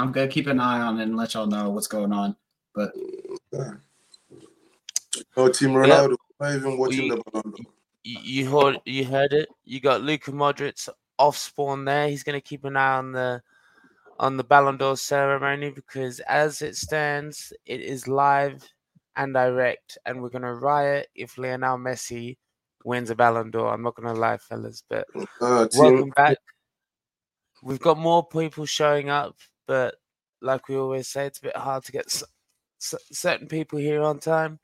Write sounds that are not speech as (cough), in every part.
I'm gonna keep an eye on it and let y'all know what's going on. But oh, Team Ronaldo, yeah. not even watching you, the Ballon You heard, you heard it. You got Luka Modric's off spawn there. He's gonna keep an eye on the on the Ballon d'Or ceremony because as it stands, it is live and direct, and we're gonna riot if Lionel Messi wins a Ballon d'Or. I'm not gonna lie, fellas, but uh, welcome back. We've got more people showing up, but like we always say, it's a bit hard to get s- s- certain people here on time.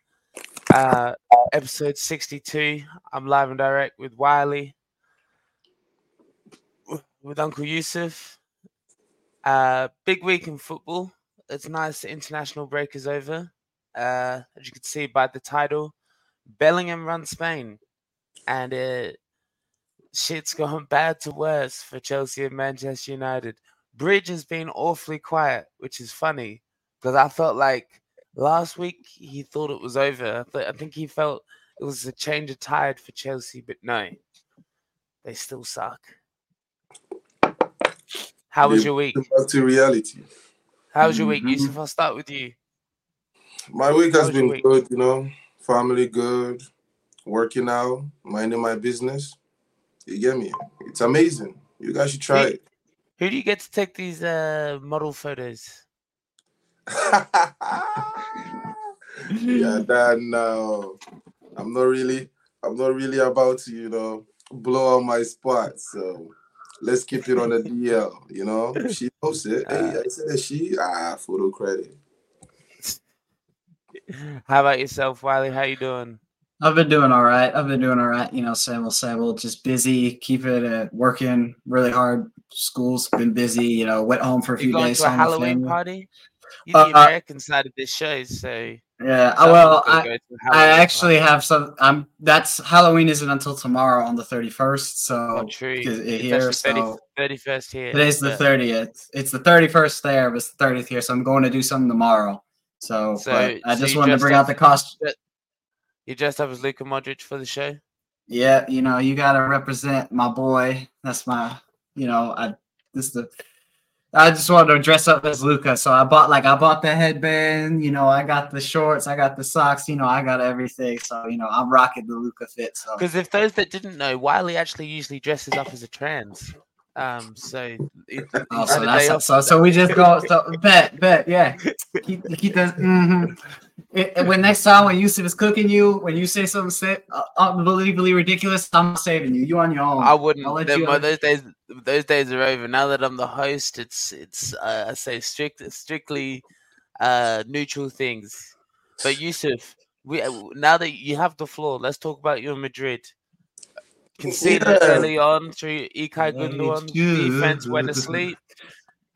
Uh, episode 62. I'm live and direct with Wiley, with Uncle Yusuf. Uh, big week in football. It's nice. The international break is over. Uh, as you can see by the title, Bellingham runs Spain and it shit's gone (laughs) bad to worse for Chelsea and Manchester United. Bridge has been awfully quiet, which is funny because I felt like last week he thought it was over. I, th- I think he felt it was a change of tide for Chelsea, but no, they still suck. How was your week? Back to reality. How was your week, mm-hmm. Yusuf? I'll start with you. My week has been week? good, you know, family good, working out, minding my business. You get me? It's amazing. You guys should try it. Who do you get to take these uh, model photos? yeah, (laughs) that no. I'm not really I'm not really about to, you know, blow on my spot. So let's keep it on the (laughs) DL, you know. She posts it. Hey, uh, I said she ah photo credit. (laughs) How about yourself, Wiley? How you doing? I've been doing all right. I've been doing all right. You know, same old, same old. Just busy, keep it uh, working really hard. School's been busy. You know, went home for a few going days. To a Halloween party. You the uh, American side of this show, so yeah. Well, I, I actually party. have some. I'm that's Halloween isn't until tomorrow on the 31st. So oh, true. Here, so 31st here. Today's the 30th. It's the 31st there, but it's the 30th here. So I'm going to do something tomorrow. So, so I just so wanted to bring out the cost. You dressed up as Luka Modric for the show? Yeah, you know, you gotta represent my boy. That's my, you know, I this the I just wanted to dress up as Luka. So I bought like I bought the headband, you know, I got the shorts, I got the socks, you know, I got everything. So, you know, I'm rocking the Luka fit. So because if those that didn't know, Wiley actually usually dresses up as a trans. Um, so, it, oh, so, that's, so, so we just go so bet bet yeah. Keep keep the mm-hmm. it, when next time when Yusuf is cooking you when you say something say, uh, unbelievably ridiculous I'm saving you. You on your own. I wouldn't. You those days those days are over. Now that I'm the host it's it's uh, I say strict strictly uh neutral things. But Yusuf we now that you have the floor let's talk about your Madrid conceded yeah. early on through Ilkay Gundogan. Defense went asleep.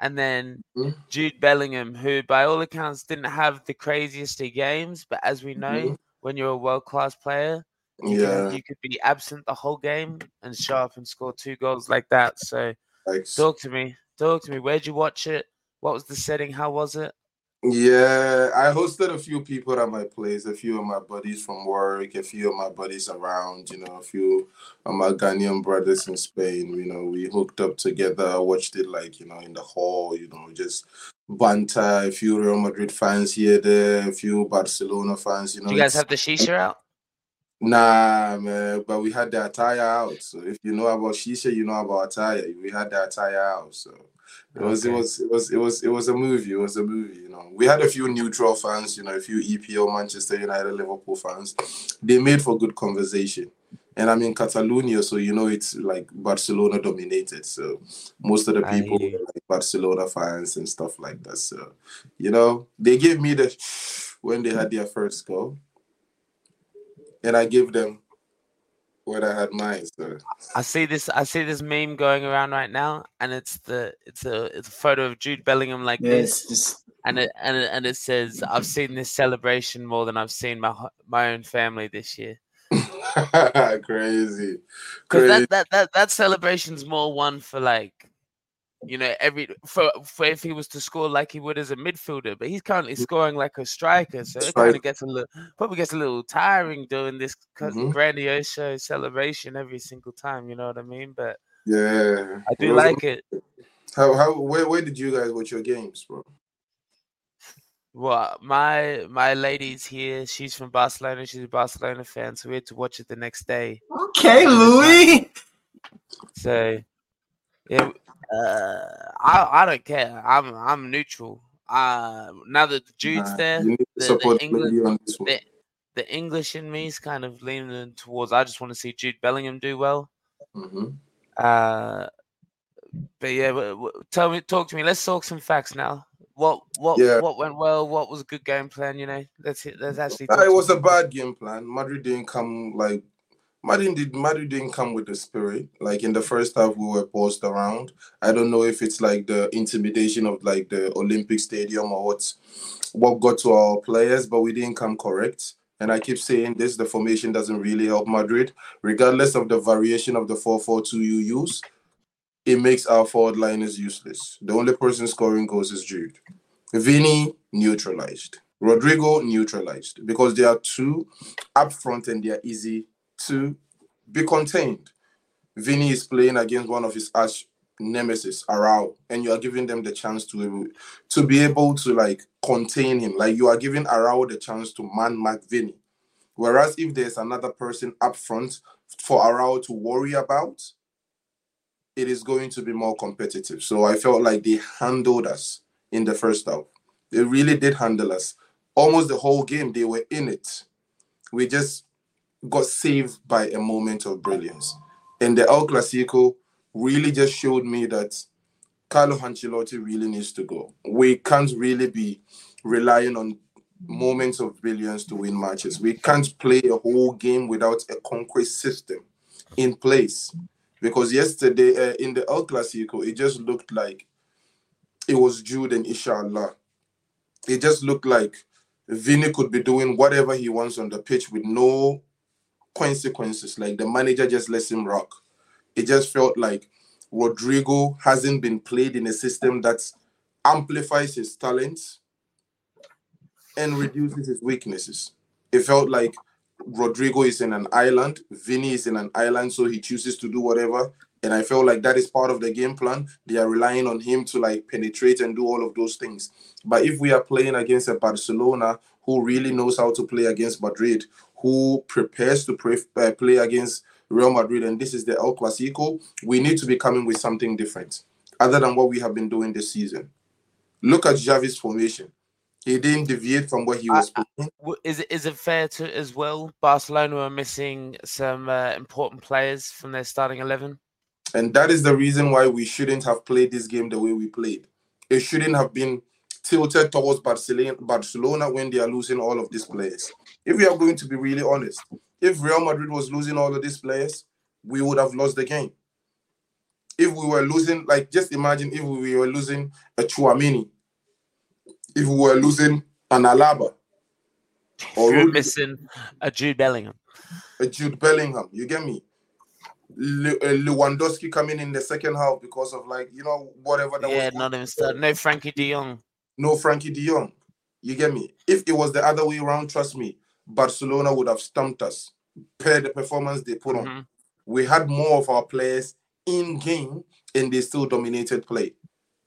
And then. Jude Bellingham, who by all accounts didn't have the craziest of games, but as we know, mm-hmm. when you're a world class player, you yeah, could, you could be absent the whole game and show up and score two goals like that. So, Thanks. talk to me, talk to me. Where'd you watch it? What was the setting? How was it? Yeah, I hosted a few people at my place, a few of my buddies from work, a few of my buddies around, you know, a few of my Ghanaian brothers in Spain. You know, we hooked up together, watched it like, you know, in the hall, you know, just banter, a few Real Madrid fans here, there, a few Barcelona fans, you know. Do you guys have the shisha out? Nah, man, but we had the attire out. So if you know about shisha, you know about attire. We had the attire out. So it was, okay. it was, it was, it was, it was a movie. It was a movie. You know, we had a few neutral fans. You know, a few EPL, Manchester United, Liverpool fans. They made for good conversation. And I'm in Catalonia, so you know it's like Barcelona dominated. So most of the people were like Barcelona fans and stuff like that. So you know, they gave me the when they had their first goal, and I gave them what I had mine. So I see this. I see this meme going around right now, and it's the it's a it's a photo of Jude Bellingham like yes, this, and it and it, and it says, "I've (laughs) seen this celebration more than I've seen my my own family this year." (laughs) Crazy, because that, that that that celebration's more one for like you know, every for, for if he was to score like he would as a midfielder, but he's currently scoring like a striker, so it kind of gets a little probably gets a little tiring doing this mm-hmm. grandiose celebration every single time. You know what I mean? But yeah, I do it like it. How how where where did you guys watch your games, bro? Well, my my lady's here. She's from Barcelona. She's a Barcelona fan, so we had to watch it the next day. Okay, Louis. So, yeah, uh, I I don't care. I'm I'm neutral. Uh, now that Jude's Nah, there, you need to the- the the England- lady on this one. the, the English in me is kind of leaning towards. I just want to see Jude Bellingham do well. Mhm. Uh, but yeah, tell me, talk to me. Let's talk some facts now. What what Yeah. what went well? What was a good game plan? You know, let's let's actually. Nah, it was a bad game plan. Madrid didn't come like Madrid did Madrid didn't come with the spirit. Like in the first half, we were paused around. I don't know if it's like the intimidation of like the Olympic Stadium or what, what got to our players, but we didn't come correct. And I keep saying this: the formation doesn't really help Madrid, regardless of the variation of the four-four-two you use. It makes our forward line is useless. The only person scoring goals is Jude. Vinny neutralized. Rodrigo neutralized because they are two up front and they are easy to be contained. Vinny is playing against one of his arch nemesis, Arau, and you are giving them the chance to to be able to like contain him. Like you are giving Arau the chance to man mark Vinny. Whereas if there's another person up front for Arau to worry about, it is going to be more competitive. So I felt like they handled us in the first half. They really did handle us. Almost the whole game, they were in it. We just got saved by a moment of brilliance. And the El Clasico really just showed me that Carlo Ancelotti really needs to go. We can't really be relying on moments of brilliance to win matches. We can't play a whole game without a conquest system in place. Because yesterday uh, in the El Clasico, it just looked like it was Jude and Inshallah. It just looked like Vinny could be doing whatever he wants on the pitch with no consequences. Like the manager just lets him rock. It just felt like Rodrigo hasn't been played in a system that amplifies his talents and reduces his weaknesses. It felt like Rodrigo is in an island, Vinny is in an island, so he chooses to do whatever. And I felt like that is part of the game plan. They are relying on him to like penetrate and do all of those things. But if we are playing against a Barcelona who really knows how to play against Madrid, who prepares to play, uh, play against Real Madrid, and this is the El Clasico, we need to be coming with something different other than what we have been doing this season. Look at Xavi's formation. He didn't deviate from what he was playing. Is it is it fair to as well? Barcelona are missing some uh, important players from their starting eleven. And that is the reason why we shouldn't have played this game the way we played. It shouldn't have been tilted towards Barcelona, Barcelona when they are losing all of these players. If we are going to be really honest, if Real Madrid was losing all of these players, we would have lost the game. If we were losing, like just imagine if we were losing a Tchouameni, if we were losing an Alaba, or You're missing a Jude Bellingham. a Jude Bellingham. You get me? Le- uh, Lewandowski coming in the second half because of like you know whatever that Yeah, was. not even started. No Frenkie De Jong. No Frenkie De Jong. You get me? If it was the other way around, trust me, Barcelona would have stumped us per the performance they put on. Mhm. We had more of our players in game and they still dominated play.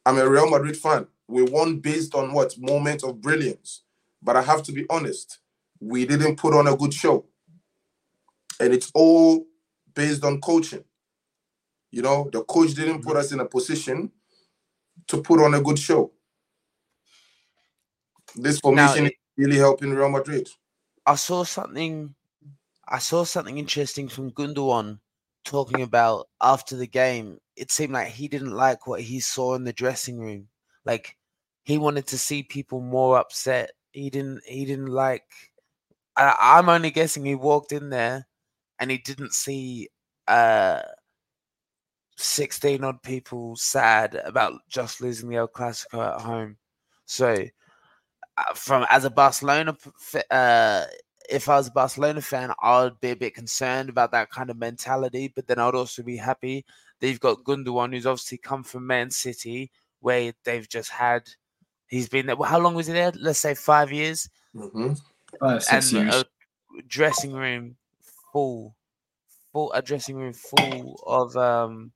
I'm a Real Madrid fan. We won based on what moment of brilliance. But I have to be honest, we didn't put on a good show. And it's all based on coaching. You know, the coach didn't put us in a position to put on a good show. This formation it- is really helping Real Madrid. I saw something. I saw something interesting from Gundogan talking about after the game. It seemed like he didn't like what he saw in the dressing room. Like he wanted to see people more upset. He didn't. He didn't like. I, I'm only guessing he walked in there, and he didn't see uh 16 odd people sad about just losing the El Clasico at home. So, from as a Barcelona uh, if I was a Barcelona fan, I would be a bit concerned about that kind of mentality. But then I'd also be happy that you've got Gundogan, who's obviously come from Man City, where they've just had. He's been there. well, How long was he there? Let's say five years, Mhm. Five, six and years. a dressing room full, full a dressing room full of um,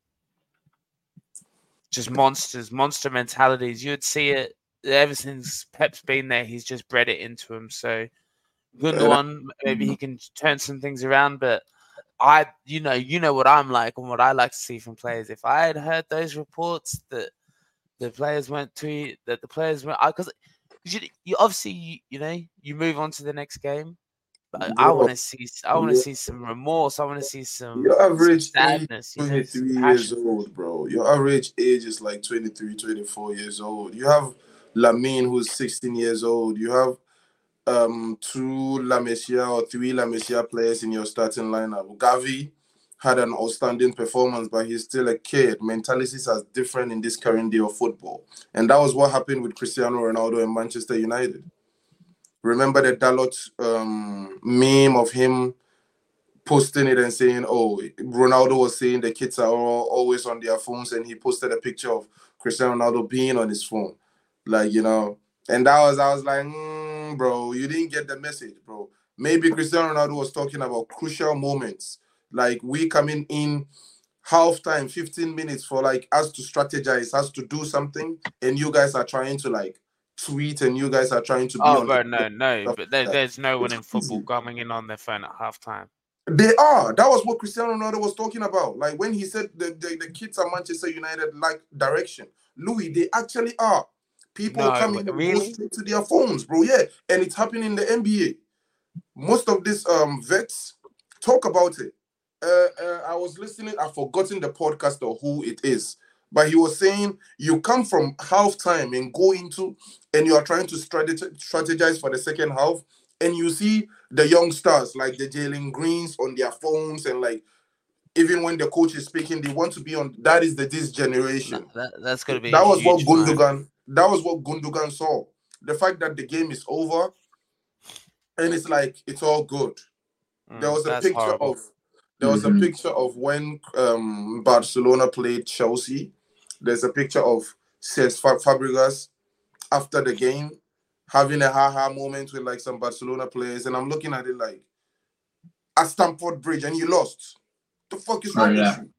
just monsters, monster mentalities. You would see it ever since Pep's been there. He's just bred it into him. So Gundogan, maybe he mm-hmm. can turn some things around, but I, you know, you know what I'm like and what I like to see from players. If I had heard those reports that the players went to that the players went i because you, you obviously you, you, know you move on to the next game. But I want to see I want to see some remorse. I want to see some your average sadness. Age, 23 you know, years old, bro. Your average age is like 23, 24 years old. You have Lamine who's 16 years old. You have um two La Masia or three La Masia players in your starting lineup. Gavi had an outstanding performance, but he's still a kid. Mentalities are different in this current day of football. And that was what happened with Cristiano Ronaldo and Manchester United. Remember the Dalot um, meme of him posting it and saying, oh, Ronaldo was saying the kids are all, always on their phones, and he posted a picture of Cristiano Ronaldo being on his phone. Like, you know, and that was, I was like, mm, bro, you didn't get the message, bro. Maybe Cristiano Ronaldo was talking about crucial moments like we coming in half time, 15 minutes for like us to strategize, us to do something, and you guys are trying to like tweet and you guys are trying to be oh, bro, (laughs) no, no, but there, there's no one in football coming in on their phone at halftime. They are. That was what Cristiano Ronaldo was talking about. Like when he said the, the, the kids are Manchester United like direction. Louis, they actually are. People no, coming really? straight to their phones, bro. Yeah. And it's happening in the NBA. Most of these um vets talk about it uh, uh, I was listening. I've forgotten the podcast or who it is, but he was saying you come from halftime and go into, and you are trying to strategize for the second half, and you see the young stars like the Jalen Greens on their phones and like even when the coach is speaking, they want to be on. That is the this generation. That, that's gonna be. That was what Gundogan. That was what Gundogan saw. The fact that the game is over, and it's like it's all good. Mm, there was a picture horrible. of there was mm-hmm. a picture of when um, Barcelona played Chelsea. There's a picture of Cesc Fabregas after the game having a ha-ha moment with like some Barcelona players, and I'm looking at it like at Stamford Bridge, and you lost. The fuck is wrong oh, yeah. with you?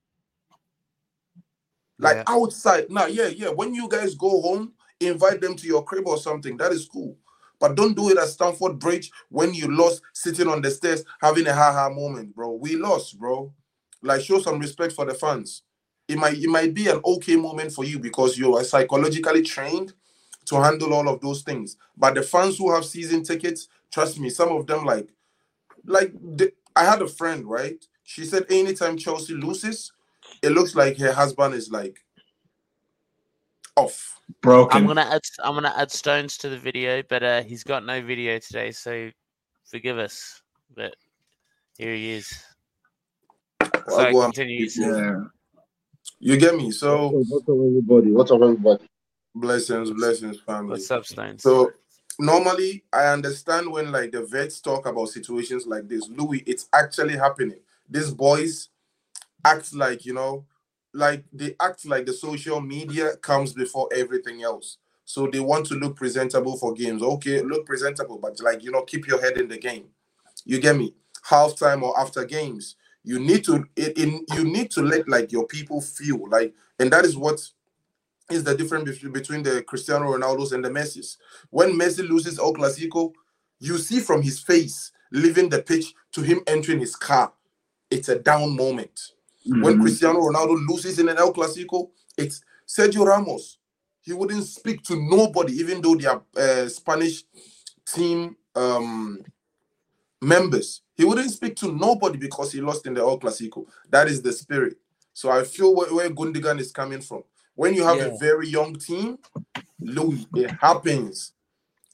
Like yeah. outside now, yeah, yeah. When you guys go home, invite them to your crib or something. That is cool. But don't do it at Stamford Bridge when you lost sitting on the stairs having a ha-ha moment, bro. We lost, bro. Like show some respect for the fans. It might it might be an okay moment for you because you are psychologically trained to handle all of those things. But the fans who have season tickets, trust me, some of them like like I had a friend, right? She said anytime Chelsea loses, it looks like her husband is like off broken. I'm gonna add I'm gonna add stones to the video, but uh, he's got no video today, so forgive us. But here he is. Well, so continue. Yeah. You get me? So what's up, everybody? What's up, everybody? Blessings, blessings, family. What's up, Stones? So normally I understand when like the vets talk about situations like this. Louis, it's actually happening. These boys act like you know like they act like the social media comes before everything else. So they want to look presentable for games. Okay, look presentable, but like you know, keep your head in the game. You get me? Halftime or after games, you need to in you need to let like your people feel like, and that is what is the difference between the Cristiano Ronaldo's and the Messi's. When Messi loses El Clasico, you see from his face leaving the pitch to him entering his car, it's a down moment. Mm-hmm. When Cristiano Ronaldo loses in an El Clasico, it's Sergio Ramos. He wouldn't speak to nobody, even though they are uh, Spanish team um, members. He wouldn't speak to nobody because he lost in the El Clasico. That is the spirit. So I feel where, where Gundogan is coming from. When you have yeah. a very young team, Louis, it happens.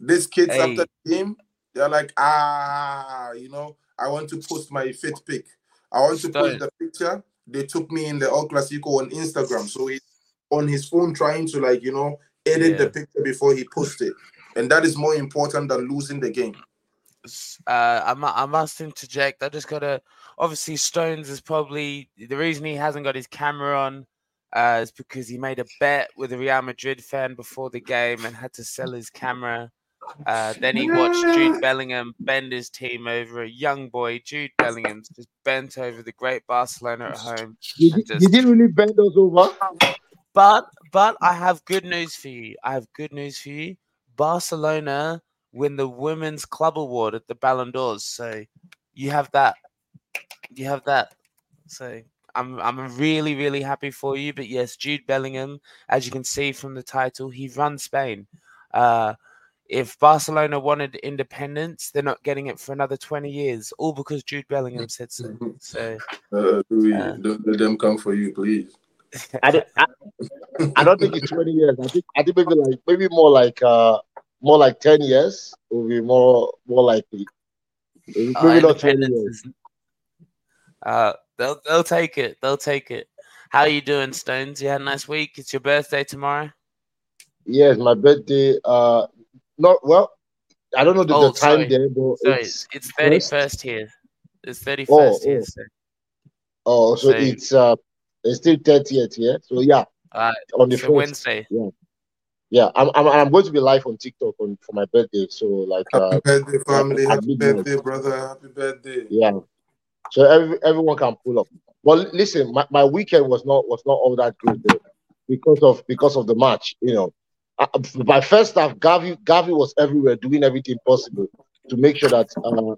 These kids hey. after the game, they're like, ah, you know, I want to post my fit pic. I want to post the picture they took me in the El Clasico on Instagram. So he's on his phone trying to like, you know, edit yeah. the picture before he posts it. And that is more important than losing the game. Uh, I, I must interject. I just gotta. Obviously, Stones is probably the reason he hasn't got his camera on. Uh, is because he made a bet with a Real Madrid fan before the game and had to sell his camera. Uh, then he watched Jude Bellingham bend his team over. A young boy, Jude Bellingham's just bent over the great Barcelona at home. He, just... didn't really bend us over? But but I have good news for you. I have good news for you. Barcelona win the Women's Club Award at the Ballon d'Ors. So you have that. You have that. So I'm I'm really really happy for you. But yes, Jude Bellingham, as you can see from the title, he runs Spain. Uh, if Barcelona wanted independence, they're not getting it for another 20 years, all because Jude Bellingham said so. So, Uh, Louis, Uh. don't let them come for you, please. I, don't- I, I don't think it's 20 years. I think I think maybe like maybe more like uh more like 10 years will be more more likely. Maybe uh, not 20 years. is- uh, they'll they'll take it. They'll take it. How are you doing, Stones? You had a nice week. It's your birthday tomorrow. Yes, my birthday. Uh, not well. I don't know the, Oh, the time sorry. there, but So it's it's thirty first here. It's thirty Oh, first here. oh. So, oh, so so- it's uh, it's still 30th here. So yeah, Alright, on the so first. Wednesday. Yeah, I'm, I'm I'm going to be live on TikTok on for my birthday. So like uh, birthday, family. at Happy midnight. birthday, brother. Happy birthday. Yeah. So every, everyone can pull up. Well, listen, my, my weekend was not was not all that good though, because of because of the match. You know, uh, by first half, Gavi Gavi was everywhere doing everything possible to make sure that uh,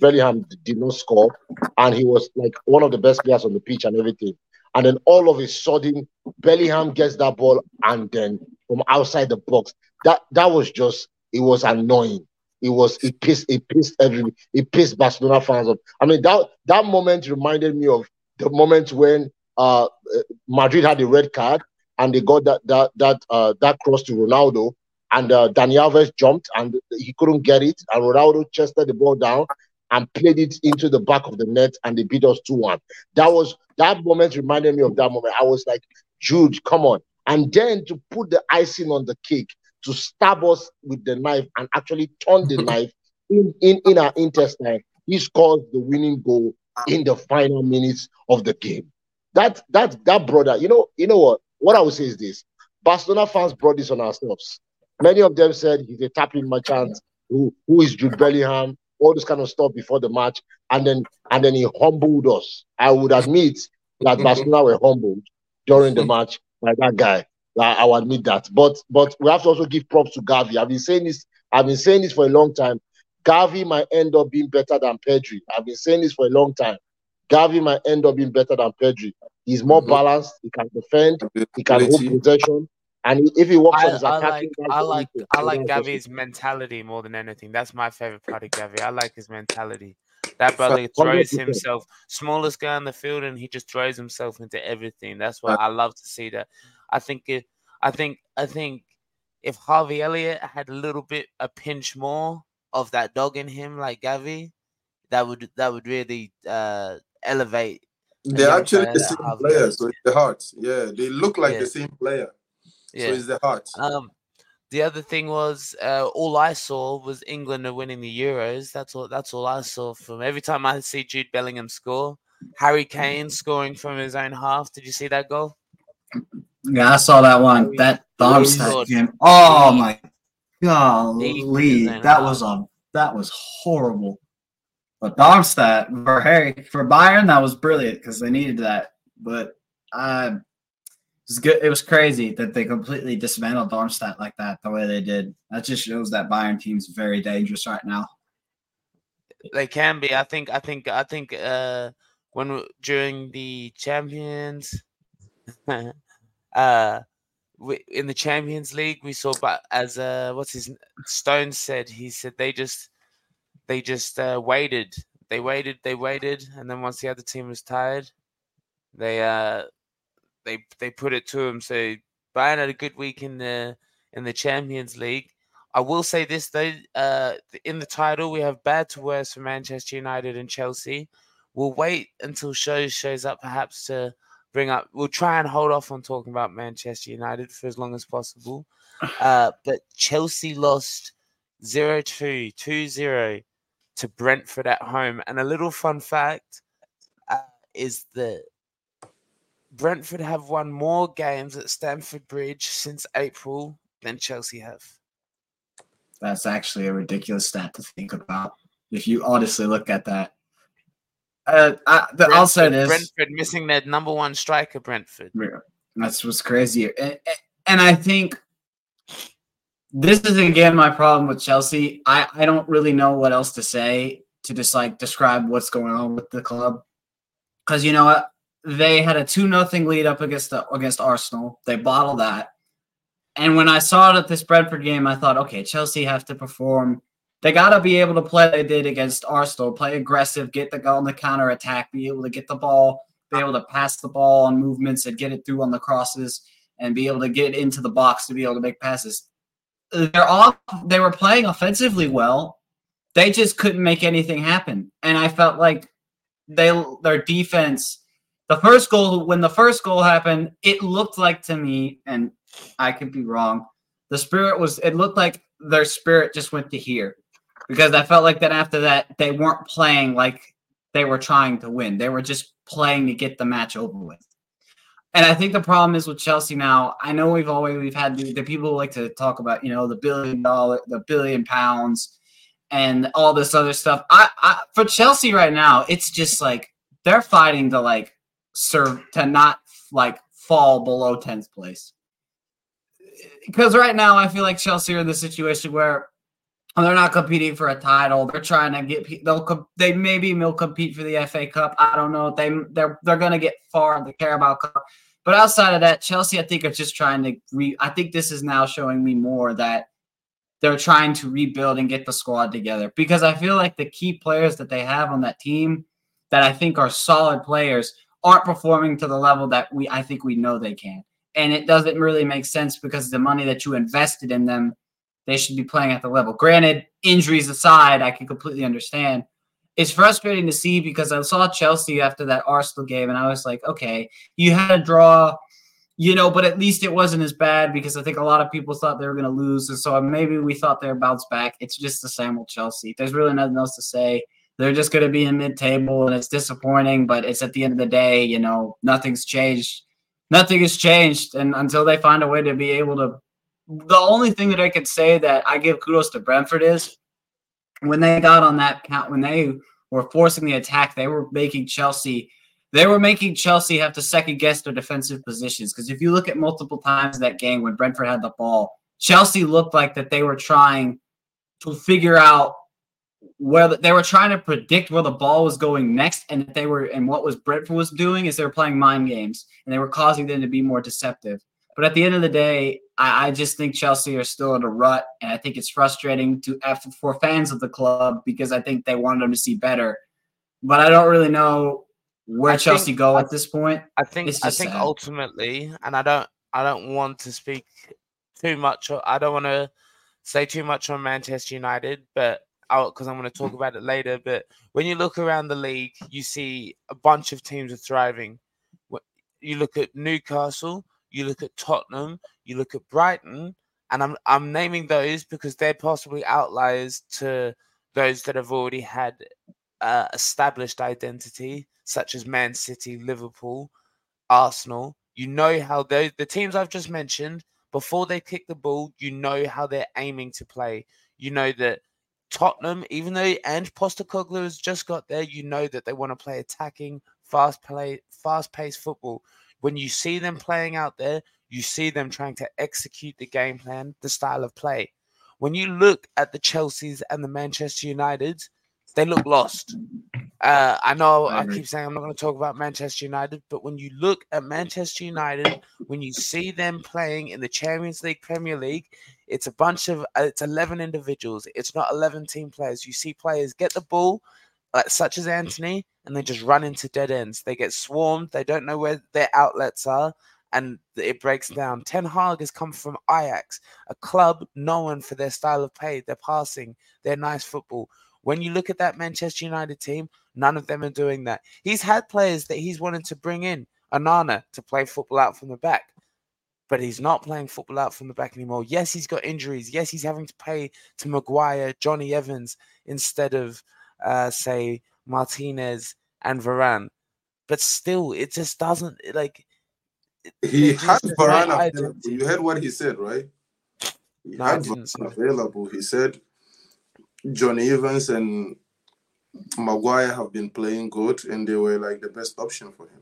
Bellingham did not score, and he was like one of the best players on the pitch and everything. And then all of a sudden, Bellingham gets that ball, and then from outside the box, that that was just it was annoying. It was it pissed it pissed every it pissed Barcelona fans off. I mean that that moment reminded me of the moment when uh Madrid had a red card and they got that that that uh that cross to Ronaldo and uh, Dani Alves jumped and he couldn't get it and Ronaldo chested the ball down and played it into the back of the net and they beat us 2-1. That was that moment reminded me of that moment. I was like, Jude, come on. And then to put the icing on the cake to stab us with the knife and actually turn the (laughs) knife in, in, in our intestine. He scores the winning goal in the final minutes of the game. That that that brother, you know, you know what? What I would say is this: Barcelona fans brought this on ourselves. Many of them said he's a tapping merchant. Who who is Jude Bellingham? All this kind of stuff before the match, and then and then he humbled us. I would admit that mm-hmm. Barcelona were humbled during the match by that guy. I, I will admit that. But but we have to also give props to Gavi. I've been saying this. I've been saying this for a long time. Gavi might end up being better than Pedri. I've been saying this for a long time. Gavi might end up being better than Pedri. He's more Mhm. balanced. He can defend. He can hold possession. And if he works I, on his I attacking, like that's I like. I like Gavi's mentality more than anything. That's my favorite part of Gavi. I like his mentality. That brother throws himself smallest guy on the field and he just throws himself into everything. That's why I love to see. That I think it, I think I think if Harvey Elliott had a little bit a pinch more of that dog in him like Gavi, that would that would really uh elevate. They're actually player the same have player, this. so it's the heart. Yeah, they look like Yeah. the same player. Yeah. So it's the heart. Um, the other thing was uh, all I saw was England are winning the Euros. That's all. That's all I saw from every time I see Jude Bellingham score. Harry Kane scoring from his own half. Did you see that goal? Yeah, I saw that one. That Darmstadt Lord. game. Oh He- my golly, that was a that was horrible. But Darmstadt for Harry for Bayern, that was brilliant because they needed that. But uh, it was good. It was crazy that they completely dismantled Darmstadt like that the way they did. That just shows that Bayern team's very dangerous right now. They can be. I think. I think. I think. Uh, when during the Champions, (laughs) uh, we, in the Champions League, we saw. But as uh, what's his Stone said, he said they just they just uh, waited. They waited. They waited, and then once the other team was tired, they uh they they put it to him. So Bayern had a good week in the in the Champions League. I will say this though, uh, in the title we have bad to worse for Manchester United and Chelsea. We'll wait until shows shows up, perhaps to bring up. We'll try and hold off on talking about Manchester United for as long as possible. (sighs) Uh, but Chelsea lost 0-2, 2-0 to Brentford at home. And a little fun fact uh, is that Brentford have won more games at Stamford Bridge since April than Chelsea have. That's actually a ridiculous stat to think about. If you honestly look at that, uh, I, the, Brentford- Brentford missing their number one striker, Brentford. That's what's crazy. And, and I think this is again my problem with Chelsea. I, I don't really know what else to say to just like describe what's going on with the club. Cause you know what? They had a two nothing lead up against the against Arsenal. They bottled that. And when I saw it at this Brentford game, I thought, okay, Chelsea have to perform. They got to be able to play they did against Arsenal, play aggressive, get the goal on the counter attack, be able to get the ball, be able to pass the ball on movements and get it through on the crosses, and be able to get into the box to be able to make passes. They're all they were playing offensively well. They just couldn't make anything happen, and I felt like they their defense. The first goal, when the first goal happened, it looked like to me, and I could be wrong. The spirit was, it looked like their spirit just went to here because I felt like that after that, they weren't playing like they were trying to win. They were just playing to get the match over with. And I think the problem is with Chelsea now. I know we've always we've had the, the people like to talk about, you know, the billion dollar, the billion pounds, and all this other stuff. I, I for Chelsea right now, it's just like they're fighting to like serve to not like fall below tenth place because right now I feel like Chelsea are in the situation where Oh, they're not competing for a title. They're trying to get they'll they maybe will compete for the FA Cup. I don't know. They they're they're going to get far in the Carabao Cup. But outside of that, Chelsea I think are just trying to re I think this is now showing me more that they're trying to rebuild and get the squad together because I feel like the key players that they have on that team that I think are solid players aren't performing to the level that we I think we know they can and it doesn't really make sense because the money that you invested in them, they should be playing at the level. Granted, injuries aside, I can completely understand. It's frustrating to see because I saw Chelsea after that Arsenal game, and I was like, okay, you had a draw, you know, but at least it wasn't as bad because I think a lot of people thought they were going to lose, and so maybe we thought they were bounce back. It's just the same old Chelsea. There's really nothing else to say. They're just going to be in mid-table, and it's disappointing. But it's at the end of the day, you know, nothing's changed nothing has changed. And until they find a way to be able to, the only thing that I could say that I give kudos to Brentford is when they got on that count, when they were forcing the attack, they were making Chelsea. They were making Chelsea have to second guess their defensive positions because if you look at multiple times that game when Brentford had the ball, Chelsea looked like that they were trying to figure out where they were trying to predict where the ball was going next, and they were and what was Brentford was doing is they were playing mind games and they were causing them to be more deceptive. But at the end of the day, I, I just think Chelsea are still in a rut, and I think it's frustrating to for fans of the club because I think they wanted them to see better. But I don't really know where I Chelsea think, go I, at this point. I think I think sad. ultimately, and I don't I don't want to speak too much. I don't want to say too much on Manchester United, but because I'm going to talk mm. about it later. But when you look around the league, you see a bunch of teams are thriving. You look at Newcastle, you look at Tottenham, you look at Brighton, and I'm I'm naming those because they're possibly outliers to those that have already had uh, established identity, such as Man City, Liverpool, Arsenal. You know how those the teams I've just mentioned before they kick the ball, you know how they're aiming to play. You know that Tottenham, even though Ange Postecoglou has just got there, you know that they want to play attacking, fast play, fast paced football. When you see them playing out there, you see them trying to execute the game plan, the style of play. When you look at the Chelseas and the Manchester Uniteds, they look lost. Uh, I know I, keep saying I'm not going to talk about Manchester United, but when you look at Manchester United, when you see them playing in the Champions League, Premier League, it's a bunch of uh, it's 11 individuals. It's not 11 team players. You see players get the ball, like such as mm. Antony, and they just run into dead ends. They get swarmed. They don't know where their outlets are, and it breaks mm. down. Ten Hag has come from Ajax, a club known for their style of play, their passing, their nice football. When you look at that Manchester United team, none of them are doing that. He's had players that he's wanted to bring in, Onana, to play football out from the back, but he's not playing football out from the back anymore. Yes, he's got injuries. Yes, he's having to pay to Maguire, Jonny Evans instead of, uh, say, Martinez and Varane. But still, it just doesn't like. He had Varane available. You heard what he said, right? He no, had Varane available. He said Jonny Evans and Maguire have been playing good, and they were like the best option for him.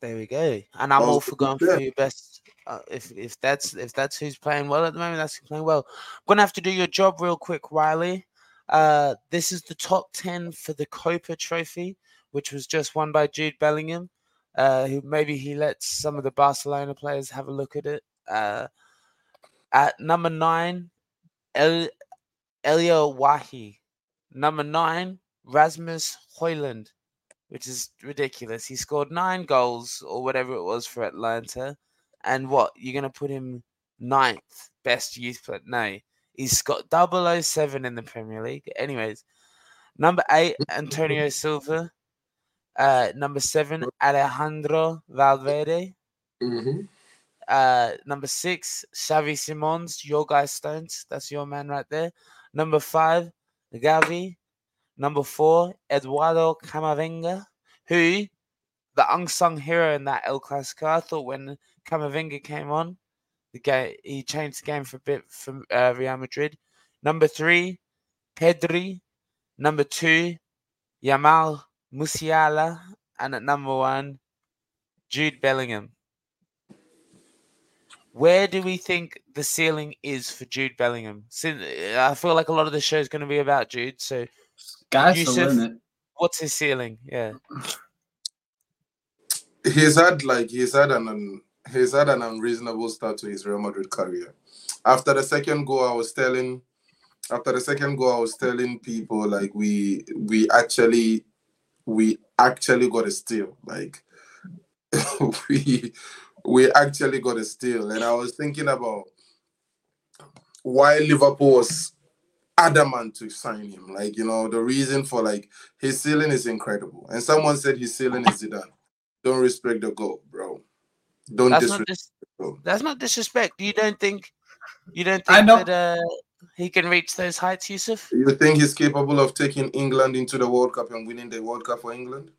There we go. And I'm all for going for your best. Uh, if if that's if that's who's playing well at the moment, that's who's playing well. I'm gonna have to do your job real quick, Riley. Uh, this is the top ten for the Kopa Trophy, which was just won by Jude Bellingham. Uh, who maybe he lets some of the Barcelona players have a look at it. Uh, at number nine, El Elye Wahi. Number nine, Rasmus Hojlund, which is ridiculous. He scored nine goals or whatever it was for Atalanta. And what? You're going to put him ninth best youth player? No. He's got 007 in the Premier League. Anyways, number eight, Antonio (laughs) Silva. Uh, number seven, Alejandro Valverde. Mm-hmm. Uh, number six, Xavi Simons, your guy Stones. That's your man right there. Number five, Gavi. Number four, Eduardo Camavinga, who the unsung hero in that El Clasico. I thought when Camavinga came on, the game he changed the game for a bit for uh, Real Madrid. Number three, Pedri. Number two, Jamal Musiala, and at number one, Jude Bellingham. Where do we think the ceiling is for Jude Bellingham? Since I feel like a lot of the show is going to be about Jude. So, Guys, Yusuf- limit. what's his ceiling? Yeah, he's had like he's had an un, he's had an unreasonable start to his Real Madrid career. After the second goal, I was telling after the second goal, I was telling people like we we actually we actually got a steal. Like (laughs) we we actually got a steal. And I was thinking about why Liverpool was adamant to sign him. Like, you know, the reason for like his ceiling is incredible. And someone said his ceiling is Zidane. Don't respect the goal, bro. Don't that's disrespect not dis- the that's not disrespect. You don't think you don't I think know- that uh, he can reach those heights, Yusuf? You think he's capable of taking England into the World Cup and winning the World Cup for England?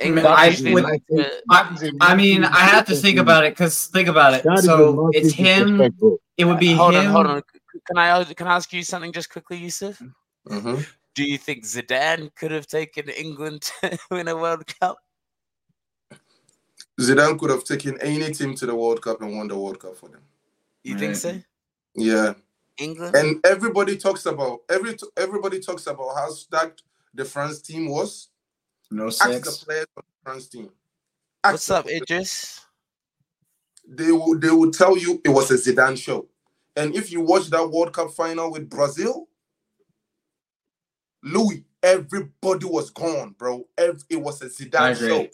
England I would- like to- I, I mean, I have to think about it because think about it. That is a So it's him. It would be hold him. on, hold on. Can I can I ask you something just quickly, Yusuf? hmm Do you think Zidane could have taken England (laughs) to win a World Cup? Zidane could have taken any team to the World Cup and won the World Cup for them. You think so? Yeah. England? And everybody talks about every everybody talks about how stacked the France team was. No Ask the players on the France team. Ask What's up, players. Idris? They will they will tell you it was a Zidane show. And if you watch that World Cup final with Brazil, Louis, everybody was gone, bro. Ev- It was a Zidane agree. show.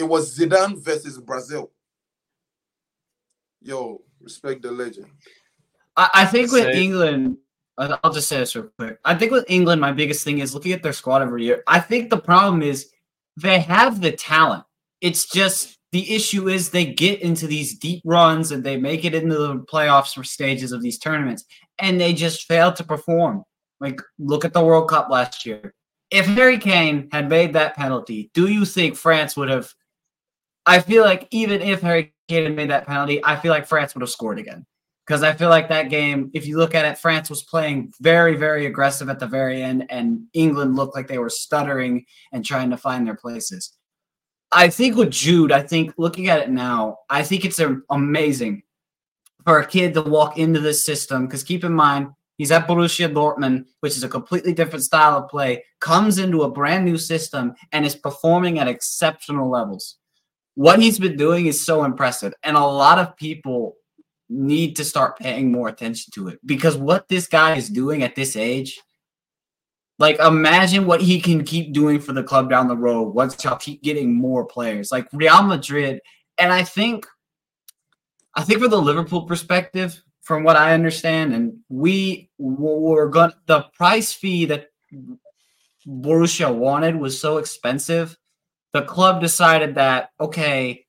It was Zidane versus Brazil. Yo, respect the legend. I, I think with So- England, I- I'll just say this real quick. I think with England, my biggest thing is looking at their squad every year. I think the problem is they have the talent. It's just the issue is they get into these deep runs and they make it into the playoffs or stages of these tournaments, and they just fail to perform. Like, look at the World Cup last year. If Harry Kane had made that penalty, do you think France would have? I feel like even if Harry Kane had made that penalty, I feel like France would have scored again because I feel like that game, if you look at it, France was playing very, very aggressive at the very end, and England looked like they were stuttering and trying to find their places. I think with Jude, I think looking at it now, I think it's amazing for a kid to walk into this system because keep in mind, he's at Borussia Dortmund, which is a completely different style of play, comes into a brand new system and is performing at exceptional levels. What he's been doing is so impressive, and a lot of people need to start paying more attention to it because what this guy is doing at this age like imagine what he can keep doing for the club down the road once y'all keep getting more players like real madrid and i think i think for the liverpool perspective from what i understand and we were going the price fee that borussia wanted was so expensive the club decided that okay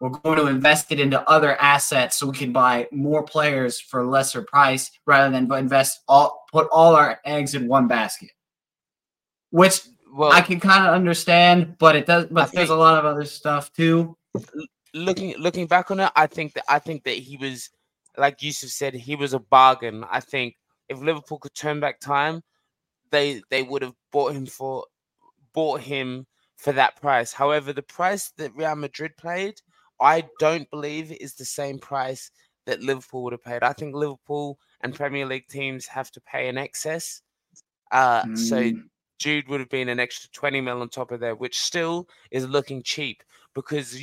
we're going to invest it into other assets so we can buy more players for a lesser price rather than invest all put all our eggs in one basket. Which Well, I can kind of understand, but it does but I there's a lot of other stuff too. looking looking back on it, I think that I think that he was, like Yusuf said, he was a bargain. I think if Liverpool could turn back time, they they would have bought him for bought him for that price. However, the price that Real Madrid paid, I don't believe is the same price that Liverpool would have paid. I think Liverpool and Premier League teams have to pay in excess. Uh, mm. So Jude would have been an extra 20 mil on top of there, which still is looking cheap because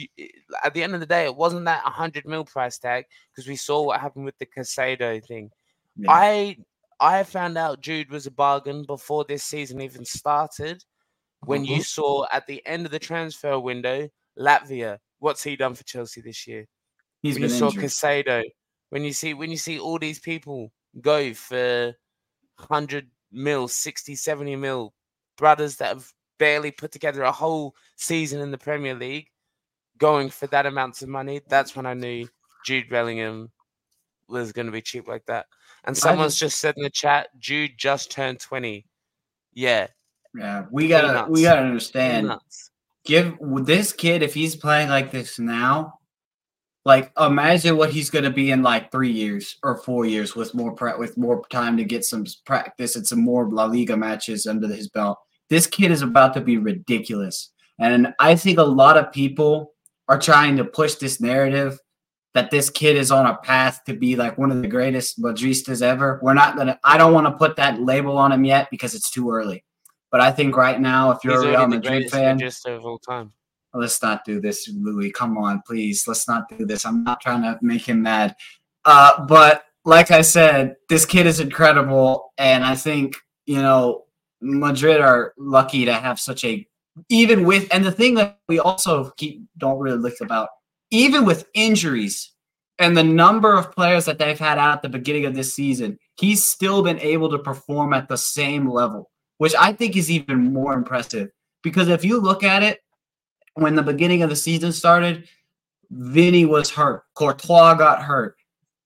at the end of the day, it wasn't that 100 mil price tag because we saw what happened with the Caicedo thing. Yeah. I I found out Jude was a bargain before this season even started. When mm-hmm. you saw at the end of the transfer window, Lavia, what's he done for Chelsea this year? He's when you saw injured. Caicedo, when you see when you see all these people go for 100 mil, 60, 70 mil, brothers that have barely put together a whole season in the Premier League, going for that amount of money, that's when I knew Jude Bellingham was going to be cheap like that. And someone's just said in the chat, Jude just turned 20. Yeah. Yeah, we gotta we gotta understand. Peanuts. Give this kid if he's playing like this now, like imagine what he's gonna be in like three years or four years with more pre- with more time to get some practice and some more La Liga matches under his belt. This kid is about to be ridiculous, and I think a lot of people are trying to push this narrative that this kid is on a path to be like one of the greatest Madristas ever. We're not gonna. I don't want to put that label on him yet because it's too early. But I think right now, if you're He's a Real Madrid fan, just of all time. Let's not do this, Louis. Come on, please. Let's not do this. I'm not trying to make him mad. Uh, but like I said, this kid is incredible, and I think you know Madrid are lucky to have such a even with and the thing that we also keep don't really look about even with injuries and the number of players that they've had out at the beginning of this season, he's still been able to perform at the same level, which I think is even more impressive. Because if you look at it, when the beginning of the season started, Vinny was hurt, Courtois got hurt.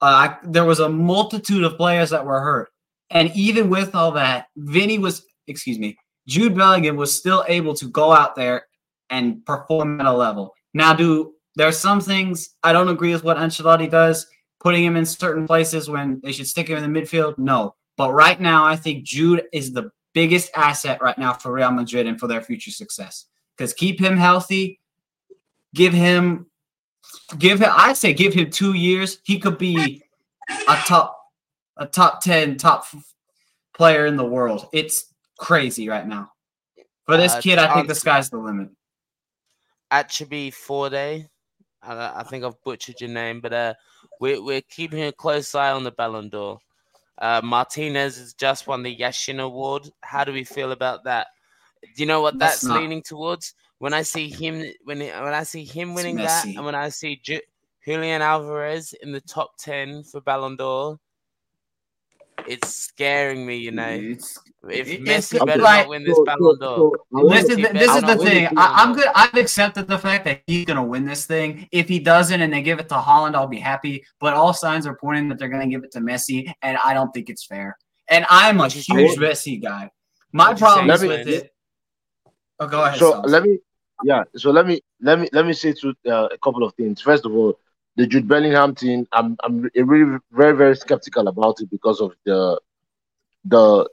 Uh, there was a multitude of players that were hurt, and even with all that, Vinny was, excuse me, Jude Bellingham was still able to go out there and perform at a level. Now, do there are some things I don't agree with what Ancelotti does, putting him in certain places when they should stick him in the midfield. No. But right now, I think Jude is the biggest asset right now for Real Madrid and for their future success. Because keep him healthy, give him, give him. I say give him two years. He could be a top, a top ten, top player in the world. It's crazy right now. For this uh, kid, I think the sky's the limit. Achabi Forde I, I think I've butchered your name, but uh, we're we're keeping a close eye on the Ballon d'Or. Uh, Martinez has just won the Yashin Award. How do we feel about that? Do you know what that's, that's leaning towards? When I see him, when when I see him winning that, and when I see Ju- Julian Alvarez in the top ten for Ballon d'Or, it's scaring me, you know. It's, if it, Messi better like, not win this Ballon d'Or, this is the, this is the thing. I, am good. I've accepted the fact that he's gonna win this thing. If he doesn't, and they give it to Haaland, I'll be happy. But all signs are pointing that they're gonna give it to Messi, and I don't think it's fair. And I'm a huge Messi guy. My problem is with it. Oh, go ahead. So let me, yeah. So let me let me let me say to uh, a couple of things. First of all, the Jude Bellingham thing, I'm I'm really very very skeptical about it because of the the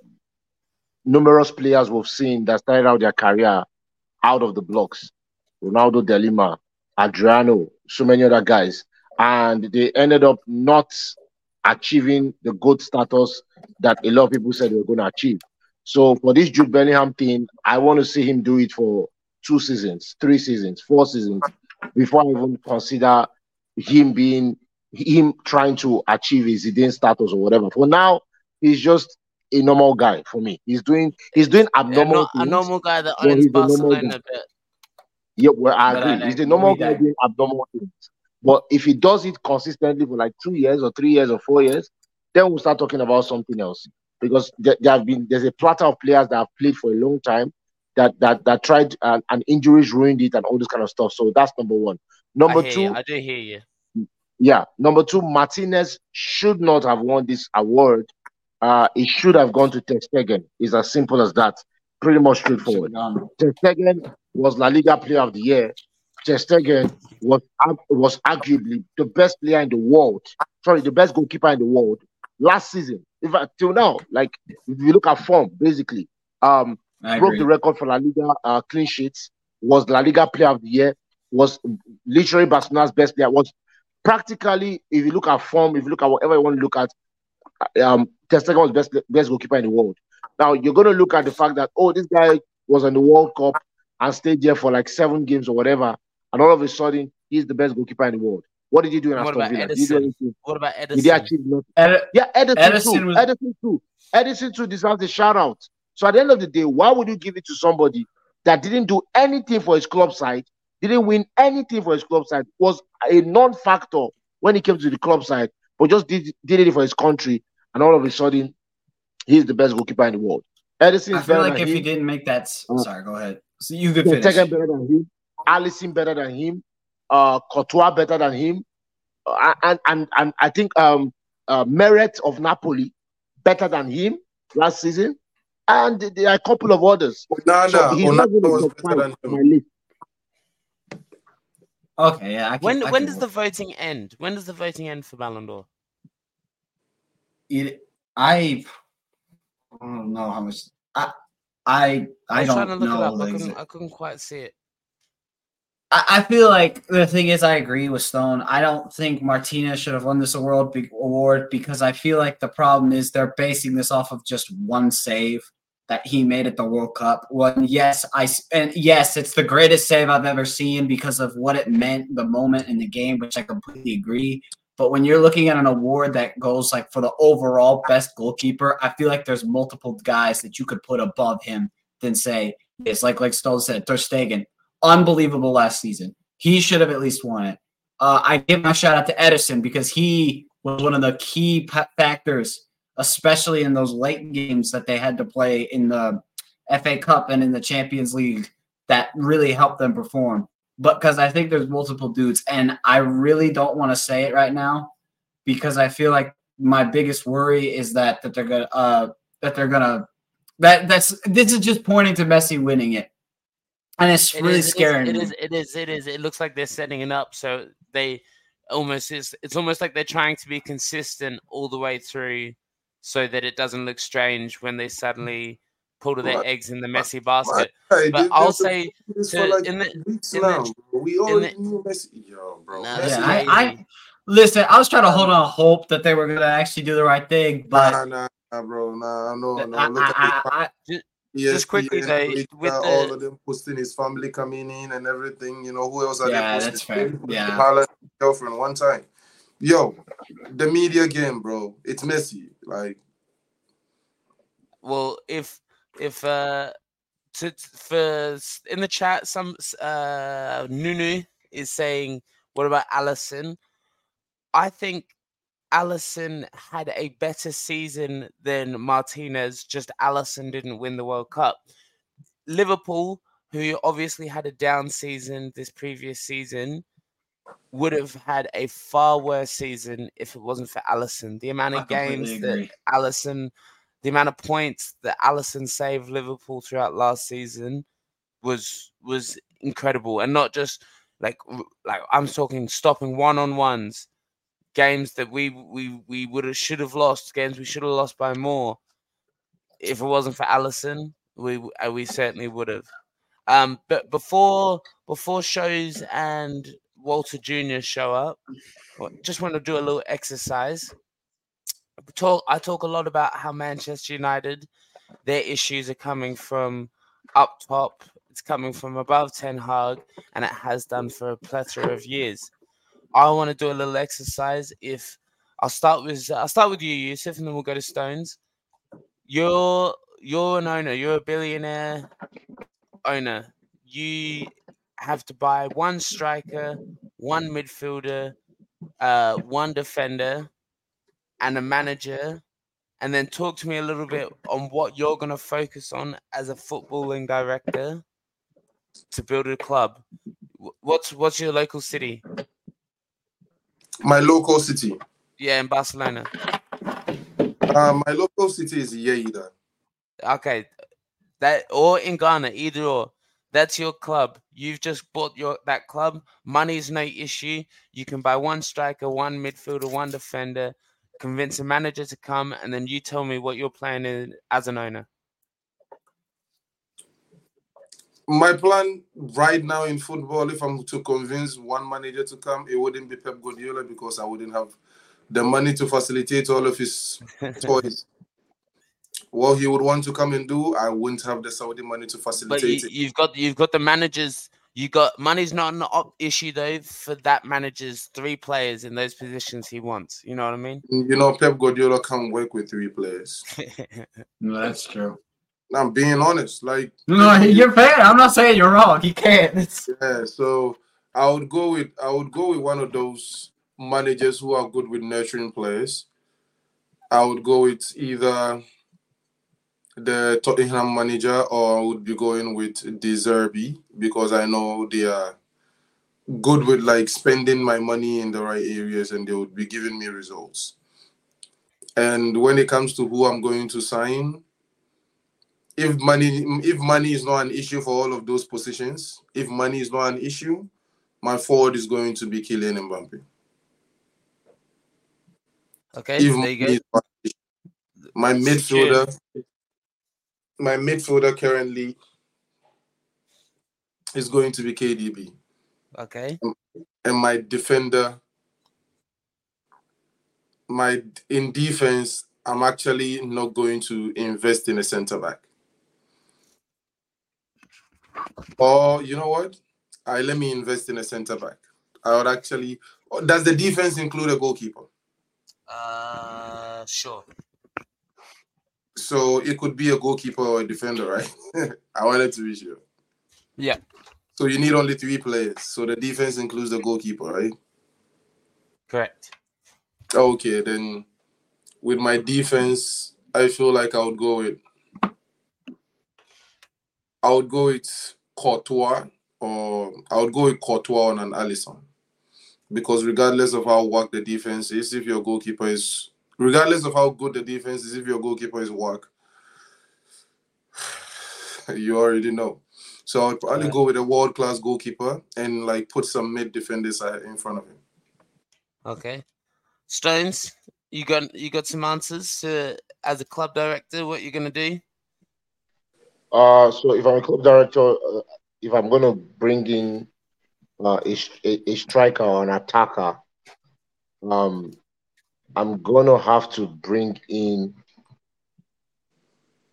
numerous players we've seen that started out their career out of the blocks. Ronaldo De Lima, Adriano, so many other guys, and they ended up not achieving the good status that a lot of people said they were going to achieve. So for this Jude Bellingham thing, I want to see him do it for two seasons, three seasons, four seasons before I even consider him being him trying to achieve his Zidane status or whatever. For now, he's just a normal guy for me. He's doing he's doing abnormal yeah, a normal guy that owns Barcelona a bit. Yeah, well, I agree. He's a normal guy doing abnormal things. But if he does it consistently for like two years or three years or four years, then we'll start talking about something else. Because there, there have been there's a platter of players that have played for a long time that that that tried and, and injuries ruined it and all this kind of stuff. So that's number one. Number I two, you. I do hear you. Yeah. Number two, Martinez should not have won this award. Uh, it should have gone to Ter Stegen. It's as simple as that. Pretty much straightforward. Ter Stegen was La Liga Player of the Year. Ter Stegen was was arguably the best player in the world. Sorry, the best goalkeeper in the world last season. In fact, till now, like if you look at form, basically, um, broke the record for La Liga uh, clean sheets. Was La Liga Player of the Year was literally Barcelona's best player. Was practically, if you look at form, if you look at whatever you want to look at, um, Ter was best best goalkeeper in the world. Now you're going to look at the fact that oh, this guy was in the World Cup and stayed there for like seven games or whatever, and all of a sudden he's the best goalkeeper in the world. What did you do in What Aston about Villa? Did you do anything? What about Did he Ederson? achieve nothing? Ed- Yeah, Ederson, Ederson too. was- Ederson too. Ederson too deserves a shout out. So at the end of the day, why would you give it to somebody that didn't do anything for his club side, didn't win anything for his club side, was a non-factor when he came to the club side, but just did, did it for his country, and all of a sudden, he's the best goalkeeper in the world. Ederson I feel like if him. he didn't make that, Uh, sorry, go ahead. So you could Ter finish. Stegen better than him. Alisson better than him. Uh, Courtois better than him. Uh, and and and I think um uh, Meret of Napoli better than him last season. And there are a couple of others. Onana, So he's not Onana going was better than on my him. Okay, yeah. I can, When when does work the voting end? When does the voting end for Ballon d'Or? it, I I don't know how much I I I I was trying to don't know. I couldn't I couldn't quite see it. I, I feel like the thing is, I agree with Stone. I don't think Martinez should have won this award award because I feel like the problem is they're basing this off of just one save that he made at the World Cup. When yes, I and yes, it's the greatest save I've ever seen because of what it meant, the moment in the game, which I completely agree. But when you're looking at an award that goes like for the overall best goalkeeper, I feel like there's multiple guys that you could put above him than say it's like like Stone said, Ter Stegen, unbelievable last season. He should have at least won it. Uh, I give my shout out to Ederson because he was one of the key pa- factors, especially in those late games that they had to play in the FA Cup and in the Champions League, that really helped them perform. But because I think there's multiple dudes, and I really don't want to say it right now because I feel like my biggest worry is that that they're gonna uh, that they're gonna that that's this is just pointing to Messi winning it, and it's It really is- it is- scaring It is, it is. It is. It looks like they're setting it up so they almost is. It's almost like they're trying to be consistent all the way through, so that it doesn't look strange when they mm. suddenly pull to their Right. eggs in the Messi basket. Hey, But this- I'll this- say to- like in the- weeks in now, bro. We in already the- knew Messi. Yo, bro. Nah, Messi, that's Yeah, I- I- Listen, I was trying to hold on hope that they were gonna actually do the right thing, but nah, nah, nah, bro. Nah, no, no. I, Look at I, I, the just quickly, ESPN, though, Twitter, with all the- of them posting his family coming in and everything. You know who else are Yeah, they that's posting? fair. Yeah. Haaland's girlfriend one time. Yo, the media game, bro. It's messy. Like, well, if if uh to for in the chat, some uh Nunu is saying, "What about Alisson?" I think Alisson had a better season than Martinez. Just Alisson didn't win the World Cup. Liverpool, who obviously had a down season this previous season, would have had a far worse season if it wasn't for Alisson. The amount of games completely that. Alisson, the amount of points that Alisson saved Liverpool throughout last season was was incredible, and not just like like I'm talking stopping one on ones, games that we we we would have should have lost, games we should have lost by more. If it wasn't for Alisson, we uh, we certainly would have. Um, but before before shows and Walter Jr. show up, just want to do a little exercise talk I talk a lot about how Manchester United their issues are coming from up top. It's coming from above Ten Hag, and it has done for a plethora of years. I want to do a little exercise. If I'll start with I'll start with you, Yussif, and then we'll go to Stones. You're you're an owner. You're a billionaire owner. You have to buy one striker, one midfielder, uh, one defender, and a manager, and then talk to me a little bit on what you're going to focus on as a footballing director to build a club. What's what's your local city? my local city. Yeah, in Barcelona. Uh, my local city is Lleida. Okay, that or in Ghana, either or. That's your club. You've just bought your that club. Money's no issue. You can buy one striker, one midfielder, one defender. Convince a manager to come, and then you tell me what your plan is as an owner. My plan right now in football, if I'm to convince one manager to come, it wouldn't be Pep Guardiola because I wouldn't have the money to facilitate all of his (laughs) toys. What he would want to come and do, I wouldn't have the Saudi money to facilitate But you, it. you've got you've got the managers. You got money's not an op- issue though for that manager's three players in those positions he wants. You know what I mean? Mm, you know, Pep Guardiola can't work with three players. (laughs) No, that's true. I'm being honest. Like, No, you're fair. I'm not saying you're wrong. He can't. It's, (laughs) yeah, so I would go with I would go with one of those managers who are good with nurturing players. I would go with either the Tottenham manager or I would be going with De Zerbi because I know they are good with like spending my money in the right areas and they would be giving me results. And when it comes to who I'm going to sign, if money if money is not an issue for all of those positions, if money is not an issue, my forward is going to be Kylian Mbappe. okay, If money is not an issue. My midfielder, my midfielder currently is going to be KDB, Okay, and my defender, my in defense, I'm actually not going to invest in a centre back. Or you know what? I let me invest in a centre back. I would actually. oh, Does the defense include a goalkeeper? uh, sure. So it could be a goalkeeper or a defender, right? (laughs) I wanted to be sure. Yeah. So you need only three players. So the defense includes the goalkeeper, right? Correct. Okay, then with my defense, I feel like I would go with I would go with Courtois or I would go with Courtois on an Alisson. Because regardless of how work the defense is, if your goalkeeper is regardless of how good the defense is, if your goalkeeper is work, (sighs) you already know. So I'd probably Yeah. go with a world class goalkeeper and like put some mid defenders uh, in front of him. Okay. Stones, you got you got some answers to, as a club director what you're gonna do? Uh, so if I'm a club director, uh, if I'm going to bring in uh, a, a, a striker or an attacker, um, I'm to have to bring in.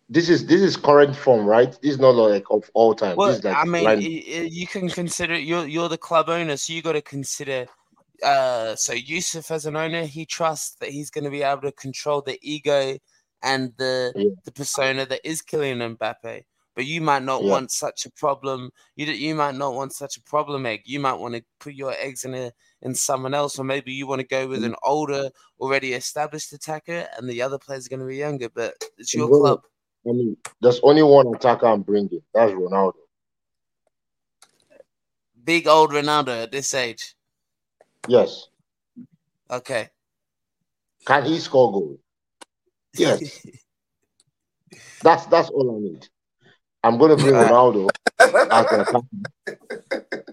This is this is current form, right? This is not like of all time. Well, this is like I mean, line- you can consider you're you're the club owner, so you got to consider. Uh, so Yussif as an owner, he trusts that he's going to be able to control the ego and the Yeah. the persona that is Kylian Mbappe. But you might not Yeah. want such a problem. You you might not want such a problem egg. You might want to put your eggs in a in someone else, or maybe you want to go with an older, already established attacker, and the other players are going to be younger. But it's your club. I mean, there's only one attacker I'm bringing. That's Ronaldo. Big old Ronaldo at this age. Yes. Okay. Can he score goals? Yes. (laughs) That's that's all I need. I'm going to bring Ronaldo as an attacker. (laughs)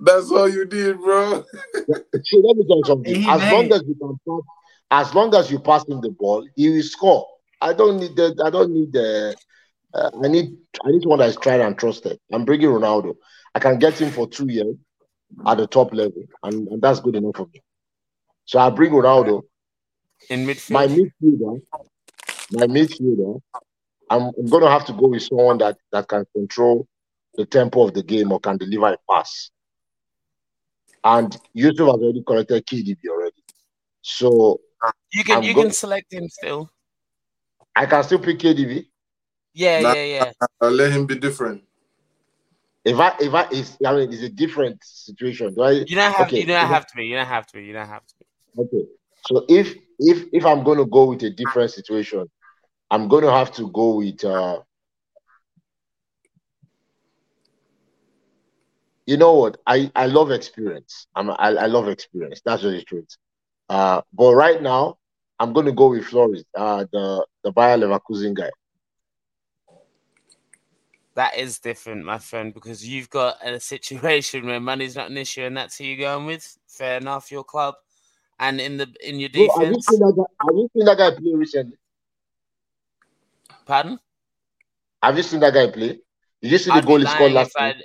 That's all you did, bro. (laughs) See, let me tell you something. As long as you can pass, as long as you pass him the ball, he will score. I don't need the. I don't need the. Uh, I need. I need one that is tried and trusted. I'm bringing Ronaldo. I can get him for two years at the top level, and, and that's good enough for me. So I bring Ronaldo. In midfield. My midfielder. My midfielder. I'm, I'm going to have to go with someone that that can control the tempo of the game or can deliver a pass. And Yussif has already corrected KDB already. So You can I'm you go- can select him still. I can still pick KDB. Yeah, Nah. yeah, yeah. I'll let him be different. If I if I is I mean it's a different situation. Do I You don't have Okay, you don't if I- have to be. You don't have to be. You don't have to be. okay. So if if if I'm gonna go with a different situation, I'm gonna have to go with uh you know what? I, I love experience. I'm I, I love experience. That's the truth. Uh but right now I'm gonna go with Flores, uh the the Bayer Leverkusen guy. That is different, my friend, because you've got a situation where money's not an issue, and that's who you're going with. Fair enough, your club, and in the in your Bro, have you defense. seen that guy have you seen that guy play recently? Pardon? Have you seen that guy play? Did you see the I'd be goal he scored last night?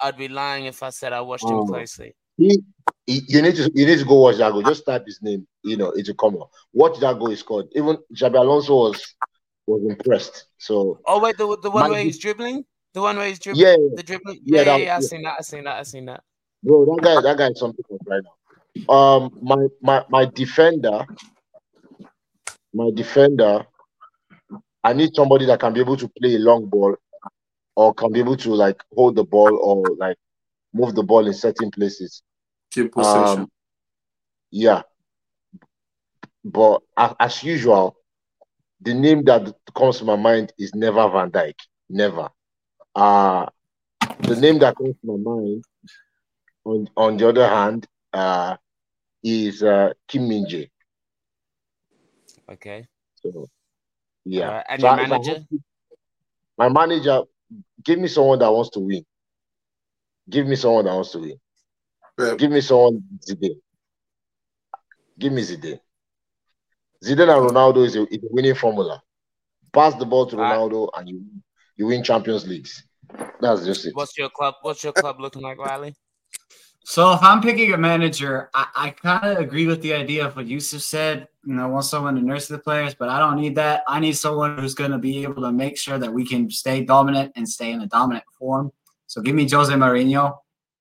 I'd, be lying if I said I watched Oh. him closely. He, he- you need to you need to go watch goal. Just type his name, you know, it will come up. Watch goal he scored. Even Xabi Alonso was was impressed. So Oh wait, the the one where he's dribbling, the one where he's dribbling, yeah, yeah, the dribbling. Yeah, Yeah, yeah, that- yeah. I seen that. I seen that. I seen that. bro, that guy that guy is something right now. Um, my my my defender, my defender. I need somebody that can be able to play a long ball, or can be able to like hold the ball or like move the ball in certain places. Keep possession. Um, yeah. But as usual, the name that comes to my mind is never Van Dijk. Never. Uh the name that comes to my mind on on the other hand uh is uh Kim Min Jae. Okay. So yeah. Alright, and So your I- if I manager? have to- my manager, give me someone that wants to win. Give me someone that wants to win. Pep. Give me someone Zidane. Give me Zidane. Zidane and Ronaldo is a, is a winning formula. Pass the ball to Alright. Ronaldo and you you win Champions Leagues. That's just it. What's your club? What's your club looking like, Riley? So if I'm picking a manager, I, I kind of agree with the idea of what Yussif said. You know, want someone to nurse the players, but I don't need that. I need someone who's going to be able to make sure that we can stay dominant and stay in a dominant form. So give me Jose Mourinho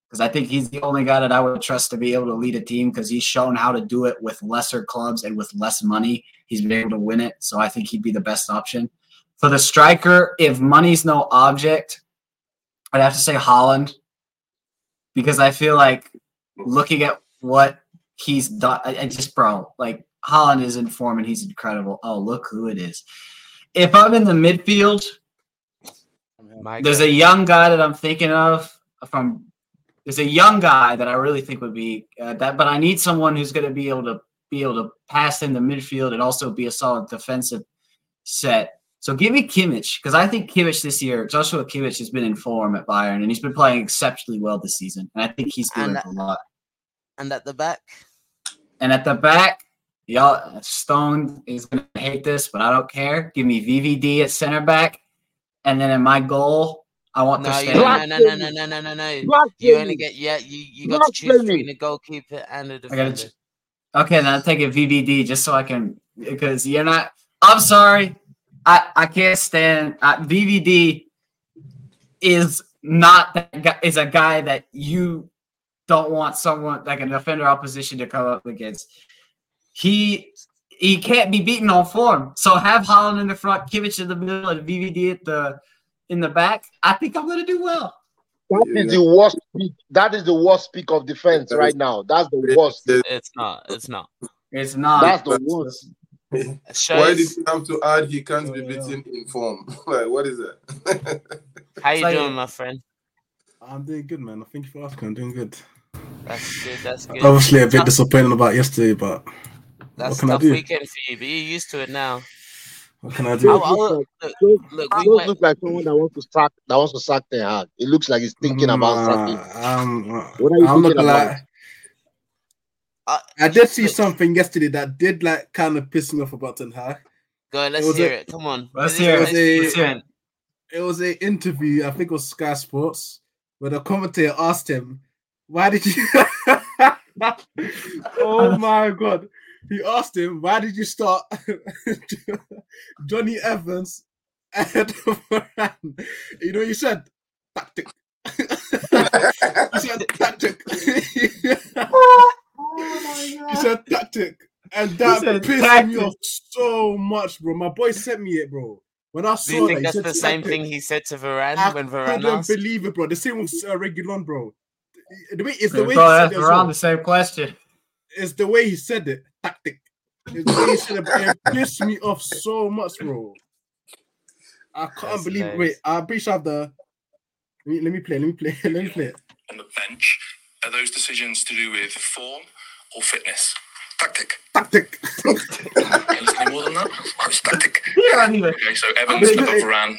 because I think he's the only guy that I would trust to be able to lead a team because he's shown how to do it with lesser clubs and with less money. He's been able to win it. So I think he'd be the best option. For the striker, if money's no object, I'd have to say Haaland because I feel like looking at what he's done, I just bro, like Haaland is in form and he's incredible. Oh, look who it is. If I'm in the midfield, My there's God. a young guy that I'm thinking of from. There's a young guy that I really think would be uh, that, but I need someone who's going to be able to be able to pass in the midfield and also be a solid defensive set. So give me Kimmich because I think Kimmich this year, Joshua Kimmich has been in form at Bayern and he's been playing exceptionally well this season, and I think he's doing And- a lot. and at the back. And at the back, y'all Stone is gonna hate this, but I don't care. Give me VVD at center back, and then in my goal, I want No, to you, stay. no, no, no, no, no, no, no, no. You only get yeah. You you got to choose Blasphemy. between a goalkeeper and a I defender. gotta. ch- Okay, then I'm taking VVD just so I can because you're not. I'm sorry, I I can't stand uh, VVD. Is not that guy. Is a guy that you don't want someone like an defender opposition to come up against. He he can't be beaten on form. So have Haaland in the front, Kimmich in the middle, and VVD at the in the back. I think I'm gonna do well. That is the worst peak. That is the worst peak of defense right now. That's the worst. It's not. It's not. It's not. That's the worst. Why did you have to add he can't be Oh, yeah. beaten in form? (laughs) like what is that? (laughs) how you Like- doing, my friend? I'm doing good, man. Thank you for asking. I'm doing good. That's good. That's good. Obviously, a bit disappointed about yesterday, but That's can I tough do? weekend for you, but you're used to it now. what can I do? I'll- I'll- look look, like, those, look, we those went. look like someone that wants to sack that wants to sack Ten Hag. It looks like he's thinking about sacking. Nah, um, What are you I'm thinking about? lie. Uh, I did see look, something yesterday that did like kind of piss me off about Ten Hag. Go, It let's was hear a- it. Come on. Let's hear is it. a- Let's hear it. It was a interview, I think it was Sky Sports, where the commentator asked him, "Why did you?" (laughs) (laughs) oh my god! He asked him, "Why did you start (laughs) Jonny Evans ahead of Varane?" You know, he said, "Tactic." (laughs) he said, "Tactic." (laughs) he said, "Tactic," and that said pissed tactic. me off so much, bro. My boy sent me it, bro. When I saw Do you that, think he that's said the same tactic. thing he said to Varane I when Varane couldn't asked? believe it, bro. The same with uh, Reguilon, bro. The way it's the They're way he probably said it. around well. the same question. It's the way he said it. Tactic. It's way said it. It pissed me off so much, bro. I can't That's believe. hilarious. Wait, I'm pretty sure I have the. Let me, let me play. Let me play. (laughs) let me play on the bench, are those decisions to do with form or fitness? Tactic. Tactic. Can you say more than that? Oh, it's tactic. (laughs) You don't Okay, so Evans Wait, put wait. Varane on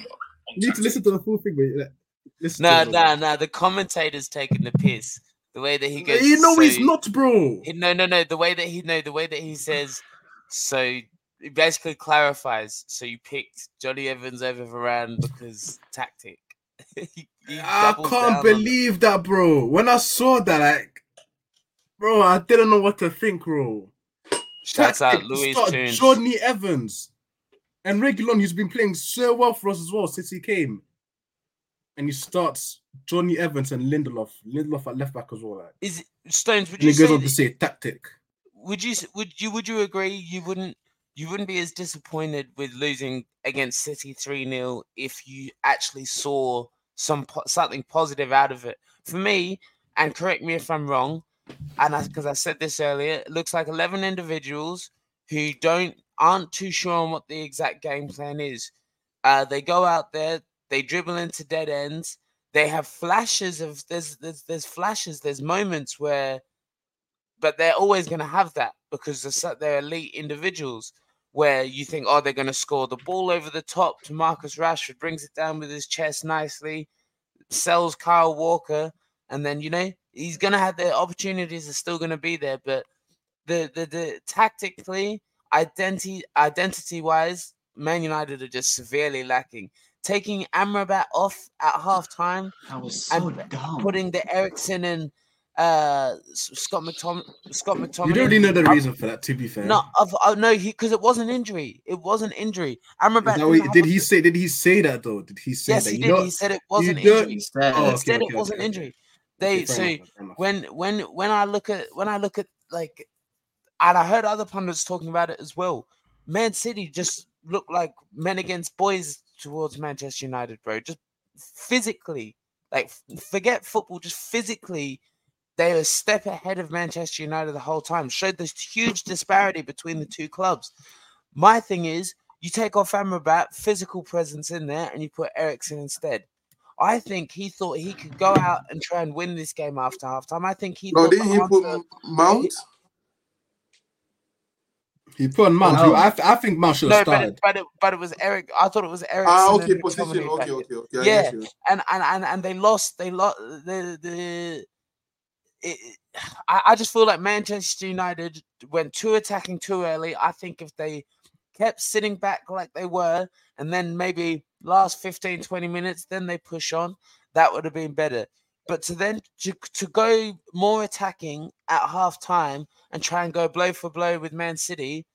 You need to listen to the full thing, wait. let- Listen No, to it, no, no. The commentator's taking the piss. The way that he goes. You know so, he's not, bro. No, no, no. The way that he no, the way that he says. So it basically clarifies. So you picked Jonny Evans over Varane because tactic. (laughs) He- he I can't believe that, bro. When I saw that, like, bro, I didn't know what to think, bro. Shouts out Louis. Jonny Evans and Reguilon, who's been playing so well for us as well since he came. And he starts Jonny Evans and Lindelof. Lindelof at left back as well. Like. Is it, Stones? Would And you he goes say on to say tactic. would you would you would you agree you wouldn't you wouldn't be as disappointed with losing against City 3-0 if you actually saw some something positive out of it for me and correct me if I'm wrong and because I, said this earlier it looks like 11 individuals who don't aren't too sure on what the exact game plan is uh, they go out there they dribble into dead ends they have flashes of there's there's, there's flashes there's moments where but they're always going to have that because they're, they're elite individuals where you think, oh, they're going to score the ball over the top to Marcus Rashford, brings it down with his chest nicely, sells Kyle Walker, and then you know he's going to have the opportunities are still going to be there, but the the the tactically identity identity wise, Man United are just severely lacking. Taking Amrabat off at half time That was so and dumb. putting the Eriksen and uh Scott McTom Scott McTominay. You don't really know the I- reason for that, to be fair. No, I've, I no, he because it was an injury. It was an injury. Is Amrabat. that didn't what- did he say? Did he say that though? Did he say Yes, that? he You did. know- he said it wasn't don't- injury. Instead, Oh, he okay, said okay, it wasn't okay, okay. injury. They fair so enough, enough. when when when I look at when I look at like, and I heard other pundits talking about it as well. Man City just looked like men against boys towards Manchester United, bro. Just physically, like forget football, just physically, they are a step ahead of Manchester United the whole time. Showed this huge disparity between the two clubs. My thing is, you take off Amrabat, physical presence in there, and you put Eriksen instead. I think he thought he could go out and try and win this game after halftime. I think he No, didn't he put Mount? He put on Mount. No. I, th- I think Mount should no, have but started. it, but it, but it was Eric. I thought it was Eric. Ah, okay, position. McTominay Okay, okay, okay. I Yeah. get you. and and and and they lost. They lost the the. It, I, I just feel like Manchester United went too attacking too early. I think if they kept sitting back like they were, and then maybe last 15, 20 minutes, then they push on, that would have been better. But to then to, to go more attacking at half time and try and go blow for blow with Man City,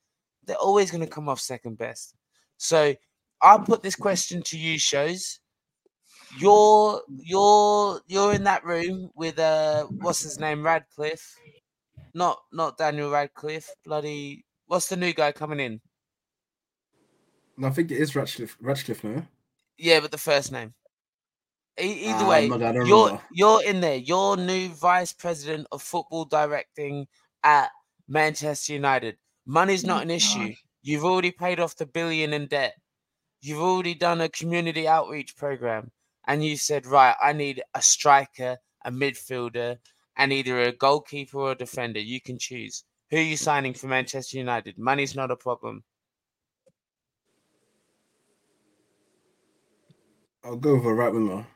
they're always going to come off second best. So I'll put this question to you, Showz. You're you're you're in that room with uh what's his name Ratcliffe, not not Daniel Radcliffe. Bloody what's the new guy coming in? No, I think it is Ratcliffe. Ratcliffe, no. Yeah, but the first name. Either Ah, way, I don't you're remember. you're in there. You're new vice president of football directing at Manchester United. Money's not an issue. You've already paid off the billion in debt. You've already done a community outreach program, and you said, right, I need a striker, a midfielder, and either a goalkeeper or a defender. You can choose. Who are you signing for Manchester United? Money's not a problem. I'll go with a right winger.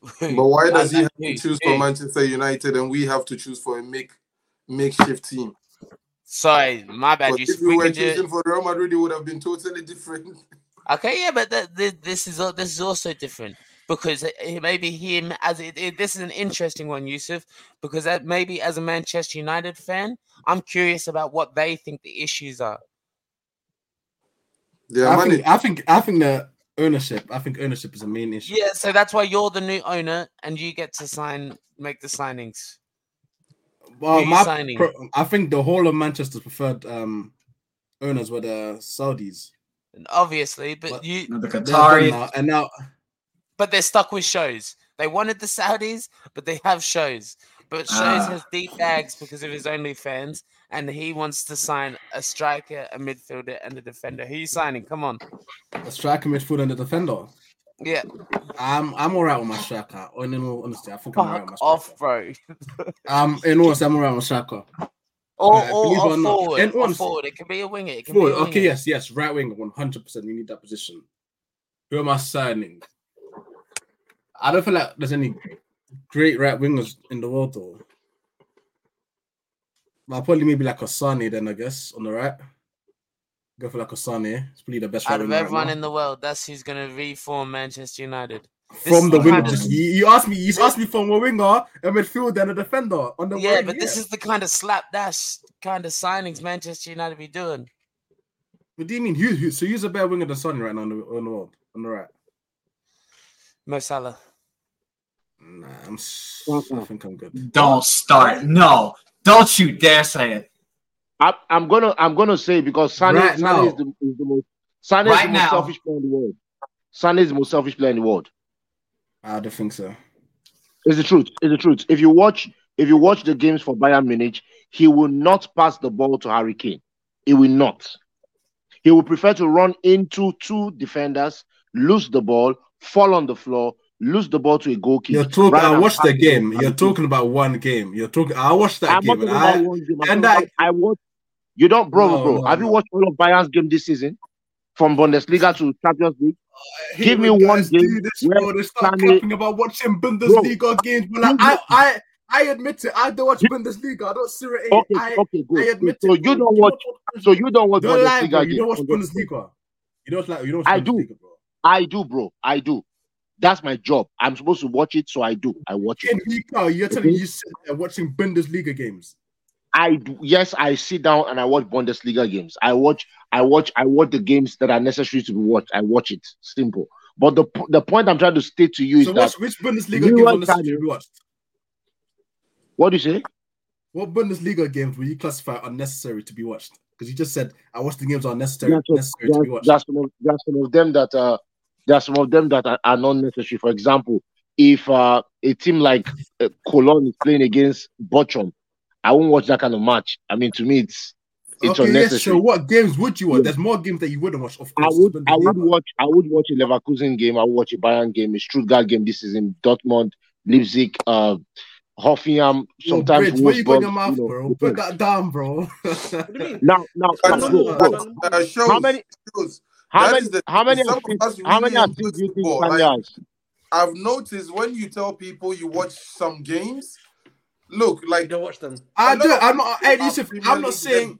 Who? But (laughs) why does he have to choose for Manchester United and we have to choose for a make makeshift team? Sorry, my bad. But You, if we we were can do choosing for Real Madrid, it would have been totally different. Okay, yeah, but th- th- this is al- this is also different because it- it maybe him as it, it- this is an interesting one, Yussif, because that maybe as a Manchester United fan, I'm curious about what they think the issues are. Yeah, I money. think, I think, I think the ownership. I think ownership is a main issue. Yeah, so that's why you're the new owner and you get to sign, make the signings. Well, my signing? pro- I think the whole of Manchester's preferred um owners were the Saudis. Obviously, but What? you, the They're done Qatari. now, and now but they're stuck with Showz. They wanted the Saudis, but they have Showz. But Showz Ah. has deep bags because of his OnlyFans, and he wants to sign a striker, a midfielder, and a defender. Who you signing? Come on. a striker, midfielder, and a defender. Yeah, I'm I'm alright with my striker. Or in all honesty, I think I'm alright with my fuck off, striker. bro. Um, in all honesty, I'm alright with my striker. Or, Uh, or, it or or forward. in or honesty- forward. It can be a winger. It can Forward, be a okay, yes, yes, right wing, one hundred percent. We need that position. Who am I signing? I don't feel like there's any great right wingers in the world though. I'll probably maybe like a Sane then I guess on the right. Go for like a Sane. It's probably the best right Out of winger right everyone in the world, that's who's going to reform Manchester United. From the is winger, kind of- you, you asked me. You asked me from a winger, a midfielder, and a defender on the yeah, wing, but this is the kind of slapdash kind of signings Manchester United be doing. What do you mean? Who, who, so who's a better winger than Sonny right now on the, on the world? On the right? Mo Salah. Nah, I'm. s- I think I'm good. Don't start. No, don't you dare say it. I, I'm gonna I'm gonna say because Sane, Right Sane is the, is the most Sane is the most now. selfish player in the world. Sane is the most selfish player in the world. I don't think so. It's the truth. It's the truth. If you watch if you watch the games for Bayern Munich, he will not pass the ball to Harry Kane. He will not. He will prefer to run into two defenders, lose the ball, fall on the floor, lose the ball to a goalkeeper. You're talking. I watched the game. You're Harry Kane. talking about one game. You're talking. I watched that I'm game. And I, game. I'm and I- about- I watched. You don't, bro, No, bro. no, Have you watched all of Bayern's game this season, from Bundesliga to Champions League? I hate Give me when one guys game do this, where bro. They start Sane- clapping about watching Bundesliga games. But like, I, I, I admit it. I don't watch Bundesliga. I don't Serie A. Okay, I, okay, I good. admit So it. you don't watch. So you don't watch Don't lie. Bundesliga You don't watch games. Bundesliga. You don't like. You don't I do. I do, bro. I do. That's my job. I'm supposed to watch it, so I do. I watch it. You're telling me you sit there watching Bundesliga games. I do. Yes, I sit down and I watch Bundesliga games. I watch. I watch. I watch the games that are necessary to be watched. I watch it. Simple. But the the point I'm trying to state to you is that which, which Bundesliga are on the you watched? what do you say? What Bundesliga games will you classify unnecessary to be watched? Because you just said I watch the games are necessary, That's necessary to be watched. there are some of, there are some of them that uh there are some of them that are, are not necessary. For example, if uh, a team like uh, Cologne is playing against Bochum, I won't watch that kind of match. I mean, to me, it's it's okay, yes, unnecessary. so what games would you watch? Yeah. There's more games that you wouldn't watch, of I course. would it's I would Bundesliga. watch I would watch a Leverkusen game. I would watch a Bayern game, a Stuttgart game. This is in Dortmund, Leipzig, uh, Hoffenheim. Yo, Sometimes Bridge, what you got your mouth, you know, bro? Put that down, bro. What do you mean? Now, now, But now, no, no, no, uh, shows, how many shows. How That many the- how many some of assists us how many really assists do you think football, like- I've noticed when you tell people you watch some games, look, You like don't watch them. I A lot do. of I'm not. Hey, people are Yussif, I'm not League saying. heavy.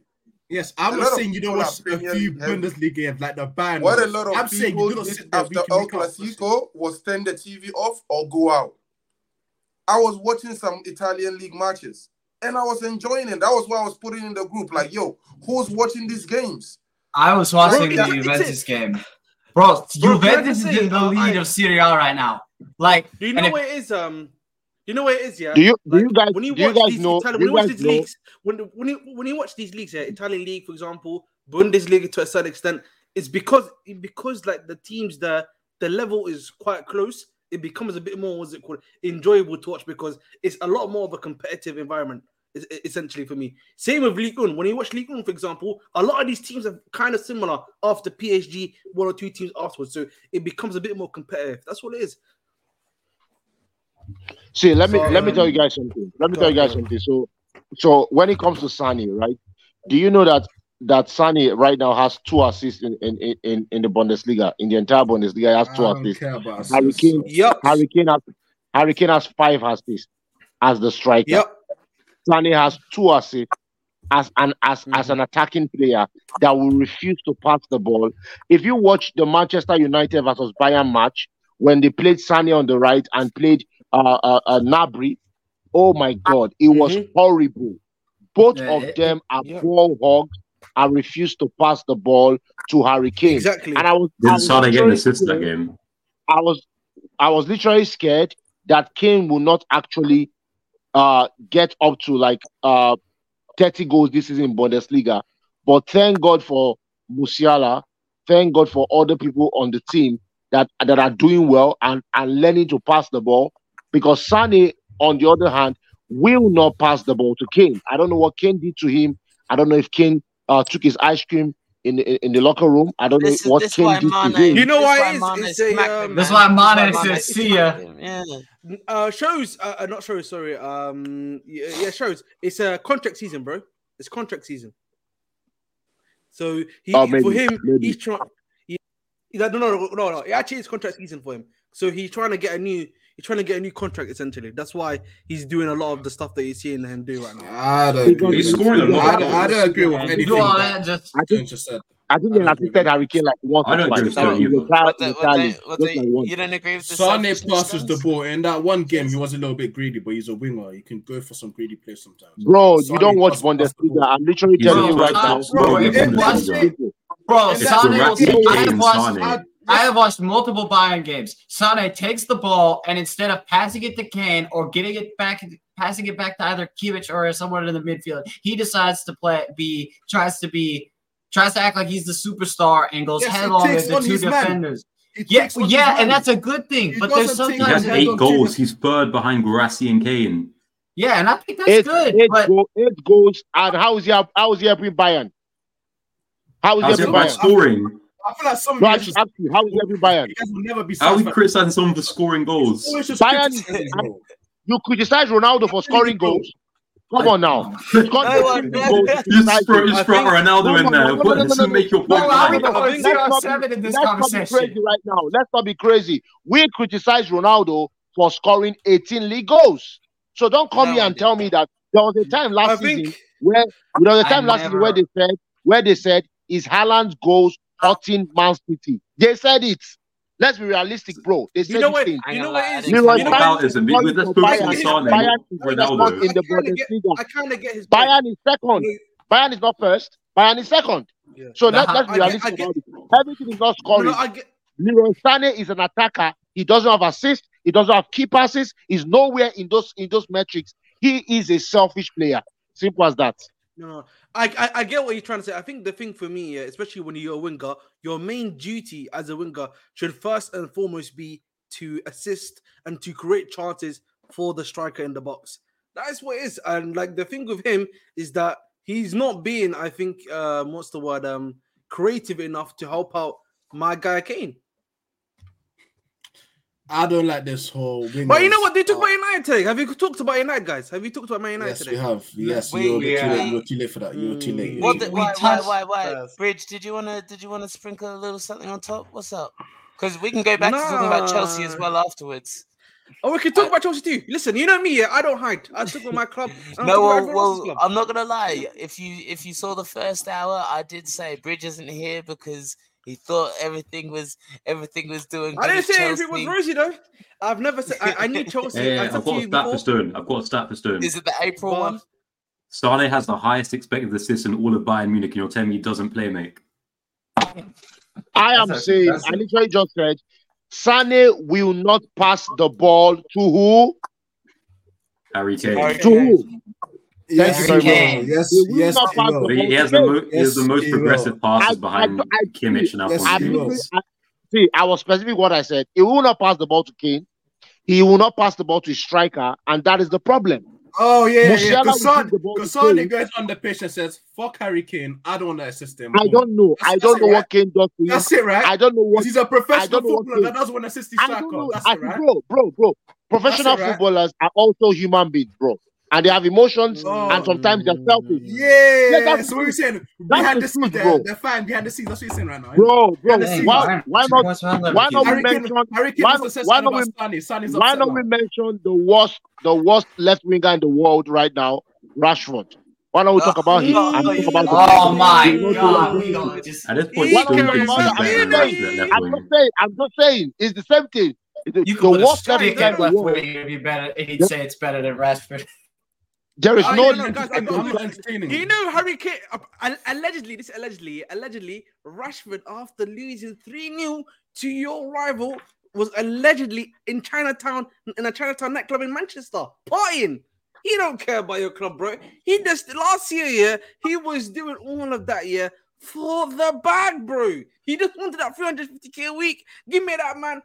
Yes, I'm lot not of saying you don't watch a few Bundesliga games like the band. what a lot of I'm saying people you do not did sit there after El week. Clasico was turn the TV off or go out. I was watching some Italian league matches and I was enjoying it. That was why I was putting in the group like, yo, who's watching these games? I was watching Bro, the Juventus game. Bro, Bro, Juventus just is in the uh, lead I- of Serie A right now. Like, Do you know if- what it is? Um, you know what it is, yeah. Do you do you guys when you do you watch guys these know Italian, when you you watch these know leagues, when when you when you watch these leagues, yeah, Italian league, for example, Bundesliga to a certain extent, it's because because like the teams the the level is quite close. It becomes a bit more what's it called enjoyable to watch because it's a lot more of a competitive environment. Es- es- Essentially, for me, same with Ligue 1. When you watch Ligue 1, for example, a lot of these teams are kind of similar after PSG, one or two teams afterwards. So it becomes a bit more competitive. That's what it is. See, let me So, let me tell you um, guys something. Let me tell you guys go on. something. So, so when it comes to Sane, right? Do you know that that Sane right now has two assists in in, in- in, in the Bundesliga in the entire Bundesliga? He has I two don't assists. care about Harry assists, Kane, so- Yep. Harry Kane has Harry Kane has five assists as the striker. Yep. Sane has two assists as an as as an attacking player that will refuse to pass the ball. If you watch the Manchester United versus Bayern match when they played Sane on the right and played uh, uh, uh Gnabry, oh my God, it was Mhm. horrible. Both Yeah, of them are Yeah. ball hogs and refuse to pass the ball to Harry Kane. Exactly. And I was I Didn't was Sane get an assist that game? I was I was literally scared that Kane will not actually uh get up to like uh 30 goals this season in Bundesliga. But thank God for Musiala, thank God for other people on the team that that are doing well and, and learning to pass the ball. Because Sane, on the other hand, will not pass the ball to Kane. I don't know what Kane did to him. I don't know if Kane uh, took his ice cream in the, in the locker room. I don't This is know what this Kane why to Mane. him. You know this why why it is? Mane It's a, um, That's man. why This Mane why said, "See ya." Yeah. Uh, Showz, uh, uh, not Showz. Sorry. Um, yeah, yeah, Showz. It's a contract season, bro. It's contract season. So he, Oh, for him, maybe. he's trying. He, he- no, no, no, no, no. It actually is contract season for him. So he's trying to get a new. He's trying to get a new contract essentially. That's why he's doing a lot of the stuff that you're seeing him do right now. I don't agree. He's with- scoring a lot I don't, I don't agree with anything do all that that just I think just said. I think they assisted Harry Kane like once I don't twice. agree with that in either. the entire- What in the, the what entire the, league, what just the, like once. you don't agree with the Sane passes the ball. In that one game, he was a little bit greedy, but he's a winger. You can go for some greedy plays sometimes. Bro, you don't watch pass- pass Bundesliga. I'm literally telling you right now. Bro, scorer in if you watch Bundesliga. it, bro, It's Sane will Verratti, take. I Kane, have watched. Sane. I have watched multiple Bayern games. Sane takes the ball and instead of passing it to Kane or getting it back, passing it back to either Kimmich or someone in the midfield, he decides to play. Be tries to be tries to act like he's the superstar and goes Yes, headlong takes at the two his man. defenders. He Yeah, takes on his yeah, and that's a good thing. He But there's doesn't He has eight goals. He's third behind Guirassy and Kane. yeah, and I think that's Eight, good. eight, But goal, eight goals. And how is he? How is he helping Bayern? How is he How's helping Bayern? scoring? I feel like some of No, I you just guys ask you, how is he helping Bayern? you guys will never be How are we satisfied. criticizing someone for scoring goals? Bayern- You criticize Ronaldo for scoring goals. Come on now. He's got No, 18 what- You (laughs) just throw, just throw Ronaldo No, in no, there. no, no, What no, does no, it no. make your point? are right? I think- zero Let's not seven in this Let's not be crazy right now. Let's not be crazy. We criticize Ronaldo for scoring 18 league goals. So don't come No here and tell me that there was a time last I season where there was a I time last season where they said where they said is Haaland's goals hurting Man City. They said it. Let's be realistic, bro. They said you know what? things. You know on, what I it is. didn't Leroy You know What Sané what? is a Let's focus on Bayern. Sane, Bayern not is second in the I kinda Bundesliga. I kind of get his. point. Bayern is second. Bayern is not first. Bayern is second. Yeah. So The let, ha- let's be realistic I get- about it. Everything is not No, scoring. no, I get. Leroy Sané is an attacker. He doesn't have assists. He doesn't have key passes. He's nowhere in those in those metrics. He is a selfish player. Simple as that. No. I, I I get what you're trying to say. I think the thing for me, especially when you're a winger, your main duty as a winger should first and foremost be to assist and to create chances for the striker in the box. That is what it is. And like the thing with him is that he's not being, I think, uh, what's the word, um, creative enough to help out my guy Kane. I don't like this whole. But you know what? They talk Uh, about United today. Have you talked about United, guys? Have you talked about Man United Yes, today? we have. Yes, We- you're, you're, too late, you're too late for that. You're too late. Mm. You're What the, late. why, why, why, why? Bridge, did you wanna, did you wanna sprinkle a little something on top? What's up? Because we can go back to talking about Chelsea as well afterwards. Oh, we can talk about Chelsea too. Listen, you know me, yeah, I don't hide. I talk about my club. and I No, well, well, club. I'm not gonna lie. If you if you saw the first hour, I did say Bridge isn't here because he thought everything was everything was doing. I good didn't at say everything was Chelsea. rosy though. I've never said I, I knew (laughs) Chelsea. Yeah, I yeah, said I've got a you stat for before. Stone. I've got a stat for Stone. Is it the April Go one? Sane has the highest expected assists in all of Bayern Munich, and you're telling me he doesn't play make. I am That's saying, that's I a- literally just said, Sane will not pass the ball to who? Harry Kane. To who? Yes, Thank he you will. much. Yes, yes, not he pass the But he, he has the mo- he has the most he will. progressive passes I- behind I- I- Kimmich and Yes, I he Alphonso. will. literally- I- see, I was specific what I said. He will not pass the ball to Kane. He will not pass the ball to his striker, and that is the problem. Oh yeah, yeah, yeah. Musiala will Kassan, give the Kassan Kane. goes under pitch and says, "Fuck Harry Kane. I don't want to assist him." I don't know. That's- I don't know it, what right? Kane does to him. That's it, right? I don't know what. Because he's a professional don't what footballer that doesn't want to assist his I striker. don't know. That's I it, right? bro, bro, bro. Professional it, right? footballers are also human beings, bro, and they have emotions, Oh. and sometimes they're selfish. Yeah, that's so what are you saying? That's Behind the the scenes, truth, bro. they're fine behind the scenes. That's what you're saying right now. Eh? Bro, bro, Hey, why, why not? Why not we mention? Why not- why about not we- Sonny. Sonny's Why not we mention the worst, the worst left winger in the world right now, Rashford? Why don't we talk about him? Oh, talk about oh, my You know, god, you we know, gonna just At this point, He Stone can thinks he's remember- better than I'm Rashford at left I'm wing. just saying. I'm just saying. It's the same thing. The, you the could put a worst left winger in left the world. wing be better, and he'd say it's better than Rashford. There is Oh, no. yeah, no, guys, I'm I'm entertaining. You know, Harry Kane, uh, allegedly, this allegedly, allegedly, Rashford, after losing 3 0 to your rival, was allegedly in Chinatown, in a Chinatown nightclub in Manchester, partying. He don't care about your club, bro. He just, last year, yeah, he was doing all of that, yeah, for the bag, bro. He just wanted that 350k a week. Give me that, man.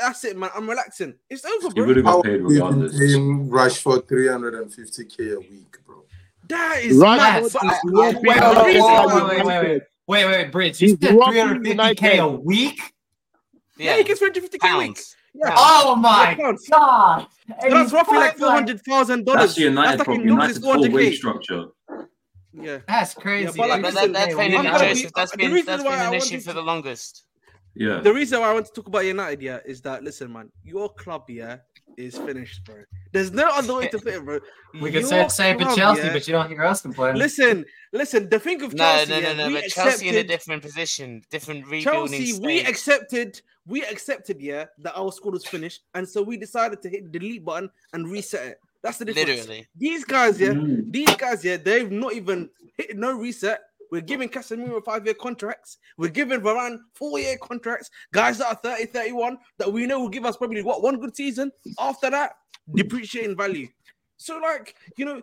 That's it, man. I'm relaxing. It's over, He bro. would have got paid we've been regardless. paying Rashford 350k a week, bro. That is Rashford mad. But I- Wait, wait, wait, wait, wait, wait, wait, wait, wait, wait, wait, Bridge. You He's said 350k a week? yeah, he gets 350k a week. Yeah. Oh my Pounds. god! So that's roughly like four That's hundred thousand That's the United That's like problem. in dollars, United's full wage structure. Yeah. That's crazy. Yeah, but like, But that, that's been an issue. be- That's been reason that's been an issue for the longest. Yeah. The reason why I want to talk about United, yeah, is that listen, man, your club, yeah, is finished, bro. There's no other way to put it, bro. (laughs) We could Your say the same for Chelsea, yeah? but you don't hear us complain. listen, listen. The thing of No, Chelsea, no, no, yeah, no. we But Chelsea in a different position, different rebuilding Chelsea, stage. we accepted, we accepted, yeah, that our squad was finished, and so we decided to hit the delete button and reset it. That's the difference. Literally. These guys, yeah, Mm. these guys, yeah, they've not even hit no reset. We're giving Casemiro five-year contracts. We're giving Varane four-year contracts. Guys that are 30, 31, that we know will give us probably what one good season. After that, depreciating value. So, like, you know,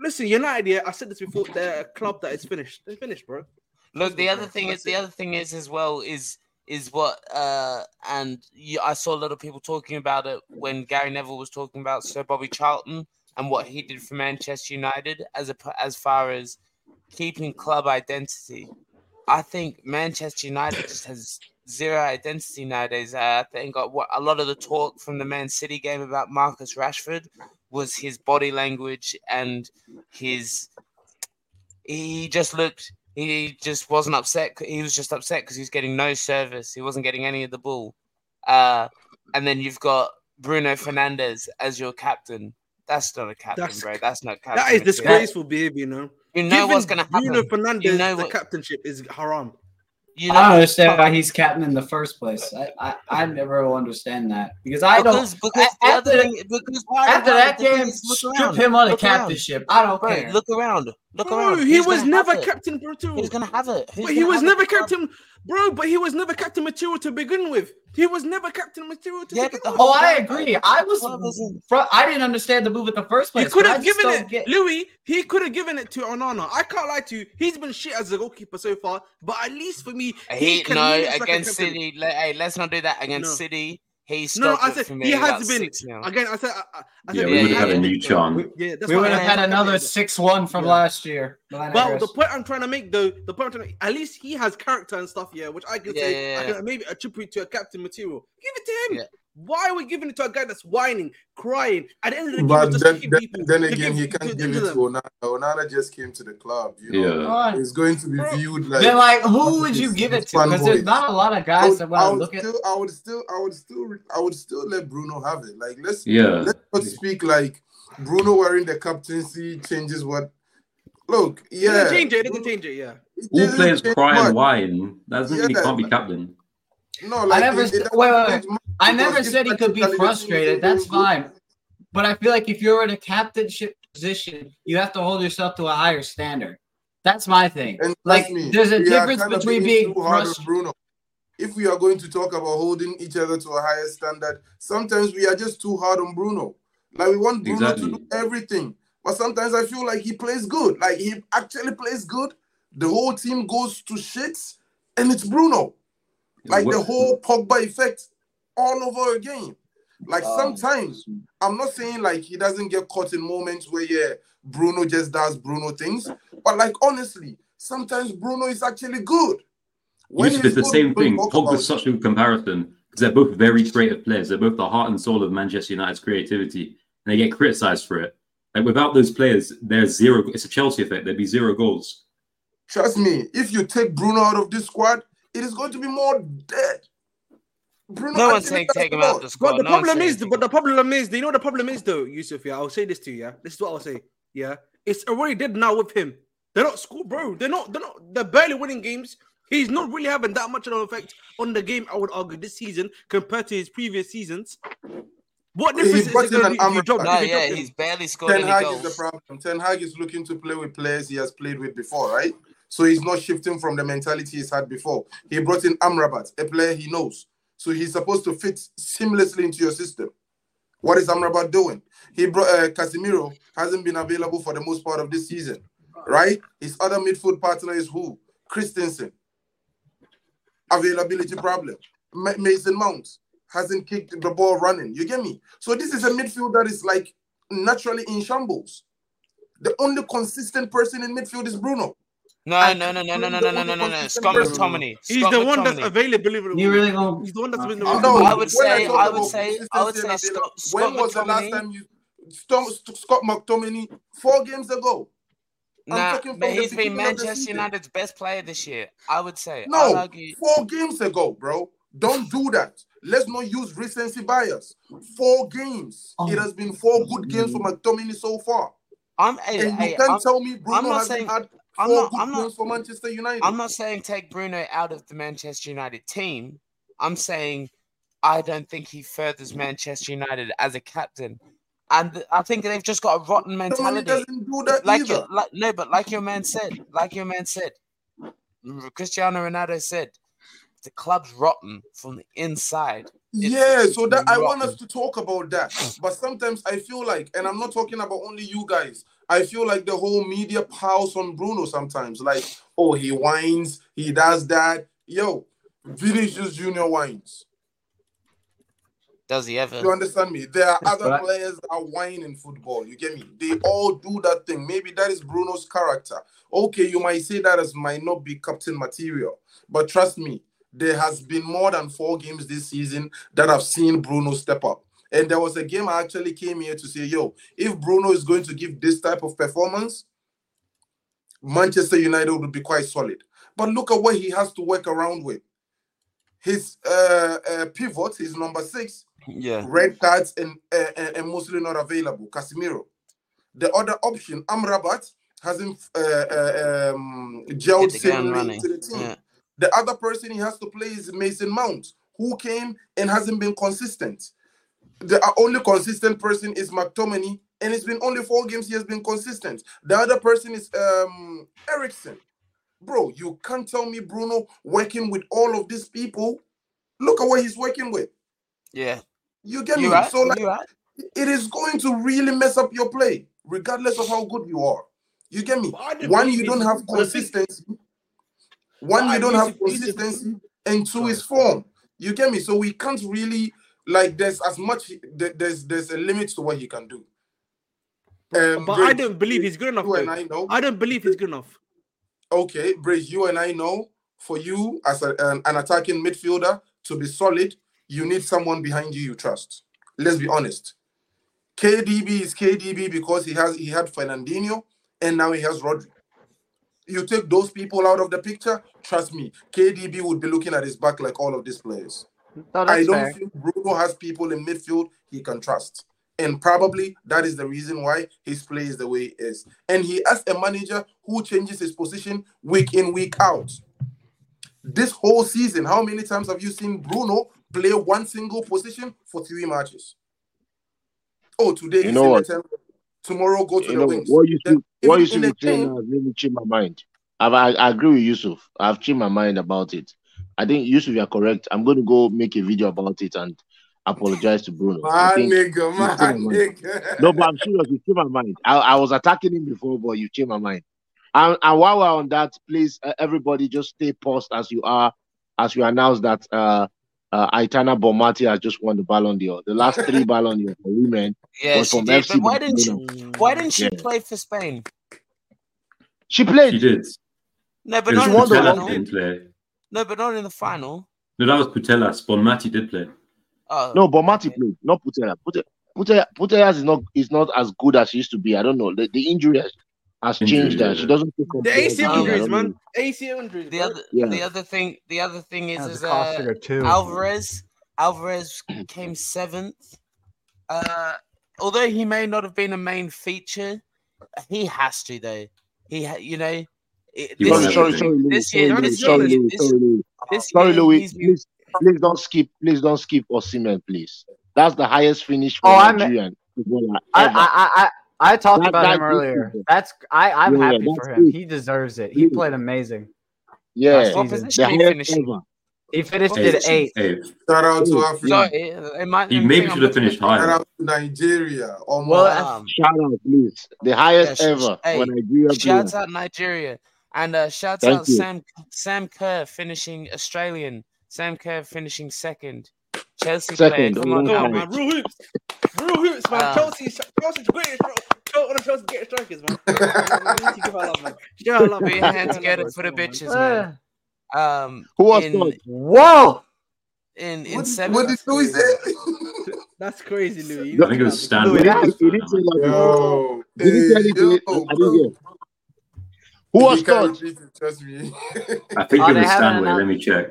listen, United, yeah, I said this before, they're a club that is finished. They're finished, bro. Look, the other thing that's is the other thing is as well is is what uh and you, I saw a lot of people talking about it when Gary Neville was talking about Sir Bobby Charlton and what he did for Manchester United as a as far as keeping club identity. I think Manchester United just has zero identity nowadays. I think uh, what a lot of the talk from the Man City game about Marcus Rashford was his body language and his he just looked he just wasn't upset he was just upset because he was getting no service he wasn't getting any of the ball uh and then you've got bruno fernandes as your captain that's not a captain That's- bro that's not captain That is material. disgraceful behavior, you know. You know Giving what's gonna happen Bruno Fernandes know the what- captainship is haram. you I don't understand why he's captain in the first place. I, I, I never will understand that because I don't. because, because the after other thing, because why- After why- that the game, is, strip around, him on the look around. captainship. I don't Bro, care. look around look Bro, around he Who's was never captain material. who's gonna have it Who's But he was never captain, bro. But he was never captain material to begin with. He was never captain material to Yeah, begin the with. Oh, I agree. I was. fr- I didn't understand the move at the first place. He could have given don't it, get- Louis. He could have given it to Onana. I can't lie to you. He's been shit as a goalkeeper so far, but at least for me, he, He, can no he looks like against. City. le- hey, let's not do that against No. City. He No, no, I said he has been again. I said, I, I- I Yeah, we would have had a new chant. We- Yeah, that's we would have had another six-one from Yeah. last year. Atlanta But Harris. the point I'm trying to make, though, the point I'm to make, at least he has character and stuff, yeah, which I can Yeah, say yeah, I yeah. can maybe attribute to a captain material. Give it to him. Yeah. Why are we giving it to a guy that's whining, crying? At the end of the game, But it's just then, then, people. then again, he can't give it to. Onana. Onana just came to the club. You know, Yeah. Alright. it's going to be viewed like. Then, like, who would you give it to? Because there's not a lot of guys would, that I want to would look at. still, I would still, I would still, I would still let Bruno have it. Like let's Yeah. let's not speak like Bruno wearing the captaincy changes what. Look, They yeah, can change it. They can change it. Yeah. All players cry much. and whine. That doesn't mean he can't be captain. No, like never it, it said- doesn't wait, wait, change much I never said he could be tactically the team is frustrated. That's fine. But I feel like if you're in a captainship position, you have to hold yourself to a higher standard. That's my thing. And Like, me, there's a difference between being being too hard on frustrated. If we are going to talk about holding each other to a higher standard, sometimes we are just too hard on Bruno. Like we want Bruno to do everything, but sometimes I feel like he plays good. Like he actually plays good. The whole team goes to shit, and it's Bruno. Like the whole Pogba effect all over again. Like Um, sometimes I'm not saying like he doesn't get caught in moments where yeah, Bruno just does Bruno things, but like honestly, sometimes Bruno is actually good. When Yusuf, it's the same thing. talk Pogba's such a good comparison because they're both very creative players. They're both the heart and soul of Manchester United's creativity, and they get criticised for it. Like without those players, there's zero. It's a Chelsea effect. There'd be zero goals. Trust me, if you take Bruno out of this squad, it is going to be more dead. Bruno No one's actually saying take him more. out the squad. But the no problem is, but the problem is, you know, the problem is though, Yusuf. Yeah, I'll say this to you. Yeah, this is what I'll say. Yeah, it's already dead now with him. They're not school, bro. They're not. They're not. They're barely winning games. He's not really having that much of an effect on the game. I would argue this season compared to his previous seasons. What He difference is brought it in going to be if you Amrabat. drop? No, if you yeah, he's barely scored Ten any Hag is the goals. problem. Ten Hag is looking to play with players he has played with before, right? So he's not shifting from the mentality he's had before. He brought in Amrabat, a player he knows. So he's supposed to fit seamlessly into your system. What is Amrabat doing? He brought uh, Casemiro hasn't been available for the most part of this season, right? His other midfield partner is who? Christensen. Availability problem. Ma- Mason Mount hasn't kicked the ball running. You get me? So this is a midfield that is like naturally in shambles. The only consistent person in midfield is Bruno. No, no, no, no, no, no, no, no, no, no, no. Scott McTominay. He's Scott the one that's available. You really gonna? He's the one that's uh, been. I No, I would say- I would say- I would say and Scott- when was the last time you Scott, Scott McTominay? Four games ago. Nah, but he's been beginning of the Manchester. United's best player this year. I would say. No, argue. four games ago, bro. Don't do that. let's not use recency bias. Four games. Oh. It has been four good games for mm. McTominay so far. I'm, hey, And you hey, can't I'm, tell me Bruno hasn't saying- had I'm not- I'm not- for Manchester United. I'm not saying take Bruno out of the Manchester United team. I'm saying I don't think he furthers Manchester United as a captain. And I think they've just got a rotten mentality. doesn't do Like, your, like no, but like your man said, like your man said, Cristiano Ronaldo said, the club's rotten from the inside. It's- Yeah, so that I want us to talk about that. But sometimes I feel like, and I'm not talking about only you guys, I feel like the whole media piles on Bruno sometimes. Like, oh, he whines, he does that. Yo, Vinicius Junior whines. Does he ever? You understand me? There are other But I- players that are whining in football. You get me? They all do that thing. Maybe that is Bruno's character. Okay, you might say that as might not be captain material, but trust me, there has been more than four games this season that I've seen Bruno step up. And there was a game I actually came here to say, yo, if Bruno is going to give this type of performance, Manchester United would be quite solid. But look at what he has to work around with. His uh, uh, pivot, his number six, Yeah. red cards and, uh, and, and mostly not available. Casemiro. The other option, Amrabat, hasn't uh, uh, um, gelled Hit the ground into the team. Yeah. The other person he has to play is Mason Mount, who came and hasn't been consistent. The only consistent person is McTominay, and it's been only four games he has been consistent. The other person is um Eriksen. Bro, you can't tell me Bruno working with all of these people. Look at what he's working with. Yeah. You get You me? right? So like right? it is going to really mess up your play, regardless of how good you are. You get me? But I didn't One, you don't have but the thing- consistency. One, you don't have consistency, and two is form. You get me? So we can't really like. There's as much. There's there's a limit to what he can do. Um, But I don't believe he's good enough. You and. I know. I don't believe he's good enough. Okay, Bridge, you and I know. For you as a, an, an attacking midfielder to be solid, you need someone behind you you trust. Let's be honest. KDB is KDB because he has he had Fernandinho and now he has Rodri. You take those people out of the picture, trust me, KDB would be looking at his back like all of these players. No, I don't fair. feel Bruno has people in midfield he can trust. And probably that is the reason why his play is the way it is. And he has a manager who changes his position week in, week out. This whole season, how many times have you seen Bruno play one single position for three matches? Oh, today You know what? tomorrow go to You the know wings. what you Then see, what you even see in saying has made me change my mind. I've, I, I agree with Yusuf. I've changed my mind about it. I think Yusuf, you're correct. I'm going to go make a video about it and apologize to Bruno. I My think nigga, my changed my mind. nigga. No, but I'm serious. You changed my mind. I, I was attacking him before, but you changed my mind. And, and while we're on that, please, uh, everybody, just stay paused as you are, as we announce that uh, uh, Aitana Bonmati has just won the Ballon d'Or. The last three (laughs) Ballon d'Or for women Yeah, was she from did. FC But why didn't she? Why didn't she Yeah. play for Spain? She played. She did. No, but It was not won the the Putellas final. didn't play. No, but not in the final. No, that was Putellas. Bonmati did play. Oh, No, Bonmati okay. played, not Putellas. Pute- Pute- Putellas is not is not as good as she used to be. I don't know. The, the injury has, has Injury, changed her. yeah. She doesn't take The players ACL injuries, man. know. ACL injuries. The other, Yeah. the other thing, the other thing is, is uh. Alvarez. Alvarez came seventh. Uh, although he may not have been a main feature, he has to though. He, ha- you know, it, this year, Sorry, sorry, sorry, Louis. this Sorry, year, Louis. this be year, Sorry. Louis. this, Sorry, Louis. this Sorry, Louis. Please, please don't skip. Please don't skip Osimhen, please. That's the highest finish for Oh, I'm- Nigerian I. I, I, I I talked That- about that's him earlier. good. That's I, I'm Yeah, happy that's for him. good. He deserves it. He Good. played amazing. yeah, what position he finished? ever. He finished What at position? eight. Shout out to Yeah. Africa. Sorry, it might. he I maybe think should have finished higher. Shout out to Nigeria. Well. Um, Shout out, please. The highest Yeah, sh- ever hey, for Nigeria player. Out Nigeria and uh, shouts Thank out you. Sam Sam Kerr finishing Australian. Sam Kerr finishing second. Chelsea Second, player, come oh, on long No, man. Real hoops. Real hoops, man. Um, Chelsea, Chelsea's greatest. One of Chelsea's greatest strikers, man. we need to give her love, man. Give her love. Put your man. hands Give together for the come on, man. bitches, man. Uh, Um, Who was in, whoa! in in What seven. what did Louis say? (laughs) That's crazy, Louis. You I think it was Stan. Louis, He didn't, he say that. Yo, He didn't say hey, anything. yo, I, I bro. didn't hear. Who was He third? trust me. I think Oh, it they was haven't Stanway. Let me check.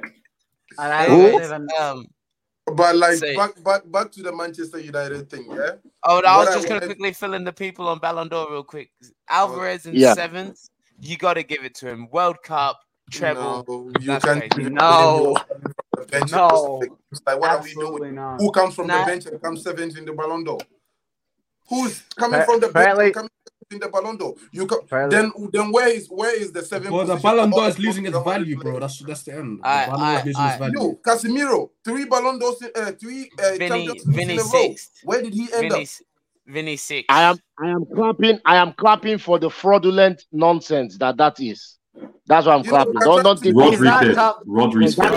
And I, Who? they've Um, But like Say- back back back to the Manchester United thing, yeah. Oh, no, I was What I- just gonna what quickly fill in the people on Ballon d'Or real quick. Alvarez in Yeah. seventh. You got to give it to him. World Cup treble. No, you can't. crazy. No. No. Like what are we Absolutely doing? not. Who comes from Nah. the bench and comes seventh in the Ballon d'Or? Who's coming Appa- from the bench apparently- and coming seventh in the Ballon d'Or? You co- Apparently- then then where is where is the seven? Well, the position? Ballon d'Or is losing its value, bro. That's that's the end. The Aye, Ballon d'Or aye, is losing aye. its value. Yo, Casemiro, three Ballon d'Ors, uh, three uh, Vinny, Champions Leagues Vinny in sixth. Where did he end Vinny, up? Vinny six. I am I am clapping I am clapping for the fraudulent nonsense that that is. That's why I'm You clapping. I Don't don't think He's not Rodri fifth. top- Rodri's That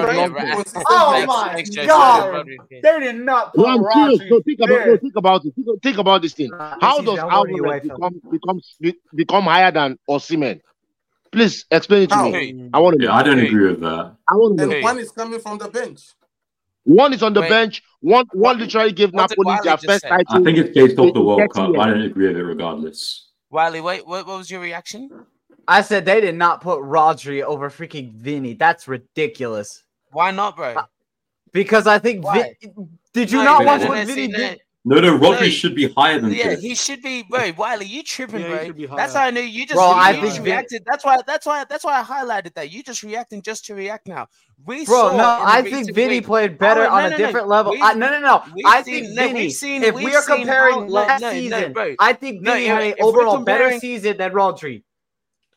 is fifth. Oh, yeah, nonsense. right. Makes- my God. They did not No, put I'm serious. Rodri So think about no, think about it. Think, think about this thing. Nah, How does is Alvaro Alvarez UEFA. become become become higher than Osimhen? Please explain it to How? me. I want to know. I don't Hey. agree with that. I want to And know. One is coming from the bench. One is on the Wait. bench. One one What- literally gave what Napoli their first say? title. I think it's based off the in World Cup. I don't agree with it regardless. Wiley, wait, what, what was your reaction? I said they did not put Rodri over freaking Vinny. That's ridiculous. Why not, bro? Uh, because I think Why? Vin- did you No, not watch no, what no, Vinny did? No, no, Rodri No, should be higher than Yeah, fifth. he should be, bro. Wiley, you tripping, Yeah, bro? should be That's how I knew you just. Bro, you, I you think just Vin- reacted. That's why. That's why. That's why I highlighted that. You just reacting just to react now. We Bro, saw no, I think recent Vinny week- played better Oh, no, on no, a no. different level. I, no, no, no. we've I seen- think no, we've Vinny. seen- if we've we are comparing how- no, last no, no, season, bro. I think No, Vinny if- had if an overall better season than Rodri.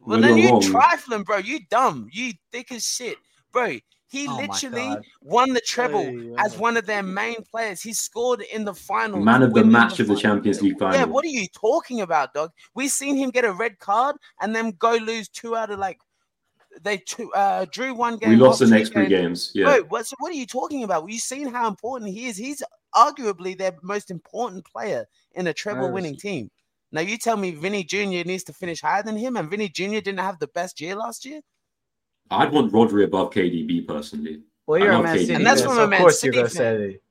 Well, then you're wrong. trifling, bro. You dumb. You thick as shit, bro. He Oh literally won the treble Hey, as one of their main players. He scored in the final. Man of the win in match of the Champions League final. Yeah, what are you talking about, dog? We've seen him get a red card and then go lose two out of like they two uh drew one game. we lost the next three games. Yeah. Bro, what's what are you talking about? You've seen how important he is. He's arguably their most important player in a treble winning team. Now you tell me Vinny Jr. needs to finish higher than him, and Vinny Jr. didn't have the best year last year. I'd want Rodri above KDB personally. Well, you're a love Man City And that's fan, from so a of Man course you're City gonna say it.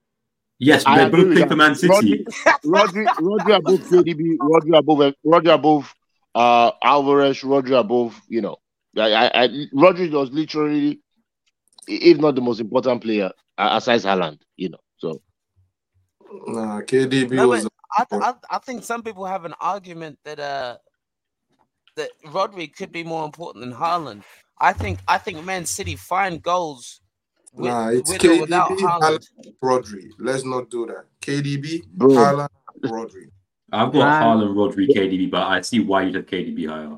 Yes, I they agree both with picked for Man City. Rodri, Rodri above KDB, Rodri above, Rodri above uh, Alvarez, Rodri above, you know, I, I, I, Rodri was literally, if not the most important player, uh, aside Haaland, you know. So Nah, KDB No, was. but I, th- I, I think some people have an argument that uh that Rodri could be more important than Haaland. I think I think Man City find goals with, Nah, it's with or without KDB, Haaland. Haaland, Rodri. Let's not do that. KDB, Bro. Haaland, Rodri. I've got Man. Haaland, Rodri, KDB, but I see why you'd have KDB higher.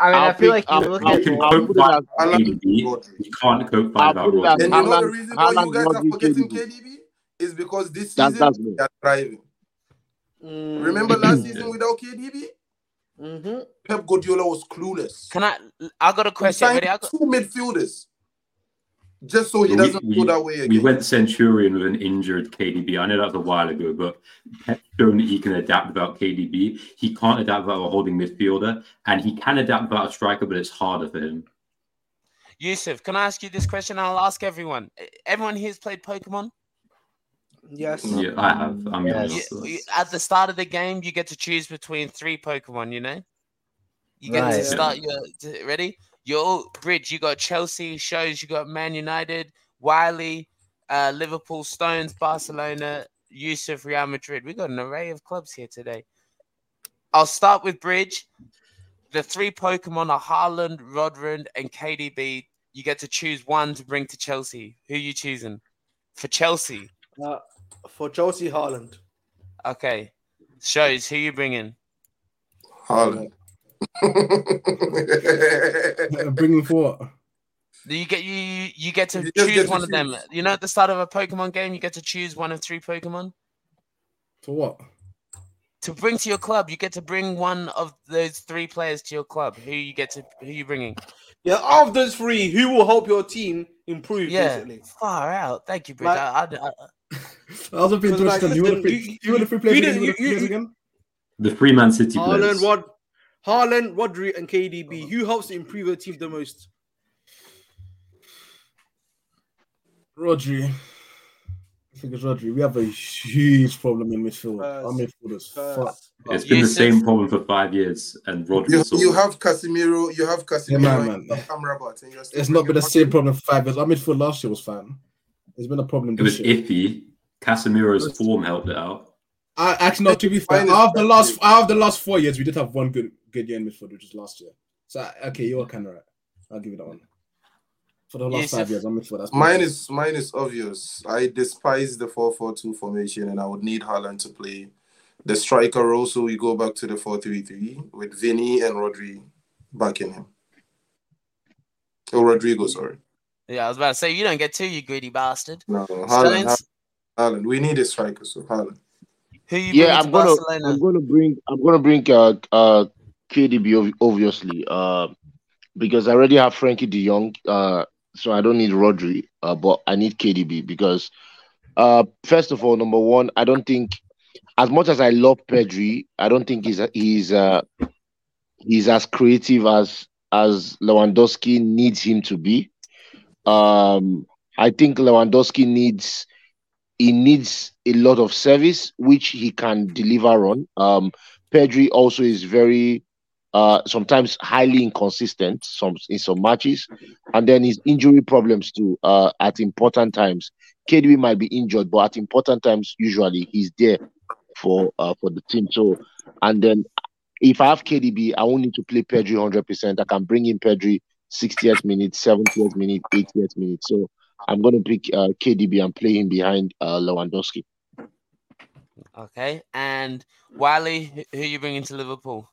I mean, I'll I feel pick- like you I'll- look at can I'll cope put by Haaland, KDB. Rodri. You can't cope by I'll without put it as- Rodri. And you know the Haaland- reason why you Haaland, guys are forgetting KDB. KDB is because this That's- season that's me. they are thriving. Mm. Remember last season without KDB? Mhm. Pep Guardiola was clueless. Can I? I got a question. signed Ready? I got, two midfielders just so he We- doesn't we- go that way again. We went Centurion with an injured KDB. I know that was a while ago, but Pep shown that he can adapt without KDB. He can't adapt without a holding midfielder, and he can adapt without a striker, but it's harder for him. Yusuf, can I ask you this question? I'll ask everyone. Everyone here's played Pokemon. Yes. Yeah, I have. I'm young Yes. You- you- at the start of the game, you get to choose between three Pokemon. You know, you get to Right. start your to- ready. Your bridge. You got Chelsea shows. You got Man United, Wiley, uh, Liverpool, Stones, Barcelona, Yusuf, Real Madrid. We got an array of clubs here today. I'll start with bridge. The three Pokemon are Haaland, Rodri, and KDB. You get to choose one to bring to Chelsea. Who you choosing for Chelsea? Uh, for Chelsea Haaland. Okay. Shows who you bringing? Haaland. Uh, Bringing for what? You get you you- you get to You choose get to one of them. You know, at the start of a Pokemon game, you get to choose one of three Pokemon For what? to bring to your club. You get to bring one of those three players to your club. Who you get to who you bringing? Yeah, of those three, who will help your team improve? Yeah, Basically. far out. Thank you, Bridge. Like- I, I, I, I was a bit Because, like, interested. You want to listen, you- You want to free you players? You you- you- again? The three Man City Haaland, players. Rod, Haaland, Rodri, and KDB. Who helps improve your team the most? Rodri. I think it's Rodri. We have a huge problem in midfield. Spurs. Our midfield is Spurs. fucked. It's been the Yusuf. same problem for five years, and Rodri you, you have Casemiro, you have Casemiro, man, man. you have Amrabat, and you're It's not been the same problem for five years. Our midfield last year was fine. It's been a problem. It was year. iffy. Casemiro's form helped it out. I actually not to be fair. Mine is Out of the last Patrick. out of the last four years, we did have one good good year in midfield, which was last year. So okay, you're kind of right. I'll give you that one. For the last Yusuf. five years, I'm midfield. That's Mine is mine is obvious. I despise the 4-4-2 formation and I would need Haaland to play the striker role. So we go back to the 4-3-3 with Vinny and Rodri backing him. Oh Rodrigo, sorry. Yeah, I was about to say you don't get two, you greedy bastard. No, Haaland, Stones, Haaland. We need a striker, so Haaland. who you bringing Yeah, to I'm gonna Barcelona? I'm gonna bring I'm gonna bring uh uh KDB obviously uh because I already have Frenkie De Jong uh so I don't need Rodri uh but I need KDB because uh first of all number one I don't think as much as I love Pedri I don't think he's he's uh he's as creative as as Lewandowski needs him to be um I think Lewandowski needs he needs a lot of service, which he can deliver on. Um, Pedri also is very uh, sometimes highly inconsistent some in some matches, and then his injury problems too uh, at important times. KDB might be injured, but at important times, usually he's there for uh, for the team. So, and then if I have KDB, I won't need to play Pedri hundred percent. I can bring in Pedri 60th minute, 70th minute, 80th minute. So I'm going to pick uh, KDB and play him behind uh, Lewandowski. Okay, and Wiley, who who you bringing to Liverpool?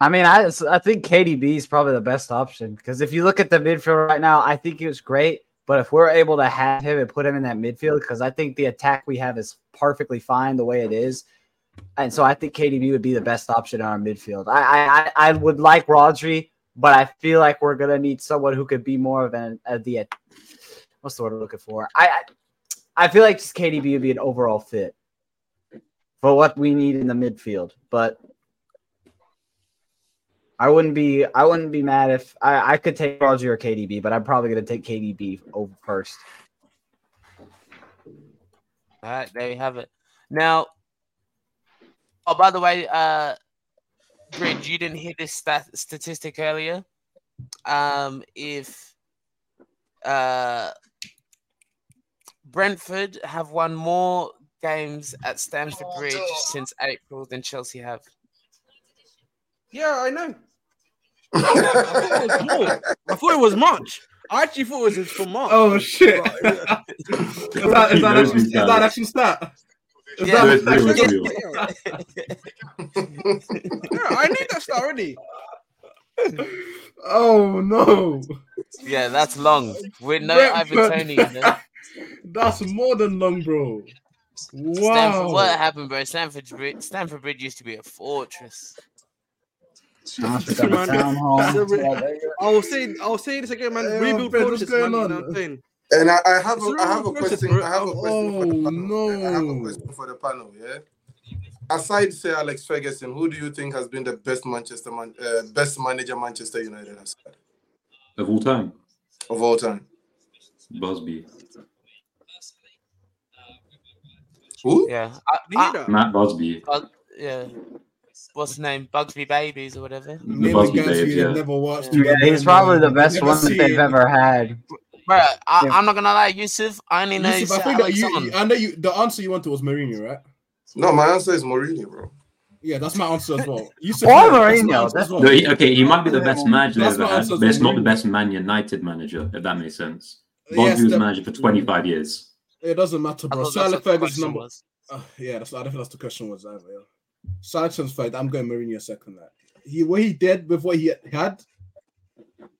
I mean, I I think KDB is probably the best option because if you look at the midfield right now, I think he was great. But if we're able to have him and put him in that midfield, because I think the attack we have is perfectly fine the way it is, and so I think KDB would be the best option in our midfield. I I I I would like Rodri, but I feel like we're gonna need someone who could be more of an the what's the word I'm looking for? I I, I feel like just KDB would be an overall fit for what we need in the midfield, but. I wouldn't be I wouldn't be mad if I, I could take Rodri or KDB, but I'm probably gonna take KDB over first. All right, there you have it. Now, oh, by the way, uh, Bridge, you didn't hear this stat- statistic earlier. Um, if uh, Brentford have won more games at Stamford Bridge since April than Chelsea have. Yeah, I know. (laughs) I thought it was more. I thought it was March. I actually thought it was for March. Oh shit! (laughs) Is that, is that, Knows actually, is that actually stat? Is Yeah, that (laughs) (laughs) No, it's real, real. Yeah, I need that stat already. (laughs) Oh no! yeah, that's long. With no Brentford. Ivan Toney in there. That's more than long, bro. Stamford, Wow. what happened, bro? Stamford Bridge, Stamford Bridge used to be a fortress. Man. Town hall. I will say, I will say this again, man. Hey, Rebuild Fred, what's process, going man. You know what I'm saying? And I, I have a, It's I have a real question. I have a question for the Oh, panel. I have a question for the panel. Yeah. Aside, say Alex Ferguson, who do you think has been the best Manchester man, uh, best manager Manchester United has had Of all time, of all time? Busby. Who? Yeah, I, Did you hear I. Matt Busby. Bug- yeah. What's his name? Bugsby Babies or whatever. Name Busby the guys days, yeah. never watched. Yeah, he's probably the best one that they've ever had. Bro, I, Yeah. I'm not gonna lie, Yusuf. I only know Yusuf, I think that you. I know you. The answer you wanted was Mourinho, right? No, my answer is Mourinho, bro. Yeah, that's my answer as well. (laughs) Yusuf, Or yeah, that's Mourinho, that's- well. No, he, okay, he might be the best manager That's ever had, but it's not the best Man United manager, if that makes sense. Yes, was the- manager for 25 years. It doesn't matter, bro. thought Sir that's Alex what the Ferguson question number. was. Uh, yeah, that's, I don't think that's the question was either. Yeah. Sir Alex's third. I'm going Mourinho second. That he what he did with what he had,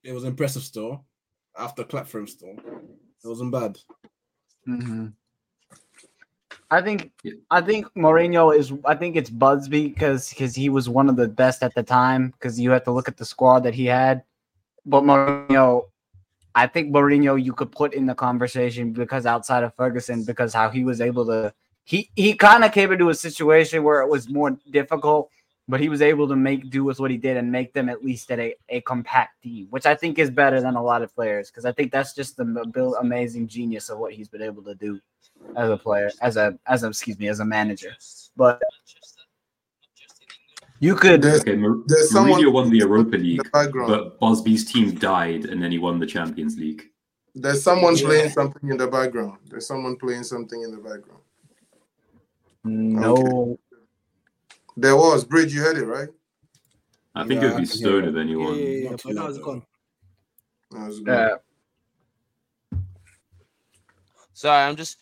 it was impressive. Still, after clap for him, still, it wasn't bad. Mhm. I think. I think Mourinho is I think it's Busby because because he was one of the best at the time because you have to look at the squad that he had. But Mourinho, I think Mourinho you could put in the conversation because outside of Ferguson, because how he was able to he he kind of came into a situation where it was more difficult, but he was able to make do with what he did and make them at least at a, a compact team, which I think is better than a lot of players because I think that's just the build amazing genius of what he's been able to do as a player, as a as a excuse me, as a manager. But you could There's, Okay, Mar- there's someone Mourinho won the Europa League, the but Busby's team died and then he won the Champions League. There's someone Yeah. playing something in the background. There's someone playing something in the background. No. There was Bridge. You heard it right? I think Yeah, it would be can hear Stone it. if Yeah, anyone. yeah, yeah. Not too But now loud, it's though. gone. That was good. Yeah. Sorry, I'm just.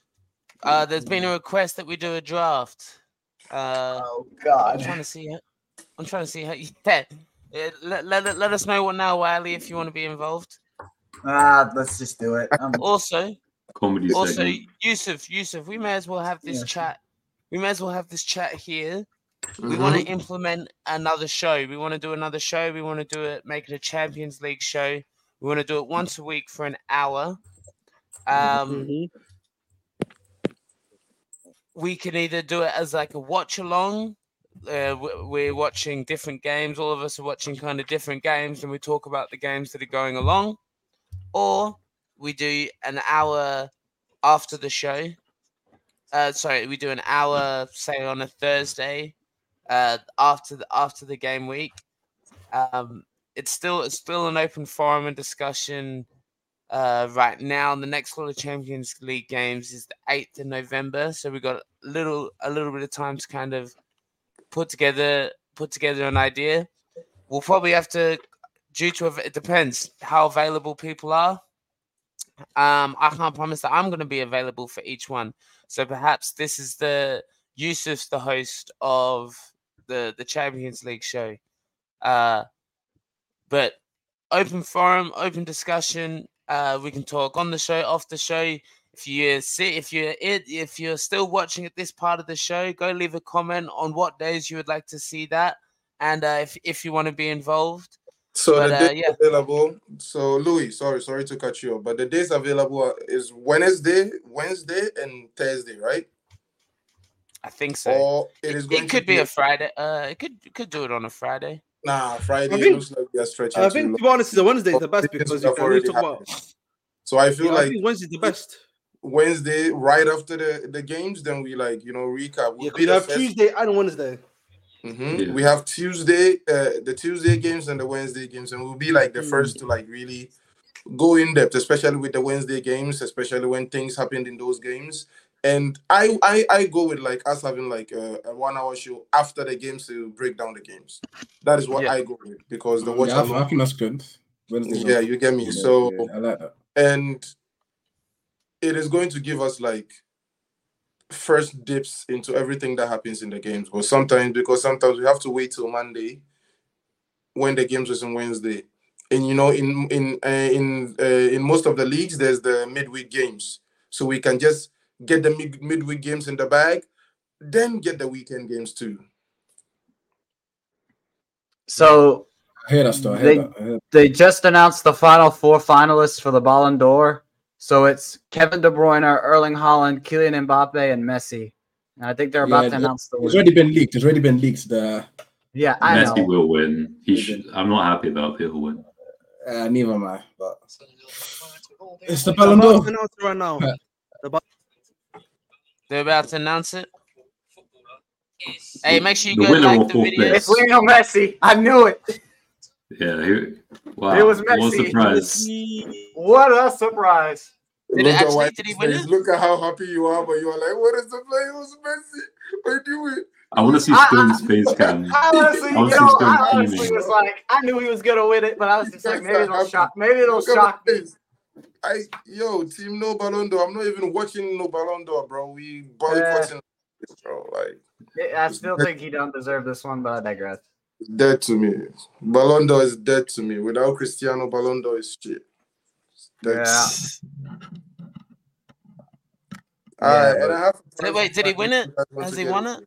Uh, there's been a request that we do a draft. Uh, Oh I'm God. trying to see. it. I'm trying to see how. (laughs) Yeah, yeah, let, let, let us know what now, Wiley, if you want to be involved. Ah, let's just do it. Um, (laughs) Also, Comedy also, segment. Yusuf, Yusuf, we may as well have this Yeah. chat. We may as well have this chat here. We want to implement another show. We want to do another show. We want to do it, make it a Champions League show. We want to do it once a week for an hour. Um, Mhm. we can either do it as like a watch along. Uh, we're watching different games. All of us are watching kind of different games, and we talk about the games that are going along. Or we do an hour after the show. Uh, sorry, we do an hour, say on a Thursday, uh, after the after the game week. Um, it's still it's still an open forum and discussion uh, right now. The next lot of Champions League games is the eighth of November, so we've got a little a little bit of time to kind of put together put together an idea. We'll probably have to, due to it depends how available people are. Um, I can't promise that I'm going to be available for each one. So perhaps this is the Yusuf's the host of the the Champions League show. Uh, but open forum, open discussion. Uh, we can talk on the show, off the show. If you see, if you're it, if you're still watching at this part of the show, go leave a comment on what days you would like to see that, and uh, if if you want to be involved. So But, the uh, days yeah. available. So Louis, sorry, sorry to cut you off, but the days available is Wednesday, Wednesday, and Thursday, right? I think so. Or it is going it could to be a Friday. Uh, it could could do it on a Friday. Nah, Friday I think- looks like we are stretching I too think, long. to be honest, the Wednesday is the best because would you can really already talk about. So I feel Yeah, like think Wednesday is the best. Wednesday, right after the, the games, then we like you know recap. Yeah, Would 'cause be you the have first- Tuesday and Wednesday. Mhm. Yeah. We have Tuesday, uh, the Tuesday games and the Wednesday games, and we'll be like the Mm. first to like really go in depth, especially with the Wednesday games, especially when things happened in those games. And I I, I go with like us having like a, a one hour show after the games to break down the games. That is what Yeah. I go with because the watch Yeah, I, think that's good. Wednesday's yeah, you get me. Yeah, So yeah, I like that. and it is going to give us like first dips into everything that happens in the games. But sometimes because sometimes we have to wait till Monday when the games was on Wednesday. And you know, in in uh, in uh, in most of the leagues, there's the midweek games, so we can just get the mid- midweek games in the bag, then get the weekend games too. So I hear that stuff. They- hear that. I hear they just announced the final four finalists for the Ballon d'Or. So it's Kevin De Bruyne, Erling Haaland, Kylian Mbappe, and Messi. And I think they're about Yeah, to announce the It's winner. already been leaked. It's already been leaked. The Yeah, I Messi know. will win. He should, I'm not happy about it. He'll win. uh, neither am I. But it's the I'm Ballon d'Or. to announce it right now. They're about to announce it. Hey, make sure you The go like the forfeit. video. It's Lionel Messi. I knew it. Yeah. He, wow. It was What a Messi. surprise. What a surprise. Did it Look at actually- did he win face. it? Look at how happy you are, but you are like, "What is the play? It was Messi. What are you doing?" I want to see I- Stone's face cam. I honestly, you Honestly, know, still I honestly was like, I knew he was gonna win it, but I was just like, Guys maybe it'll shock, maybe it'll shock my me. Face. I yo team no Ballon d'Or. I'm not even watching no Ballon d'Or, bro. We boycotting, bro. Like I still think he don't deserve this one, but I digress. dead to me. Ballon d'Or is dead to me. Without Cristiano, Ballon d'Or is shit. Dead. Yeah. All right, Yeah, and I have. Did- wait, did he win it? Has he won it?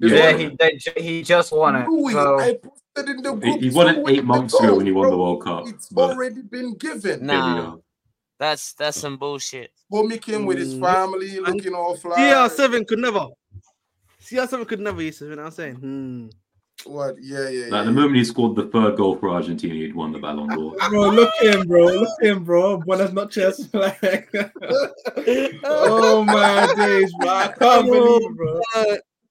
Yeah, Yeah. he they, he just won it. So I in the He, group. he won it eight months ago when he won the World Cup. It's But already been given. there Nah. Go. That's that's some bullshit. Homie came with his Mm. family, looking all fly. CR7 could never. CR7 could never, Yusuf, you know what I'm saying? Hmm. What? Yeah, yeah, Like yeah. the moment he scored the third goal for Argentina, he'd won the Ballon d'Or. (laughs) Bro, look at him, bro. Look at him, bro. Buenas noches. (laughs) Like, (laughs) oh my days, bro. I can't believe bro.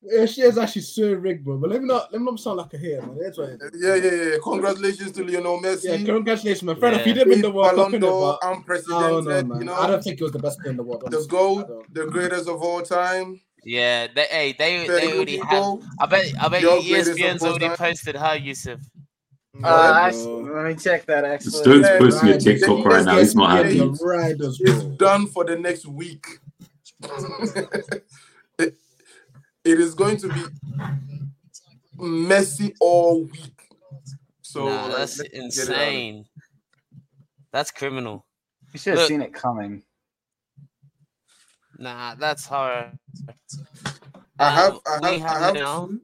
Yeah, she is actually so rigged, bro. But let me not let me not sound like a hater, man. That's what it is. Yeah, yeah, yeah. Congratulations to Lionel Messi. Yeah, congratulations, my friend. If Yeah. he did win the Eight World Cup, Ballon innit, d'Or, but I unprecedented. don't know, man. you know, I don't think he was the best player in the world. the honestly. I GOAT, the greatest of all time. Yeah, they hey, they Very they good already have. I bet I bet Your you greatest of ESPN's already time. posted her, Yusuf. Uh, I, let me check that actually. Stone's Yeah, posting a. TikTok The right now. He's not ESPN happy. Riders, It's done for the next week. (laughs) (laughs) it, it is going to be messy all week. So nah, that's let's get it out of- insane. That's criminal. You should have Look. seen it coming. Nah, that's horror. I have, Um, I we have, I have have, two,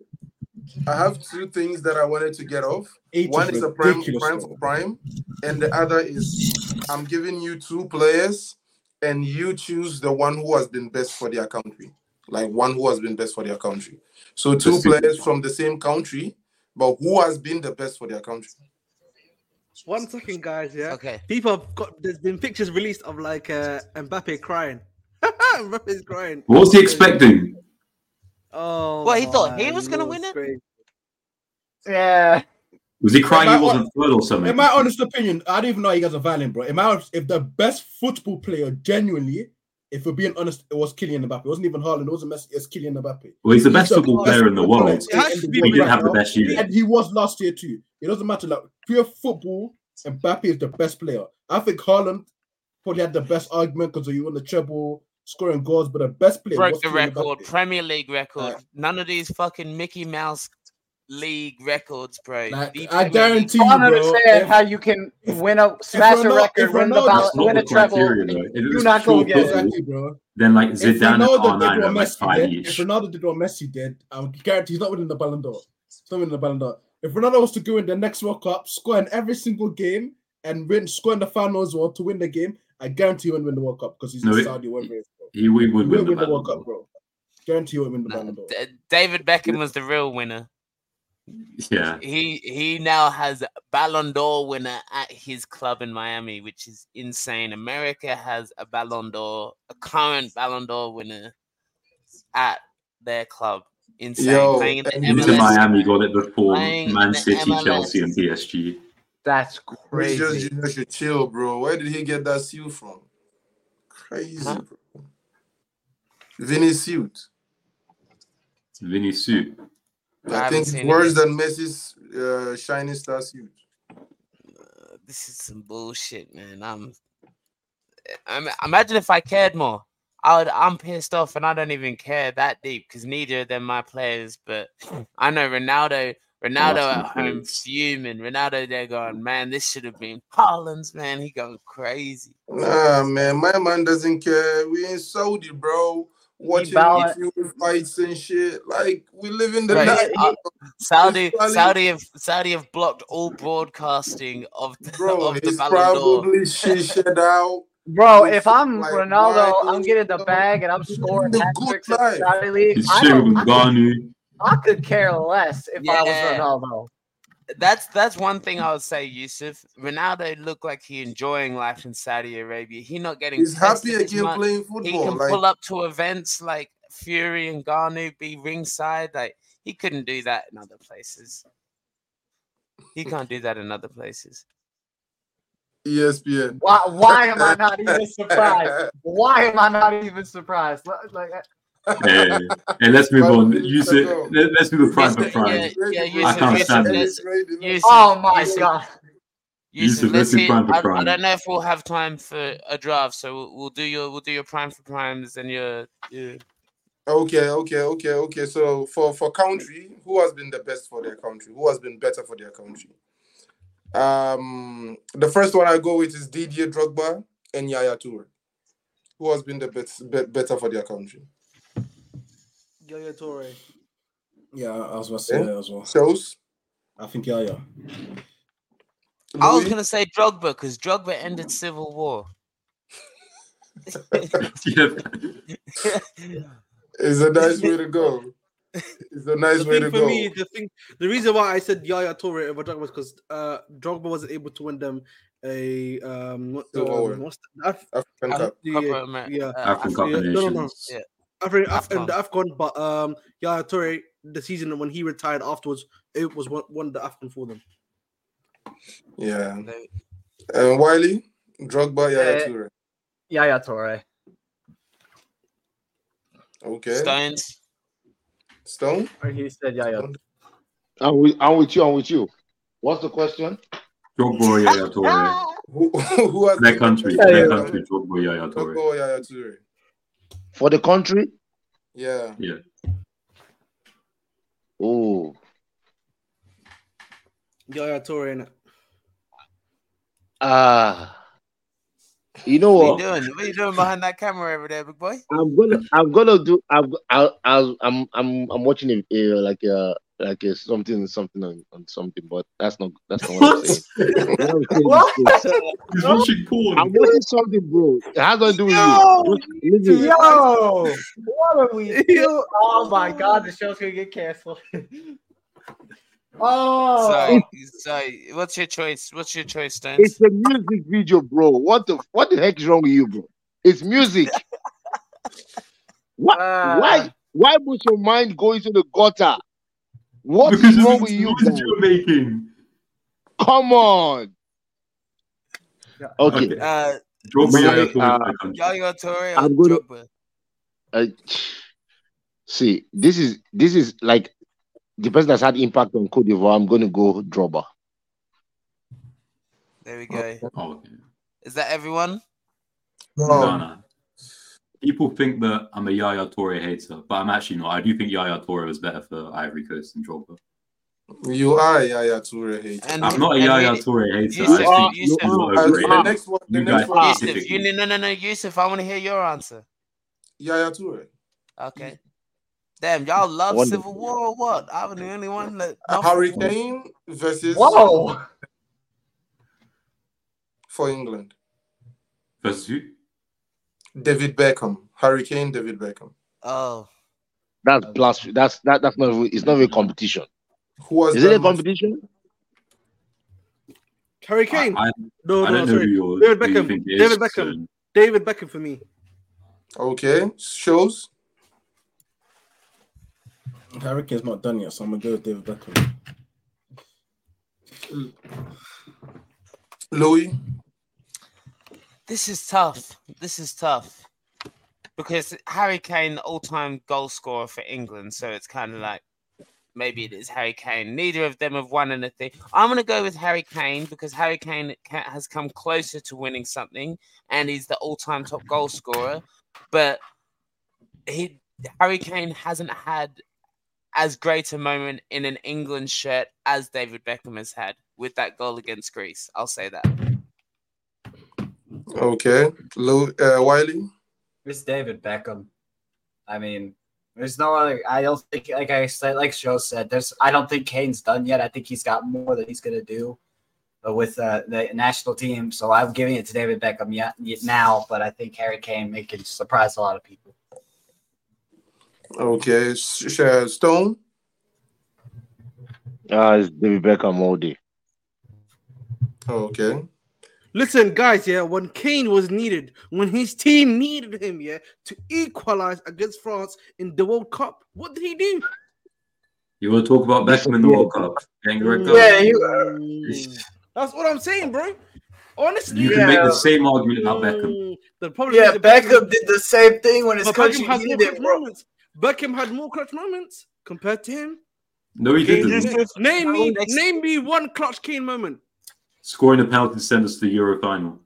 I have two things that I wanted to get off. Eight One is a prime, prime for prime, and the other is I'm giving you two players, and you choose the one who has been best for their country, like one who has been best for their country. So two players from the same country, but who has been the best for their country? One second, guys. Yeah. Okay. People have got. There's been pictures released of like uh, Mbappe crying. (laughs) Mbappe's crying. What was he expecting? Oh. Well, he thought he was gonna win it? crazy. Yeah. Was he crying might he wasn't third or something? In my honest opinion, I don't even know you guys are violent, bro. In my, if the best football player, genuinely, if we're being honest, it was Kylian Mbappe. It wasn't even Haaland. It wasn't Messi. It's Kylian Mbappe. Well, he's the best He's football player in the world. player It has in to the be world He didn't right have the best year. And he was last year too. It doesn't matter. Like pure football, Mbappe is the best player. I think Haaland probably had the best argument because he won the treble, scoring goals, but the best player Broke was the Kylian record, Mbappe. Premier League record. Like- None of these fucking Mickey Mouse League records, bro. Like, I Premier League- guarantee I you, don't bro. understand if- how you can win a smash a record, if win the Ronaldo- ball, That's not win the a treble. criteria, and though. You're not gonna pure get it. Exactly, bro. then like If Zidane and Ronaldo did what Messi did, each. if Ronaldo did what Messi did, I would guarantee he's not winning the Ballon d'Or. He's not winning the Ballon d'Or. If Ronaldo was to go in the next World Cup, score in every single game, and win, score in the final as well to win the game, I guarantee he won't win the World Cup because he's No, in it- Saudi, whatever it is. Bro. He, He would won't win the win the World Cup, bro. Guarantee he won't win the Nah, Ballon d'Or. D- David Beckham was the real winner. Yeah. He he now has Ballon d'Or winner at his club in Miami, which is insane. America has a Ballon d'Or, a current Ballon d'Or winner at their club. Insane. Yo, playing in the and MLS. Miami got it before Playing in Man City, MLS. Chelsea, and PSG. That's Vinicius crazy. Junior should chill, bro. Where did he get that suit from? Crazy, Huh? bro. Vinny suit. Vinny suit. I I, think it's seen it worse than Messi's uh, shining star suit. This is some bullshit, man. I'm, I'm imagine if I cared more. I would, I'm pissed off and I don't even care that deep because neither of them my players. But I know Ronaldo, Ronaldo that's at home fuming. Ronaldo they're going, man, this should have been Haaland's. Man, he going crazy. Nah, man, my man doesn't care. We in Saudi, bro. Watching ball- fights and shit. Like we live in the Right. night, Uh, (laughs) Saudi, probably- Saudi have Saudi have blocked all broadcasting of the, bro. of the He's Ballon d'Or. probably shished out. (laughs) Bro, if I'm like Ronaldo, wine, I'm getting the bag and I'm scoring the good tricks in the Saudi League. He's I, sharing don't, with I, could, I could care less if I was Ronaldo. That's that's one thing I would say, Yussif. Ronaldo looked like he enjoying life in Saudi Arabia. He not getting He's happy again much. playing He football. can Like pull up to events like Fury and Ngannou, be ringside. Like he couldn't do that in other places. He can't do that in other places. ESPN. Why, why am I (laughs) not even surprised? Why am I not even surprised? Like, like, Hey, hey, let's move on. You gotta let, us do the prime for Yussif, prime. yeah, yeah, I can't stand it. oh my god! Yussif, Yussif, let's let's do see. prime for I, I don't know if we'll have time for a draft, so we'll, we'll do your we'll do your prime for primes and your, your Okay, okay, okay, okay. So for for country, who has been the best for their country? Who has been better for their country? Um, the first one I go with is Didier Drogba and Yaya Toure. Who has been the best, be, better for their country? Yaya Toure. Yeah, I was about to say Yeah. that as well. Showz. I think yeah, yeah. I was gonna say Drogba because Drogba ended civil war. (laughs) It's a nice way to go. It's a nice the way thing to for go. me, the thing, the reason why I said Yaya Toure over Drogba was because uh, Drogba wasn't able to win them a um, what, Silverware. um what's the, Af- African Af- Cup. the- Copa yeah, uh, African Cup yeah, of no, no, no. Nations. Yeah. After, after in AFCON. the Afcon, but um, Yaya Toure, the season when he retired afterwards, it was one, one the Afcon for them. Yeah. They- And Wiley, Drogba, Yaya Uh, Toure. Yaya Toure. Okay. Stones. Stone. Or he said Yaya. I'm with, I'm with you. I'm with you. What's the question? Drogba or Yaya Toure. (laughs) Who, who has Their country, Yeah, their country, Drogba or Yaya Drogba Toure. or Yaya Toure? For the country? Yeah. Yeah. Oh, Yaya Toure, innit? ah. You know What what? are you doing? What are you doing behind that camera over there, big boy? I'm gonna, I'm gonna do. I'm, I, I, I'm, I'm, I'm watching a, a like a, like a something, something on, on something, but that's not, that's not what I'm saying. (laughs) What I'm saying What? is- He's watching porn. I'm watching something, bro. It has nothing to do with Yo! you. Listen, Yo, what are we (laughs) doing? Oh my god, the show's gonna get canceled. (laughs) oh, Sorry, sorry. What's your choice? What's your choice, Stones? It's a music video, bro. What the, what the heck is wrong with you, bro? It's music. What? Uh, why? Why was your mind going to the gutter? What because is wrong with you, noise guys? you're making. Come on. Okay. Okay. Uh, Drogba, My, Yaya uh. Yaya Toure I'm gonna- Uh, see, this is this is like the person that's had impact on Cote d'Ivoire. I'm going to go Drogba. There we go. Oh, okay. Is that everyone? No, No. no. People think that I'm a Yaya Toure hater, but I'm actually not. I do think Yaya Toure was better for Ivory Coast than Drogba. You are a Yaya Toure hater. And I'm not a Yaya who- Toure hater. Yussif, I think Yussif, he's not Uh, the next one. The You next one. Yussif, you no no no Yussif. I want to hear your answer. Yaya Toure. Okay. Damn, y'all love Wonderful. Civil War or what? I'm the only one that. Harry Kane versus whoa! for England. Versus who? David Beckham. Harry Kane, David Beckham. Oh, That's blasphemy. That's that. That's not. It's not a competition. Who was Is it a much- competition? Harry Kane. I, I, no, I no, sorry. David Beckham. think it is. David Beckham. so- David Beckham for me. Okay. Showz. Harry Kane's not done yet, so I'm gonna go with David Beckham. Louis. This is tough. This is tough because Harry Kane, all-time goal scorer for England, so it's kind of like maybe it is Harry Kane. Neither of them have won anything. I'm gonna go with Harry Kane because Harry Kane has come closer to winning something, and he's the all-time top goal scorer. But he Harry Kane hasn't had as great a moment in an England shirt as David Beckham has had with that goal against Greece. I'll say that. Okay. Lou, uh, Wiley. It's David Beckham. I mean, there's no other. I don't think, like I said, like Joe said, there's. I don't think Kane's done yet. I think he's got more that he's gonna do uh, with uh, the national team. So I'm giving it to David Beckham yet, yet now, but I think Harry Kane may can surprise a lot of people. Okay. Sh- Sh- Stone. Ah, it's David Beckham all day. Okay. Listen, guys, yeah, when Kane was needed, when his team needed him, yeah, to equalize against France in the World Cup, what did he do? You want to talk about Beckham in the World Cup? Getting red card? Yeah, you, Mm, That's what I'm saying, bro. Honestly, You can make the same argument about Beckham. Mm, the problem yeah, is that Beckham did the same thing when his but country Beckham had more needed clutch it, bro. moments. Beckham had more clutch moments compared to him. No, he Kane didn't. Name me, name me one clutch Kane moment. Scoring a penalty to send us to the Euro final.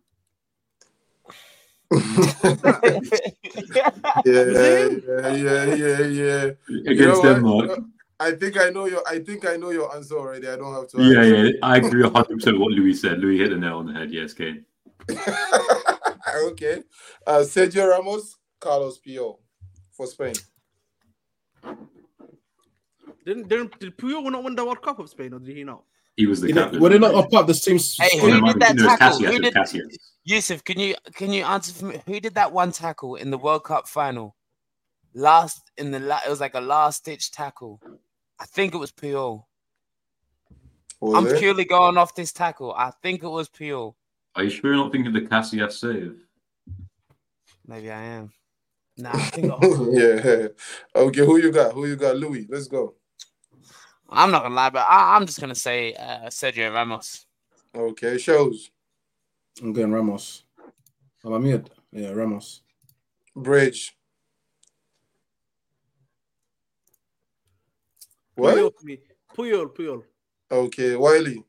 (laughs) yeah, yeah, yeah, yeah, yeah. You know Against what? Denmark. I think I know your. I think I know your answer already. I don't have to. Yeah, answer. yeah. I agree 100% with what Louis said. Louis hit the nail on the head. Yes, Kane. (laughs) okay. Uh, Sergio Ramos, Carlos Puyol for Spain. Didn't, didn't did Puyol not win the World Cup of Spain, or did he not? He was the You know, captain. were they not a part of the same? Hey, who did that no, tackle? Casillas, Who did- Casillas. Yussif, can you can you answer for me? Who did that one tackle in the World Cup final? Last in the la- it was like a last ditch tackle. I think it was Puyol. Was I'm it? purely going off this tackle. I think it was Puyol. Are you sure you're not thinking of the Casillas save? Maybe I am. Nah, I think (laughs) yeah. Okay, who you got? Who you got? Louis. Let's go. I'm not gonna lie, but I, I'm just gonna say uh, Sergio Ramos. Okay, Showz. I'm going Ramos. Am I mute? Yeah, Ramos. Bridge. What? Puyol, me. Puyol, Puyol. Okay, Wiley.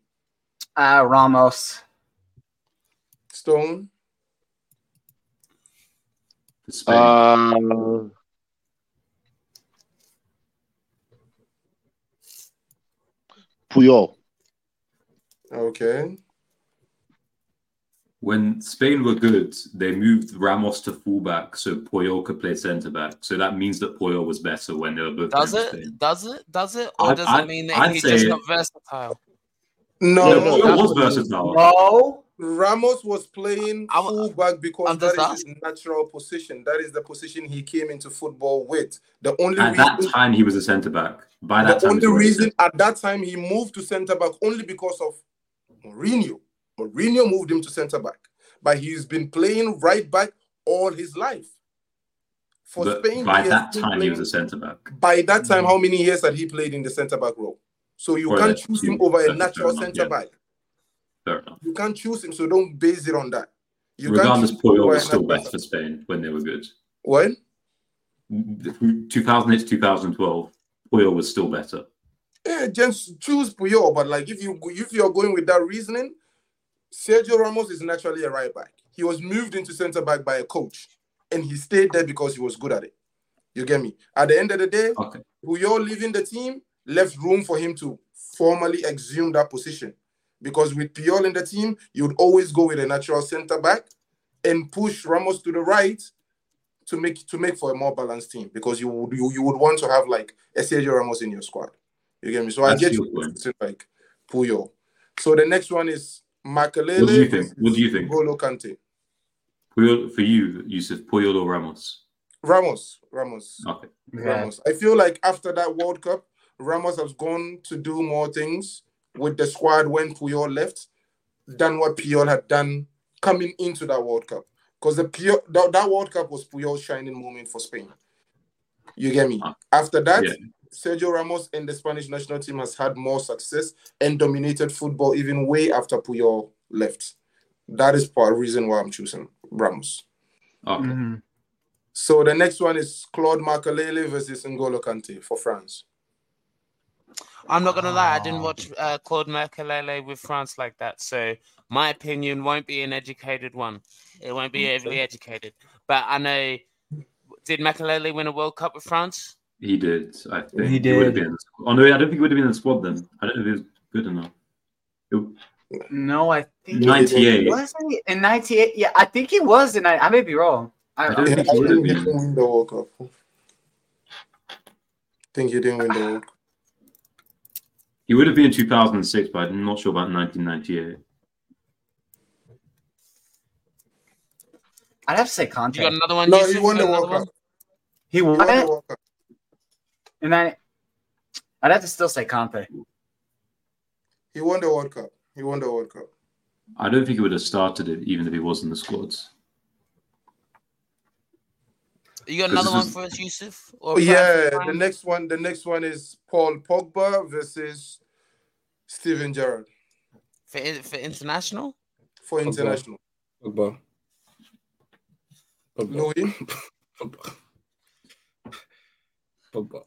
Uh, Ramos. Stone. Spain. Uh, Puyol. Okay. when Spain were good, they moved Ramos to fullback so Puyol could play centre back. So that means that Puyol was better when they were both Does it? Spain. Does it? Does it? Or I'd- does I'd- it mean that I'd he's just say- not versatile? No, Yeah, no, Puyol was what it is. versatile. No. Ramos was playing I'm- fullback because I'm that just his natural position. That is the position he came into football with. The only At that reason, time, he was a centre back. By that the time, only he was already reason at that time he moved to centre back only because of Mourinho. Mourinho moved him to centre back, but he's been playing right back all his life. For But Spain, by that been time, he was a centre back. By that time, hmm. how many years had he played in the centre back role? So you Well, can't choose two- him over a natural enough, centre yeah. back. Fair enough. You can't choose him, so don't base it on that. You Regardless, Puyol was still best for Spain when they were good. When? 2008 to 2012, Puyol was still better. Yeah, just choose Puyol. But like, if you if you're going with that reasoning, Sergio Ramos is naturally a right back. He was moved into centre back by a coach, and he stayed there because he was good at it. You get me? At the end of the day, Okay. Puyol leaving the team left room for him to formally assume that position. Because with Puyol in the team, you'd always go with a natural centre back and push Ramos to the right to make to make for a more balanced team. Because you would you, you would want to have like a Sergio Ramos in your squad. You get me? So I get you to like Puyol. So the next one is Makelele. What do you think? What do you think? Golo Kante. Puyol, for you, Yussif, Puyol or Ramos? Ramos. Ramos. Okay. Ramos. I feel like after that World Cup, Ramos has gone to do more things with the squad when Puyol left than what Puyol had done coming into that World Cup. Because the Puyol, that, that World Cup was Puyol's shining moment for Spain. You get me? After that, Yeah. Sergio Ramos and the Spanish national team has had more success and dominated football even way after Puyol left. That is part reason why I'm choosing Ramos. Okay. Mm-hmm. So the next one is Claude Makelele versus N'Golo Kante for France. I'm not gonna lie, I didn't watch uh, Claude Makelele with France like that, so my opinion won't be an educated one. It won't be heavily educated. But I know, did Makelele win a World Cup with France? He did, I think. He would have did. been the. Oh, no, I don't think he would have been in the squad then. I don't know if he was good enough. It- No, I think 98. Was he in '98? Yeah, I think he was. And I, I may be wrong. I, I don't I think he think he been. didn't win the World Cup. think he didn't win the World Cup. He would have been in 2006, but I'm not sure about 1998. I'd have to say Kante. You Kante. got another one? No, Yussif? he won the World? Cup. He He won won the it, World Cup. and I, I'd have to still say Kante. He won the World Cup. He won the World Cup. I don't think he would have started it, even if he was in the squads. You got another one is- for us, Yussif? Oh, Or yeah, the next one. The next one is Paul Pogba versus Steven Gerrard for for international. for Pogba. international. Pogba. Pogba. Louis, (laughs) Pogba. Pogba.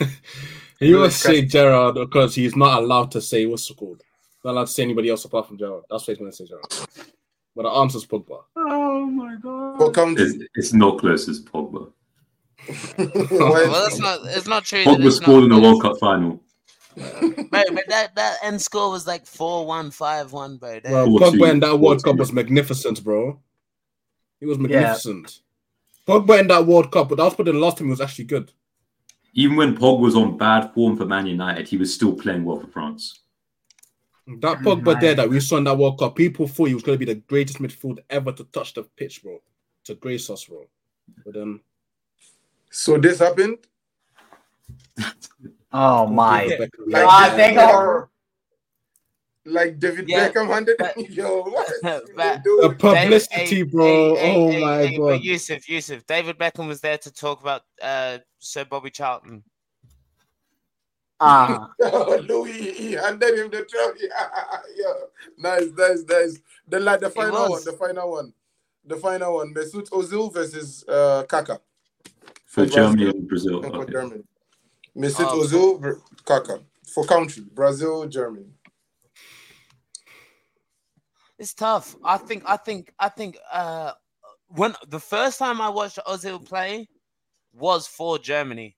(laughs) he will say Gerrard because he's not allowed to say what's it called. Not allowed to say anybody else apart from Gerrard. That's why he's going to say Gerrard. But the answer's Pogba. Oh my god. for County. It's, it's not close as Pogba. (laughs) Well, that's not. It's not true. Pogba it's scored in the World Cup final. (laughs) Bro, but that that end score was like four one five one, bro. That- Bro, Four Pogba two, in that World Cup was magnificent, bro. He was magnificent. Pogba in that World Cup, but that was probably the last time he was actually good. Even when Pog was on bad form for Man United, he was still playing well for France. That Pogba there that we saw in that World Cup, people thought he was going to be the greatest midfielder ever to touch the pitch, bro. To grace us, bro. But then, So this happened. (laughs) Oh my Beckham- Thank god. Thank God. like David Yeah, Beckham handed but- (laughs) yo. What is but- doing? The publicity, David- bro. hey, hey, oh hey, my hey, but god. Yussif, Yussif, David Beckham was there to talk about uh, Sir Bobby Charlton. Ah, (laughs) Louis, he handed him the trophy. (laughs) yeah, nice, nice, nice. The like the final one, the final one, the final one. Mesut Ozil versus uh, Kaka For For Germany Brazil. and Brazil. and for Okay. Germany. Mesut Oh, Ozil, ver- Kaka for country, Brazil, Germany. It's tough. I think. I think. I think. Uh, when the first time I watched Ozil play was for Germany.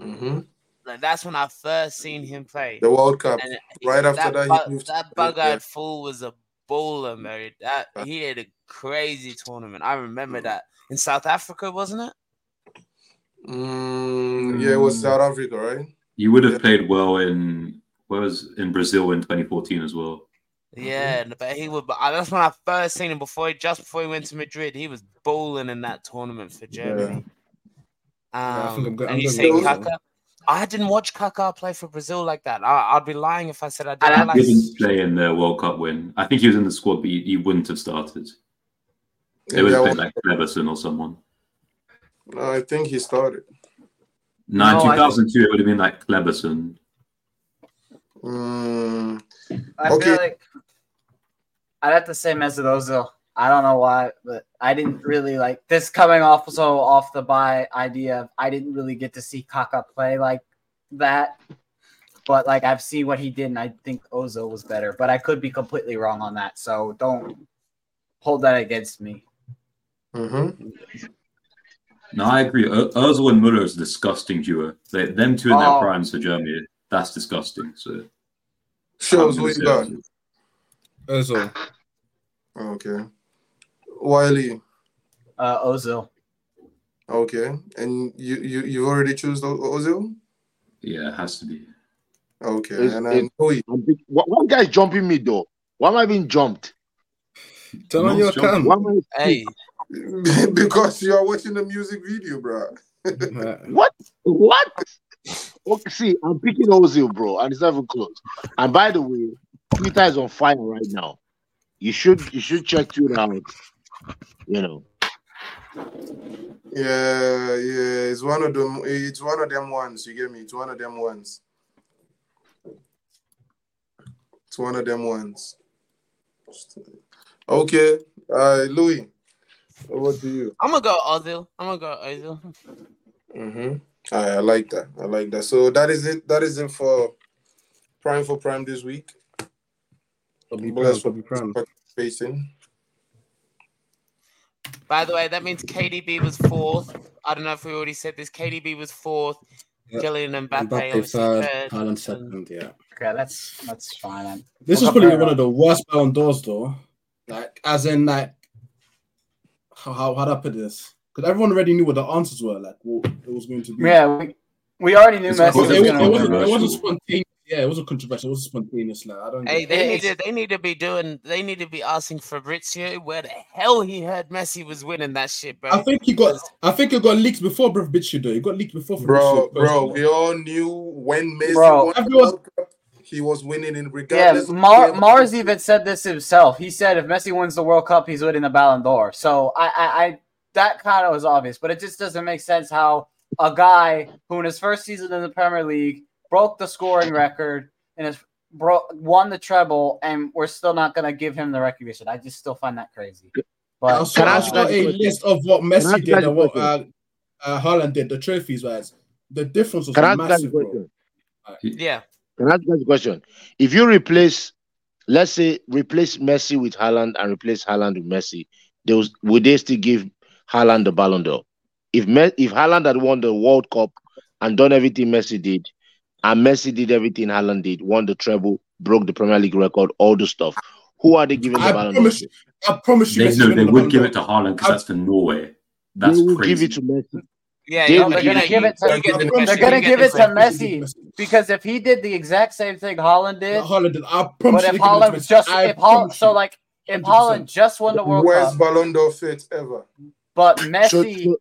hmm Like that's when I first seen him play. The World Cup. And Right after that, bu- that bug-eyed yeah. fool was a baller, man. That he had a crazy tournament. I remember that in South Africa, wasn't it? Mm, yeah, it was South Africa, right? You would have played well in where was in Brazil in 2014 as well. Yeah, but he would. But that's when I first seen him before. He, just before he went to Madrid, he was bowling in that tournament for Germany. I think Um, I'm go- and I'm you going say. Kaká? I didn't watch Kaká play for Brazil like that. I, I'd be lying if I said I did. I I don't like, He didn't play in the World Cup win. I think he was in the squad, but he, he wouldn't have started. It Yeah, would have that been like Kleberson or someone. No, I think he started. No, No, I- 2002 it would have been like Kleberson. Mm, I Okay. feel like I'd have to say Mesut Ozil. I don't know why, but I didn't really like this coming off so off the by idea of I didn't really get to see Kaka play like that. But like I've seen what he did, and I think Ozil was better. But I could be completely wrong on that, so don't hold that against me. Mm-hmm. No, I agree. Ur- Ozil and Muller is a disgusting duo. They, them two in their Oh. primes for Germany, that's disgusting. So Showz what gonna you say got. Ozil. Ozil. Okay. Wiley. Uh, Ozil. Okay. And you you you already choose O- Ozil? Yeah, it has to be. Okay. It's- and then it's- Louis. I'm big- Why, why guy jumping me though? Why am I being jumped? Turn on your John. cam. Why hey, (laughs) because you are watching the music video, bro. (laughs) What? What? Okay, see, I'm picking Ozil, bro, and it's not even close. And by the way, Twitter is on fire right now. You should you should check Twitter out. You know, Yeah, yeah. It's one of them. It's one of them ones. You get me? It's one of them ones. It's one of them ones. Okay. Uh, Louis. What do you? I'm gonna go Ozil. I'm gonna go Ozil. Mm-hmm. I, I like that. I like that. So that is it. That is it for Prime for Prime this week. Bobby Bless Brown, Bobby Brown. Participating. By the way, that means KDB was fourth. I don't know if we already said this. KDB was fourth. Yep. Kylian Mbappe, Mbappe obviously third, third. Haaland and- second. Yeah. Okay, that's that's fine. then. This Well, was probably fair one of the worst Ballon d'Ors, though. Like, as in, like, how how how do I put this? Because everyone already knew what the answers were. Like, what it was going to be. Yeah, we, we already knew Messi But was it, was, it, wasn't, it wasn't spontaneous. Yeah, it wasn't controversial. It wasn't spontaneous. Like, I don't. Hey, they it. need to they need to be doing they need to be asking Fabrizio where the hell he heard Messi was winning that shit, bro. I think he got. I think it got leaked before Bravbitch though. It got leaked before. Bro, Fabrizio bro, we all knew when Messi Bro. won Everyone- he was winning in Yeah, regardless. of Mar- Marz even said this himself. He said if Messi wins the World Cup, he's winning the Ballon d'Or. So I, I, I that kind of was obvious, but it just doesn't make sense how a guy who in his first season in the Premier League broke the scoring record and has bro- won the treble, and we're still not going to give him the recognition. I just still find that crazy. But saw, Can I I ask you saw a a list of what Can I ask Messi did and what uh, uh, Haaland did. The trophies wise, the difference was Can I ask you guys a massive, bro. question? yeah. Can I ask you guys a question? If you replace, let's say, replace Messi with Haaland and replace Haaland with Messi, they was, would they still give Haaland the Ballon d'Or? If Me- if Haaland had won the World Cup and done everything Messi did, and Messi did everything Haaland did, won the treble, broke the Premier League record, all the stuff, who are they giving the I Ballon d'Or? promise to? you. I promise you. They, no, they the would give it to Haaland because that's for Norway. That's they will crazy. give it to Messi. Yeah, They you, will you're gonna give it to I you get the promise question, they're going to give it to. Messi because if he did the exact same thing Haaland did, Not Haaland did. I but promise if you. they give Haaland was just I if Haaland, so like if Haaland just won the World Worst Cup, where's Ballon d'Or fit ever. but So, Messi.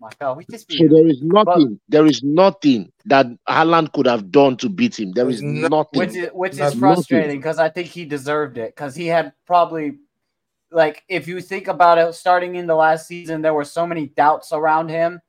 So, Michael, we just So there is nothing. There is nothing that Haaland could have done to beat him. There is There's no- nothing. which is which is frustrating because I think he deserved it because he had probably like if you think about it, starting in the last season, there were so many doubts around him,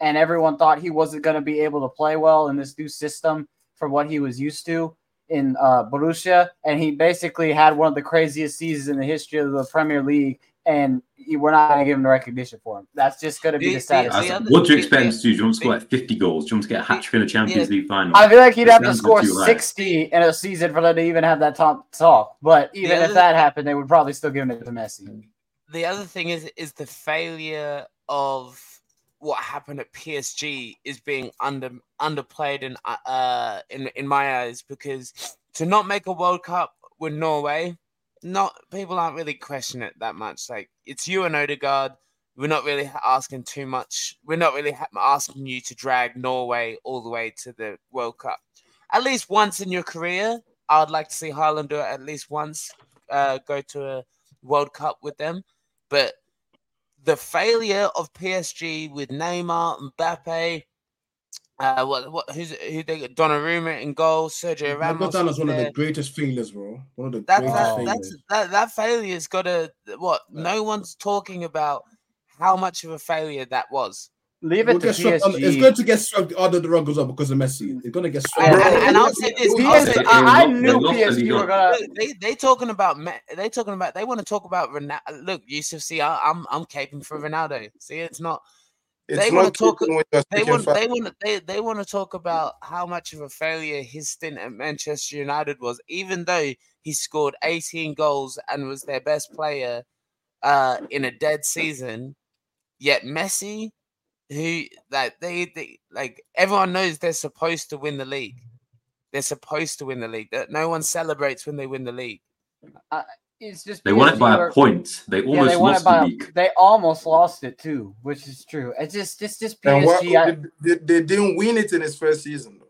and everyone thought he wasn't going to be able to play well in this new system for what he was used to in uh, Borussia, and he basically had one of the craziest seasons in the history of the Premier League, and he- we're not going to give him the recognition for him. That's just going to be The- the the- saddest. the thing. other- what do you expect him to do? Do you want to score like 50 goals? Do you want to get a hat trick in the Champions Yeah. League final? I feel like he'd have to score 60 in a season for them to even have that top talk. But even if other- that happened, they would probably still give him it to Messi. the other thing is is the failure of what happened at PSG is being under underplayed in uh, uh in in my eyes because to not make a World Cup with Norway, not people aren't really questioning it that much. Like it's you and Odegaard. We're not really asking too much. We're not really asking you to drag Norway all the way to the World Cup. At least once in your career, I'd like to see Haaland do it at least once. Uh, go to a World Cup with them. But the failure of PSG with Neymar, and Mbappe, uh, what what who's who they got Donnarumma in goal, Sergio That Ramos. got down as one of the greatest failures, bro. One of the That, greatest that, failures. that's that that failure's got to what? No one's talking about how much of a failure that was. Leave We'll it to get swept it's PSG. going to get swept under the rug as well because of Messi. It's going to get swept. And, and, and I'll say this. I'll PSG, say, I, I knew the PSG were gonna. They they talking about Me- they talking about they want to talk about Ronaldo. Look, Yussif, see, I, I'm I'm caping for Ronaldo. See, it's not. It's They wanna talk- keeping when you're They want they want they they want to talk about how much of a failure his stint at Manchester United was, even though he scored 18 goals and was their best player uh, in a dead season. Yet Messi, who like they, they like everyone knows they're supposed to win the league. They're supposed to win the league. That no one celebrates when they win the league. It's just They won it by were- a point. They Yeah, almost they lost it by. the a- league. They almost lost it too, which is true. It's just, it's just And what, PSG. I- they, they, they didn't win it in his first season.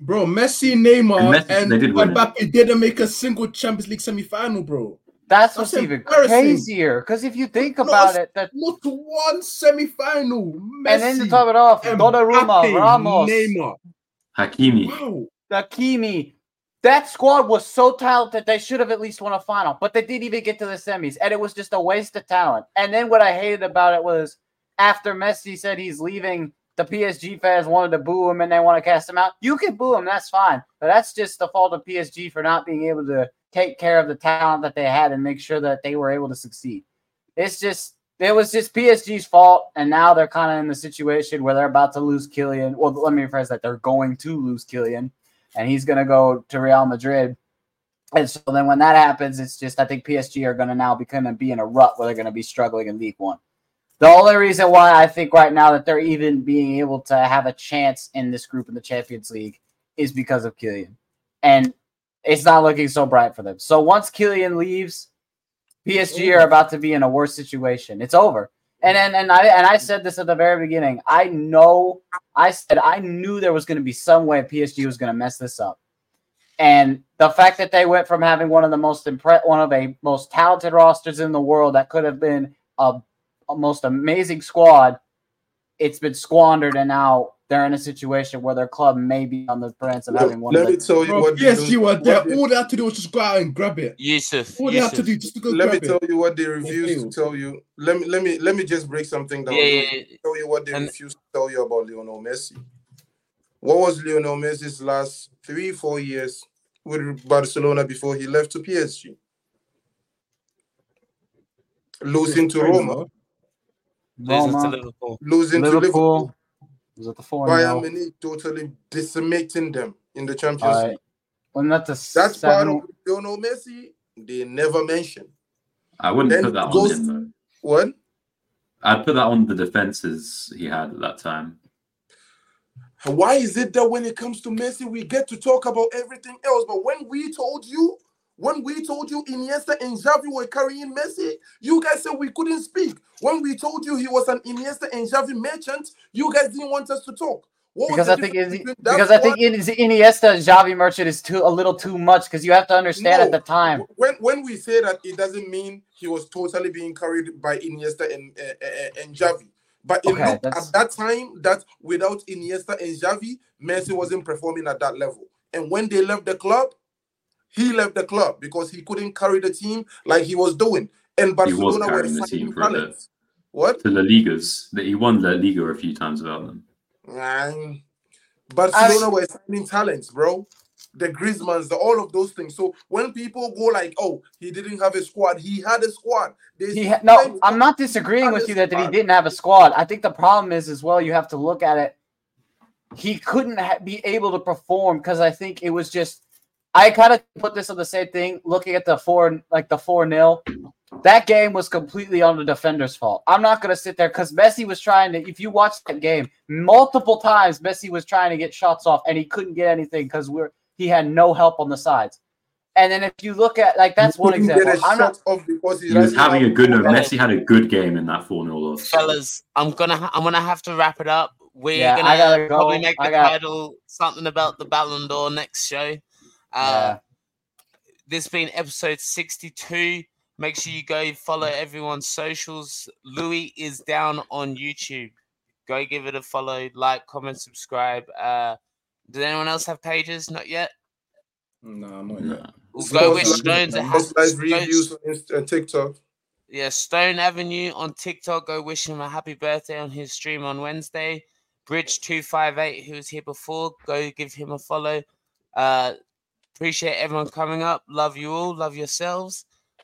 Bro, Messi, Neymar, And Messi, and they did win it. Mbappe didn't make a single Champions League semi-final, bro. that's That's what's even crazier. Because if you think No, about it's- it, that Not one semi-final. Messi, and then to top it off, Donnarumma, Ramos, Neymar. Hakimi. Wow. Hakimi. That squad was so talented they should have at least won a final, but they didn't even get to the semis, and it was just a waste of talent. And then what I hated about it was after Messi said he's leaving, the PSG fans wanted to boo him and they want to cast him out. You can boo him, that's fine, but that's just the fault of PSG for not being able to take care of the talent that they had and make sure that they were able to succeed. It's just it was just PSG's fault, and now they're kind of in the situation where they're about to lose Kylian. Well, let me rephrase that: they're going to lose Kylian, and he's going to go to Real Madrid. And so then when that happens, it's just I think PSG are going to now be going to be in a rut where they're going to be struggling in Ligue 1. The only reason why I think right now that they're even being able to have a chance in this group in the Champions League is because of Kylian, and it's not looking so bright for them. So once Kylian leaves, PSG are about to be in a worse situation. It's over. And and, and I and I said this at the very beginning. I know I said I knew there was going to be some way PSG was going to mess this up. And the fact that they went from having one of the most impre- one of a most talented rosters in the world that could have been a, a most amazing squad, it's been squandered, and now they're in a situation where their club may be on the brink of Let, having one let of me the. tell you Bro, what they PSG don't- there. All they had to do was just go out and grab it. Yussif, All they had to Yussif. do just to go let me grab tell it. you what they They refuse to tell you. Let me let me let me just break something down. Yeah, yeah, yeah. tell you what they And- refuse to tell you about Lionel Messi. What was Lionel Messi's last three, four years with Barcelona before he left to PSG? Losing to Crazy, Roma, bro. Losing to Roma, Liverpool. losing to Liverpool, Liverpool was at the four. Bayern Munich totally decimating them in the Champions All right. League. Wasn't the That's part seven? of Lionel Messi. They never mention. I wouldn't Then put that goes- on him though. What? I'd put that on the defenses he had at that time. Why is it that when it comes to Messi, we get to talk about everything else? But when we told you, when we told you Iniesta and Xavi were carrying Messi, you guys said we couldn't speak. When we told you he was an Iniesta and Xavi merchant, you guys didn't want us to talk. What Because I think difference it's, between that because I think Iniesta and Xavi Merchant is too a little too much because you have to understand at the time. when when we say that, it doesn't mean he was totally being carried by Iniesta and uh, uh, and Xavi. But it Okay, looked at that time that without Iniesta and Xavi, Messi wasn't performing at that level. And when they left the club, he left the club because he couldn't carry the team like he was doing. And He was Barcelona were carrying the team for a bit. talents. What? To La Ligas. That he won La Liga a few times without them. Man, Barcelona were signing talents, bro. The Griezmanns, the all of those things. So when people go like, "Oh, he didn't have a squad," he had a squad. They He ha- no, I'm not disagreeing with you that, that he didn't have a squad. I think the problem is as well. You have to look at it. He couldn't ha- be able to perform because I think it was just. I kind of put this on the same thing. Looking at the four, like the four nil, that game was completely on the defender's fault. I'm not gonna sit there because Messi was trying to. If you watch that game, multiple times Messi was trying to get shots off and he couldn't get anything because we're he had no help on the sides. And then if you look at like that's one couldn't get example. a I'm not. off because He was having a good no. Messi had a good game in that 4 0 loss. fellas, I'm gonna ha- I'm gonna have to wrap it up. We're Yeah, gonna go. probably make the I got- title something about the Ballon d'Or next show. Uh, This being episode 62. Make sure you go follow everyone's socials. Louis is down on YouTube. Go give it a follow, like, comment, subscribe. Uh, does anyone else have pages? Not yet. No, not yet. We'll go with Post Stones. live- It has live reviews on Inst- uh, TikTok. Yeah, Stone Avenue on TikTok. Go wish him a happy birthday on his stream on Wednesday. Bridge258, who was here before, go give him a follow. Uh, appreciate everyone coming up. Love you all. Love yourselves.